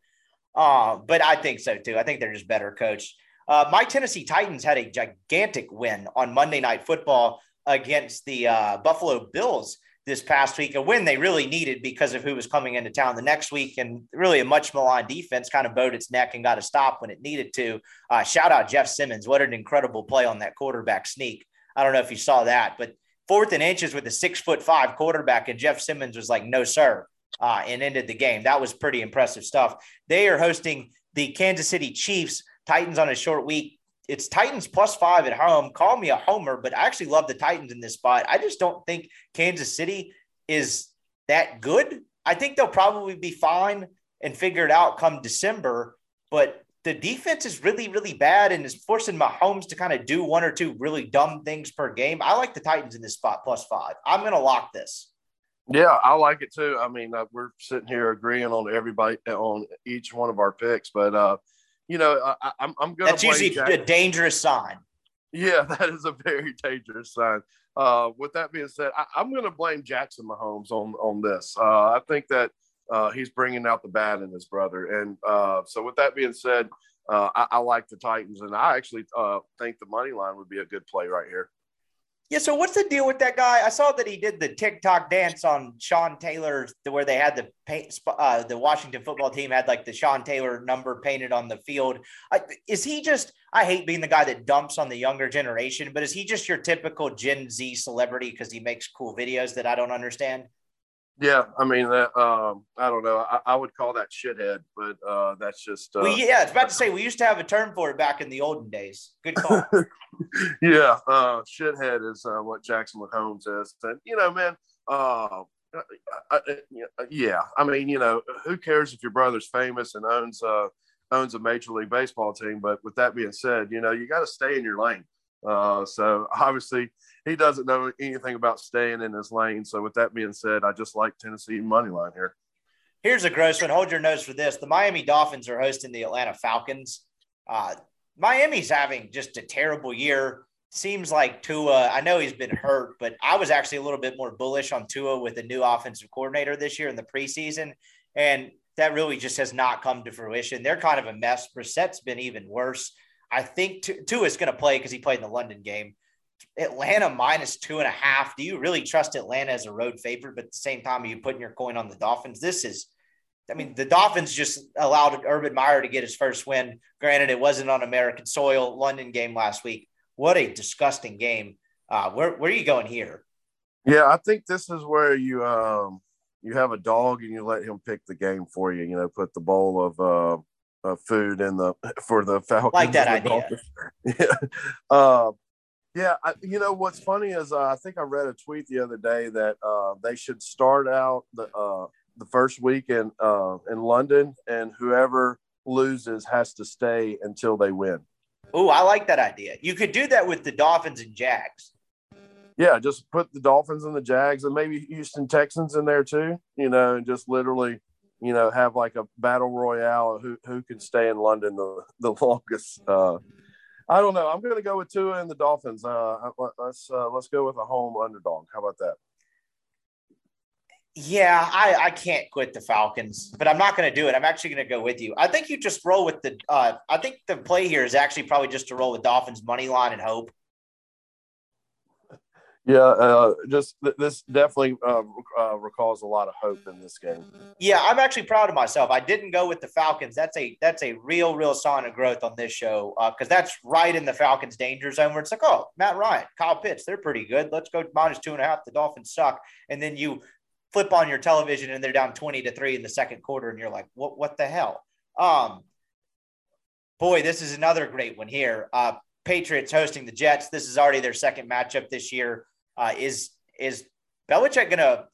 Uh, but I think so too. I think they're just better coached. Uh, my Tennessee Titans had a gigantic win on Monday Night Football against the uh, Buffalo Bills this past week, a win they really needed because of who was coming into town the next week. And really, a much maligned defense kind of bowed its neck and got a stop when it needed to. Uh, shout out Jeff Simmons. What an incredible play on that quarterback sneak. I don't know if you saw that, but fourth and inches with a six foot five quarterback, and Jeff Simmons was like, no, sir, uh, and ended the game. That was pretty impressive stuff. They are hosting the Kansas City Chiefs. Titans on a short week it's Titans plus five at home. Call me a homer, but I actually love the Titans in this spot. I just don't think Kansas City is that good. I think they'll probably be fine and figure it out come December, but the defense is really, really bad and is forcing Mahomes to kind of do one or two really dumb things per game. I like the Titans in this spot plus five. I'm going to lock this. Yeah, I like it too. I mean, uh, we're sitting here agreeing on everybody on each one of our picks, but uh, you know, I, am I'm, I'm going to. That's usually Jack- a dangerous sign. Yeah, <laughs> that is a very dangerous sign. Uh, with that being said, I, am going to blame Jackson Mahomes on on this. Uh, I think that uh, he's bringing out the bad in his brother, and uh, so with that being said, uh, I, I, like the Titans, and I actually uh, think the money line would be a good play right here. Yeah. So what's the deal with that guy? I saw that he did the TikTok dance on Sean Taylor, where they had the paint. Uh, the Washington football team had like the Sean Taylor number painted on the field. I, is he just? I hate being the guy that dumps on the younger generation, but is he just your typical Gen Z celebrity because he makes cool videos that I don't understand? Yeah, I mean, that, um, I don't know. I, I, would call that shithead, but uh, that's just. Uh, well, yeah, it's about to say we used to have a term for it back in the olden days. Good call. <laughs> yeah, uh, shithead is uh, what Jackson Mahomes is, and you know, man. Uh, I, yeah, I mean, you know, who cares if your brother's famous and owns uh, owns a major league baseball team? But with that being said, you know, you got to stay in your lane. Uh, so <laughs> obviously, he doesn't know anything about staying in his lane. So with that being said, I just like Tennessee money line here. Here's a gross one. Hold your nose for this. The Miami Dolphins are hosting the Atlanta Falcons. Uh, Miami's having just a terrible year. Seems like Tua, I know he's been hurt, but I was actually a little bit more bullish on Tua with the new offensive coordinator this year in the preseason. And that really just has not come to fruition. They're kind of a mess. Brissett's been even worse. I think Tua is going to play because he played in the London game. Atlanta minus two and a half. Do you really trust Atlanta as a road favorite? But at the same time, are you putting your coin on the Dolphins? This is I mean, the Dolphins just allowed Urban Meyer to get his first win. Granted, it wasn't on American soil. London game last week. What a disgusting game. Uh, where where are you going here? Yeah, I think this is where you um you have a dog and you let him pick the game for you. You know, put the bowl of uh of food in the <laughs> for the Falcons. Like that idea. <laughs> yeah. Uh, yeah, I, you know what's funny is uh, I think I read a tweet the other day that uh, they should start out the uh, the first week in uh, in London, and whoever loses has to stay until they win. Oh, I like that idea. You could do that with the Dolphins and Jags. Yeah, just put the Dolphins and the Jags, and maybe Houston Texans in there too. You know, and just literally, you know, have like a battle royale who who can stay in London the <laughs> the longest. Uh, I don't know. I'm going to go with Tua and the Dolphins. Uh, let's uh, let's go with a home underdog. How about that? Yeah, I, I can't quit the Falcons, but I'm not going to do it. I'm actually going to go with you. I think you just roll with the. Uh, I think the play here is actually probably just to roll with Dolphins money line and hope. Yeah, uh, just th- this definitely uh, uh, recalls a lot of hope in this game. Yeah, I'm actually proud of myself. I didn't go with the Falcons. That's a that's a real real sign of growth on this show because uh, that's right in the Falcons' danger zone where it's like, oh, Matt Ryan, Kyle Pitts, they're pretty good. Let's go minus two and a half. The Dolphins suck, and then you flip on your television and they're down twenty to three in the second quarter, and you're like, what what the hell? Um, boy, this is another great one here. Uh, Patriots hosting the Jets. This is already their second matchup this year. Uh, is is Belichick going to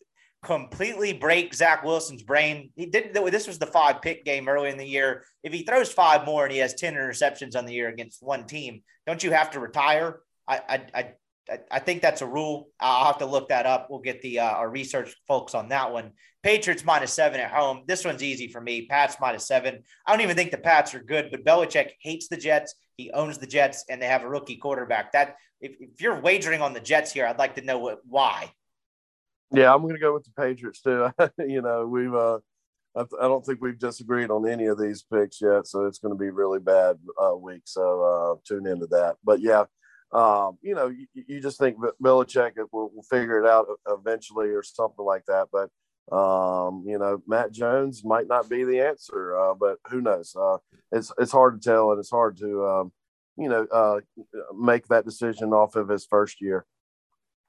completely break Zach Wilson's brain? He did. This was the five pick game early in the year. If he throws five more and he has ten interceptions on the year against one team, don't you have to retire? I I I, I think that's a rule. I'll have to look that up. We'll get the uh, our research folks on that one. Patriots minus seven at home. This one's easy for me. Pats minus seven. I don't even think the Pats are good, but Belichick hates the Jets. He owns the Jets, and they have a rookie quarterback. That if, if you're wagering on the Jets here, I'd like to know what why. Yeah, I'm going to go with the Patriots too. <laughs> you know, we've uh, I, I, don't think we've disagreed on any of these picks yet, so it's going to be really bad uh, week. So uh, tune into that. But yeah, um, you know, you, you, just think Belichick will, will figure it out eventually or something like that. But um, you know, Mac Jones might not be the answer, uh, but who knows? Uh, it's it's hard to tell, and it's hard to um, you know uh, make that decision off of his first year.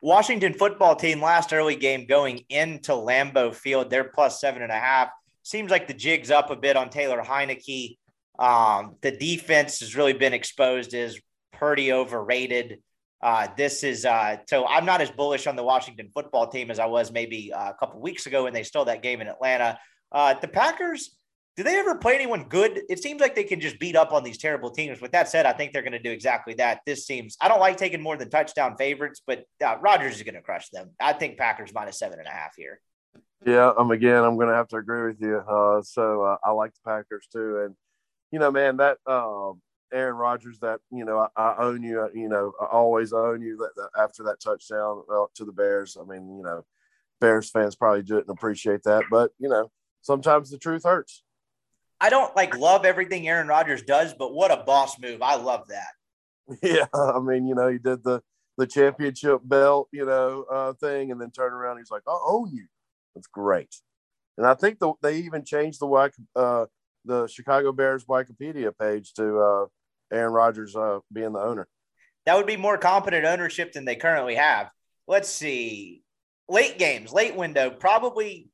Washington football team last early game going into Lambeau Field, they're plus seven and a half. Seems like the jig's up a bit on Taylor Heinicke. Um, the defense has really been exposed as pretty overrated. Uh, this is uh, so I'm not as bullish on the Washington football team as I was maybe uh, a couple weeks ago when they stole that game in Atlanta. Uh, the Packers, do they ever play anyone good? It seems like they can just beat up on these terrible teams. With that said, I think they're going to do exactly that. This seems I don't like taking more than touchdown favorites, but uh, Rodgers is going to crush them. I think Packers minus seven and a half here. Yeah, um, again, I'm going to have to agree with you. Uh, so I like the Packers too, and you know, man, that um, Aaron Rodgers that you know I, I own you. You know I always own you. That, that after that touchdown uh, to the Bears, I mean you know Bears fans probably didn't appreciate that, but you know sometimes the truth hurts. I don't like love everything Aaron Rodgers does, but what a boss move! I love that. <laughs> Yeah, I mean you know he did the the championship belt you know uh, thing, and then turn around he's like I own you. That's great. And I think the, they even changed the uh, the Chicago Bears Wikipedia page to uh, Aaron Rodgers uh, being the owner. That would be more competent ownership than they currently have. Let's see. Late games, late window, probably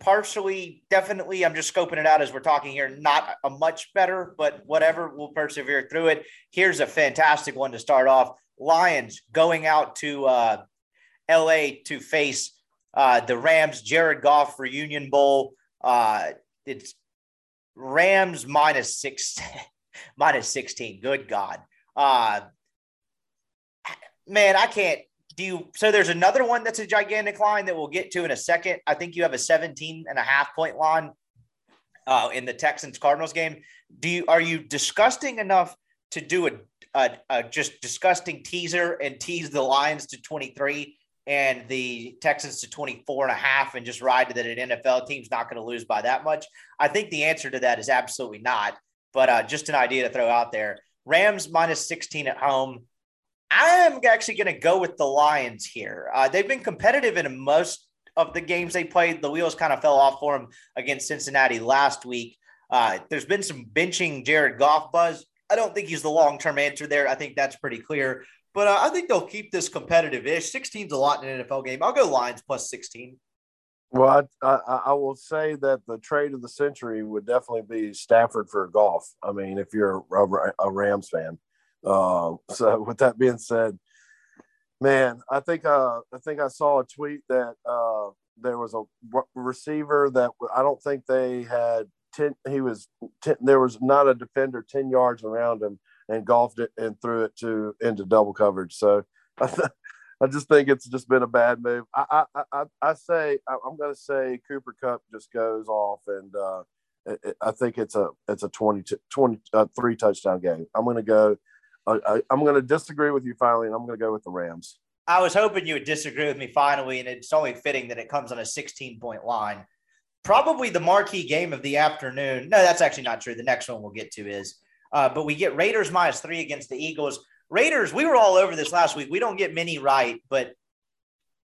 partially, definitely. I'm just scoping it out as we're talking here. Not a much better, but whatever. We'll persevere through it. Here's a fantastic one to start off Lions going out to uh, LA to face uh, the Rams, Jared Goff Reunion Bowl. Uh, it's Rams minus six. <laughs> minus 16. Good God. Uh, man, I can't do you. So there's another one that's a gigantic line that we'll get to in a second. I think you have a 17 and a half point line uh, in the Texans Cardinals game. Do you, are you disgusting enough to do a, a, a just disgusting teaser and tease the Lions to 23 and the Texans to 24 and a half and just ride that an NFL team's not going to lose by that much? I think the answer to that is absolutely not but uh, just an idea to throw out there. Rams minus 16 at home. I'm actually going to go with the Lions here. Uh, they've been competitive in most of the games they played. The wheels kind of fell off for them against Cincinnati last week. Uh, there's been some benching Jared Goff buzz. I don't think he's the long term answer there. I think that's pretty clear. But uh, I think they'll keep this competitive ish. 16 is a lot in an NFL game. I'll go Lions plus 16. Well, I, I, I, will say that the trade of the century would definitely be Stafford for Goff. I mean, if you're a, a Rams fan. Uh, <laughs> so, with that being said, man, I think uh, I think I saw a tweet that uh, there was a receiver that I don't think they had ten. He was ten, there was not a defender ten yards around him, and golfed it and threw it to into double coverage. So. <laughs> I just think it's just been a bad move. I I I, I say I'm going to say Cooper Kupp just goes off, and uh, it, I think it's a it's a 20, 20 uh, three touchdown game. I'm going to go. I, I'm going to disagree with you finally, and I'm going to go with the Rams. I was hoping you would disagree with me finally, and it's only fitting that it comes on a 16 point line. Probably the marquee game of the afternoon. No, that's actually not true. The next one we'll get to is, uh, but we get Raiders minus three against the Eagles. Raiders, we were all over this last week. We don't get many right, but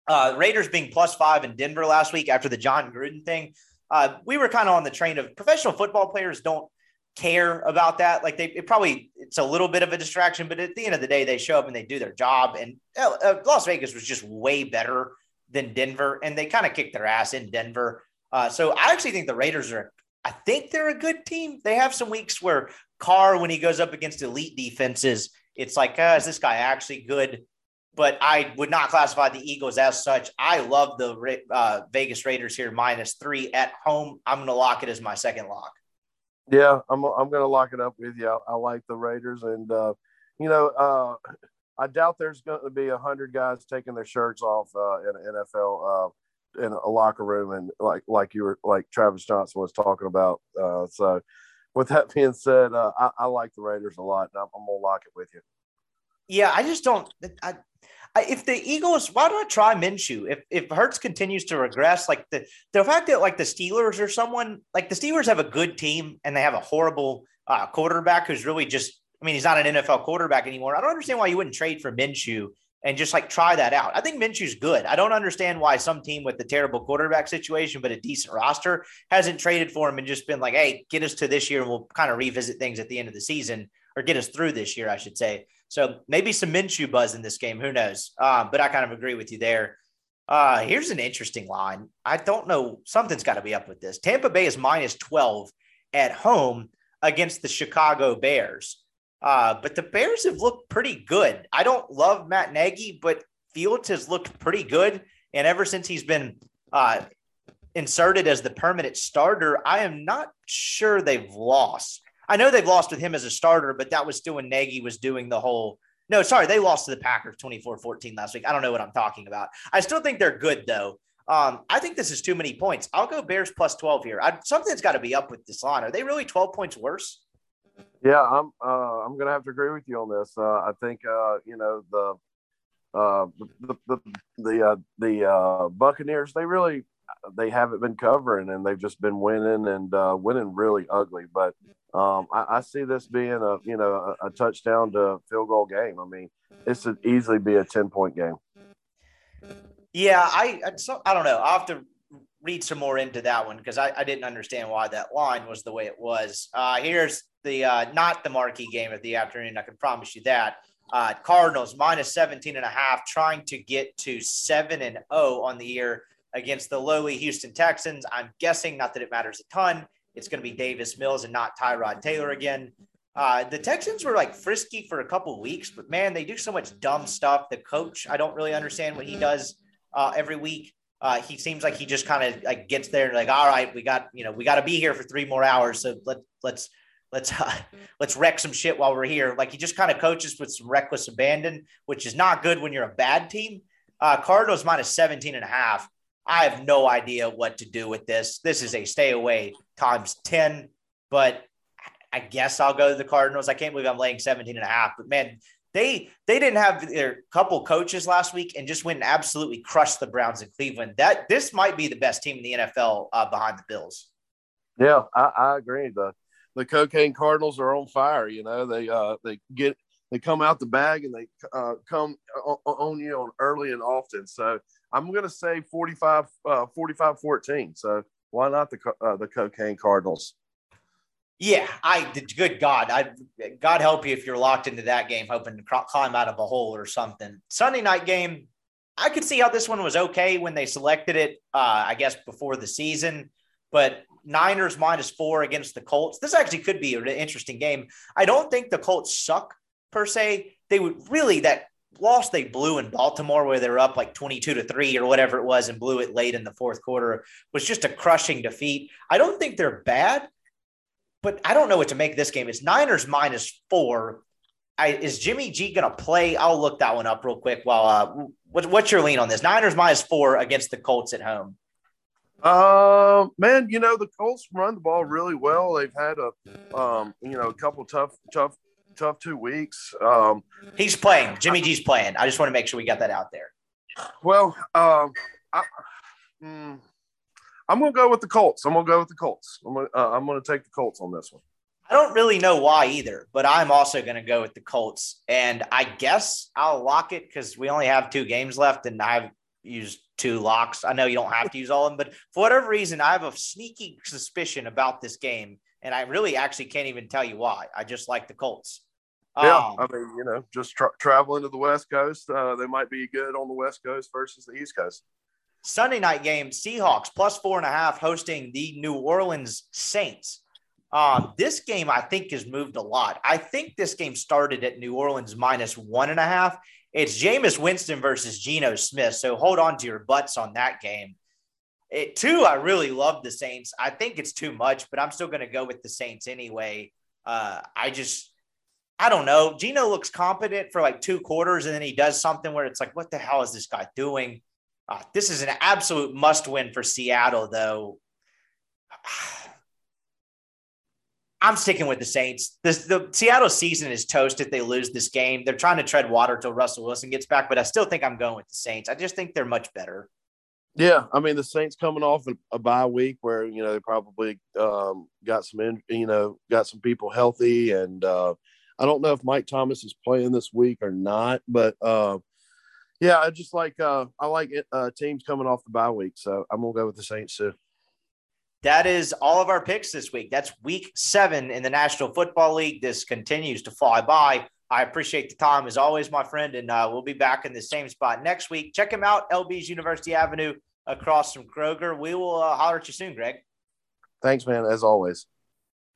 uh, Raiders being plus five in Denver last week after the Jon Gruden thing, uh, we were kind of on the train of professional football players don't care about that. Like they it probably it's a little bit of a distraction, but at the end of the day, they show up and they do their job. And uh, uh Las Vegas was just way better than Denver, and they kind of kicked their ass in Denver. Uh, so I actually think the Raiders are. I think they're a good team. They have some weeks where Carr, when he goes up against elite defenses, it's like, uh, is this guy actually good? But I would not classify the Eagles as such. I love the uh, Vegas Raiders here minus three at home. I'm going to lock it as my second lock. Yeah, I'm I'm to lock it up with you. I, I like the Raiders, and uh, you know, uh, I doubt there's going to be a hundred guys taking their shirts off uh, in NFL uh, in a locker room, and like like you were like Travis Johnson was talking about. Uh, so with that <laughs> being said, uh, I, I, like the Raiders a lot, and I'm, I'm, gonna lock it with you. Yeah, I just don't. I, if the Eagles, why don't I try Minshew? If if Hurts continues to regress, like the the fact that like the Steelers or someone like the Steelers have a good team and they have a horrible uh, quarterback who's really just. I mean, he's not an NFL quarterback anymore. I don't understand why you wouldn't trade for Minshew and just like try that out. I think Minshew's good. I don't understand why some team with the terrible quarterback situation but a decent roster hasn't traded for him and just been like, "Hey, get us to this year and we'll kind of revisit things at the end of the season or get us through this year, I should say." So maybe some Minshew buzz in this game. Who knows? Uh, but I kind of agree with you there. Uh, here's an interesting line. I don't know. Something's got to be up with this. Tampa Bay is minus 12 at home against the Chicago Bears. Uh, but the Bears have looked pretty good. I don't love Matt Nagy, but Fields has looked pretty good. And ever since he's been uh, inserted as the permanent starter, I am not sure they've lost. I know they've lost with him as a starter, but that was still when Nagy was doing the whole. No, sorry, they lost to the Packers 24 14 last week. I don't know what I'm talking about. I still think they're good, though. Um, I think this is too many points. I'll go Bears plus 12 here. I, something's got to be up with this line. Are they really 12 points worse? Yeah, I'm. Uh, I'm gonna have to agree with you on this. Uh, I think uh, you know the uh, the the the, uh, the uh, Buccaneers. They really they haven't been covering, and they've just been winning and winning really ugly. But um, I, I, see this being a you know a, a, touchdown to field goal game. I mean, this would easily be a ten point game. Yeah, I so, I don't know. I have to read some more into that one because I, I, didn't understand why that line was the way it was. Uh, here's the uh, not the marquee game of the afternoon. I can promise you that. Uh, Cardinals minus 17 and a half, trying to get to 7 and 0 on the year against the lowly Houston Texans. I'm guessing, not that it matters a ton, it's going to be Davis Mills and not Tyrod Taylor again. Uh, the Texans were like frisky for a couple weeks, but man, they do so much dumb stuff. The coach, I don't really understand what he does uh, every week. Uh, he seems like he just kind of like gets there and like, all right, we got you know we got to be here for three more hours, so let let's let's uh, <laughs> let's wreck some shit while we're here. Like he just kind of coaches with some reckless abandon, which is not good when you're a bad team. Uh, Cardinals minus 17 and a half. I have no idea what to do with this. This is a stay away times 10, but I guess I'll go to the Cardinals. I can't believe I'm laying 17 and a half, but man, they they didn't have their couple coaches last week and just went and absolutely crushed the Browns in Cleveland. That this might be the best team in the NFL uh, behind the Bills. Yeah, I, I, agree. The the cocaine Cardinals are on fire. You know, they uh they get they come out the bag and they uh, come on, on you on early and often. So I'm going to say 45, uh, 45 14. So why not the, uh, the cocaine Cardinals? Yeah, I good God, I God help you if you're locked into that game, hoping to climb out of a hole or something. Sunday night game, I could see how this one was okay when they selected it. Uh, I guess before the season, but Niners minus four against the Colts. This actually could be an interesting game. I don't think the Colts suck per se. They would really that loss they blew in Baltimore where they were up like 22 to 3 or whatever it was and blew it late in the fourth quarter was just a crushing defeat. I don't think they're bad, but I don't know what to make this game. It's Niners minus 4. I, is Jimmy G going to play? I'll look that one up real quick while uh what, what's your lean on this? Niners minus 4 against the Colts at home. Uh, man, you know the Colts run the ball really well. They've had a, um, you know, a couple tough, tough, tough two weeks. Um, he's playing. Jimmy G's playing. I just want to make sure we got that out there. Well, um, I, mm, I'm going to go with the Colts. I'm going to go with the Colts. I'm going uh, to take the Colts on this one. I don't really know why either, but I'm also going to go with the Colts. And I guess I'll lock it because we only have two games left, and I've used two locks. I know you don't have to use all of them, but for whatever reason, I have a sneaky suspicion about this game, and I really actually can't even tell you why. I just like the Colts. Yeah, um, I mean, you know, just tra- traveling to the West Coast, uh, they might be good on the West Coast versus the East Coast. Sunday night game: Seahawks plus four and a half hosting the New Orleans Saints. Um, this game, I think, has moved a lot. I think this game started at New Orleans minus one and a half, it's Jameis Winston versus Geno Smith. So hold on to your butts on that game. It, two, I really love the Saints. I think it's too much, but I'm still going to go with the Saints anyway. Uh, I just, I don't know. Geno looks competent for like two quarters, and then he does something where it's like, what the hell is this guy doing? Uh, this is an absolute must win for Seattle, though. <sighs> I'm sticking with the Saints. This, the Seattle season is toast if they lose this game. They're trying to tread water till Russell Wilson gets back, but I still think I'm going with the Saints. I just think they're much better. Yeah, I mean the Saints coming off a, bye week where you know they probably um, got some in, you know got some people healthy, and uh, I don't know if Mike Thomas is playing this week or not, but uh, yeah, I just like uh, I like it, uh, teams coming off the bye week, so I'm gonna go with the Saints too that is all of our picks this week. That's week seven in the National Football League. This continues to fly by. I appreciate the time as always, my friend, and uh, we'll be back in the same spot next week. Check him out, LB's University Avenue across from Kroger. We will uh, holler at you soon, Greg. Thanks, man, as always.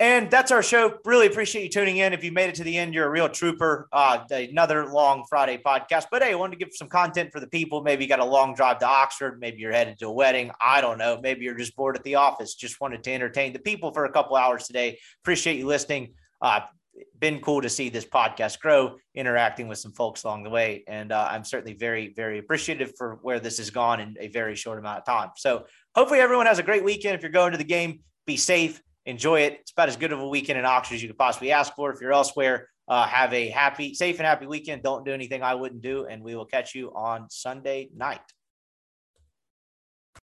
And that's our show. Really appreciate you tuning in. If you made it to the end, you're a real trooper. Uh, another long Friday podcast. But hey, I wanted to give some content for the people. Maybe you got a long drive to Oxford. Maybe you're headed to a wedding. I don't know. Maybe you're just bored at the office. Just wanted to entertain the people for a couple hours today. Appreciate you listening. Uh, been cool to see this podcast grow, interacting with some folks along the way. And uh, I'm certainly very, very appreciative for where this has gone in a very short amount of time. So hopefully everyone has a great weekend. If you're going to the game, be safe enjoy it. It's about as good of a weekend in Oxford as you could possibly ask for. If you're elsewhere, uh, have a happy, safe, and happy weekend. Don't do anything I wouldn't do. And we will catch you on Sunday night.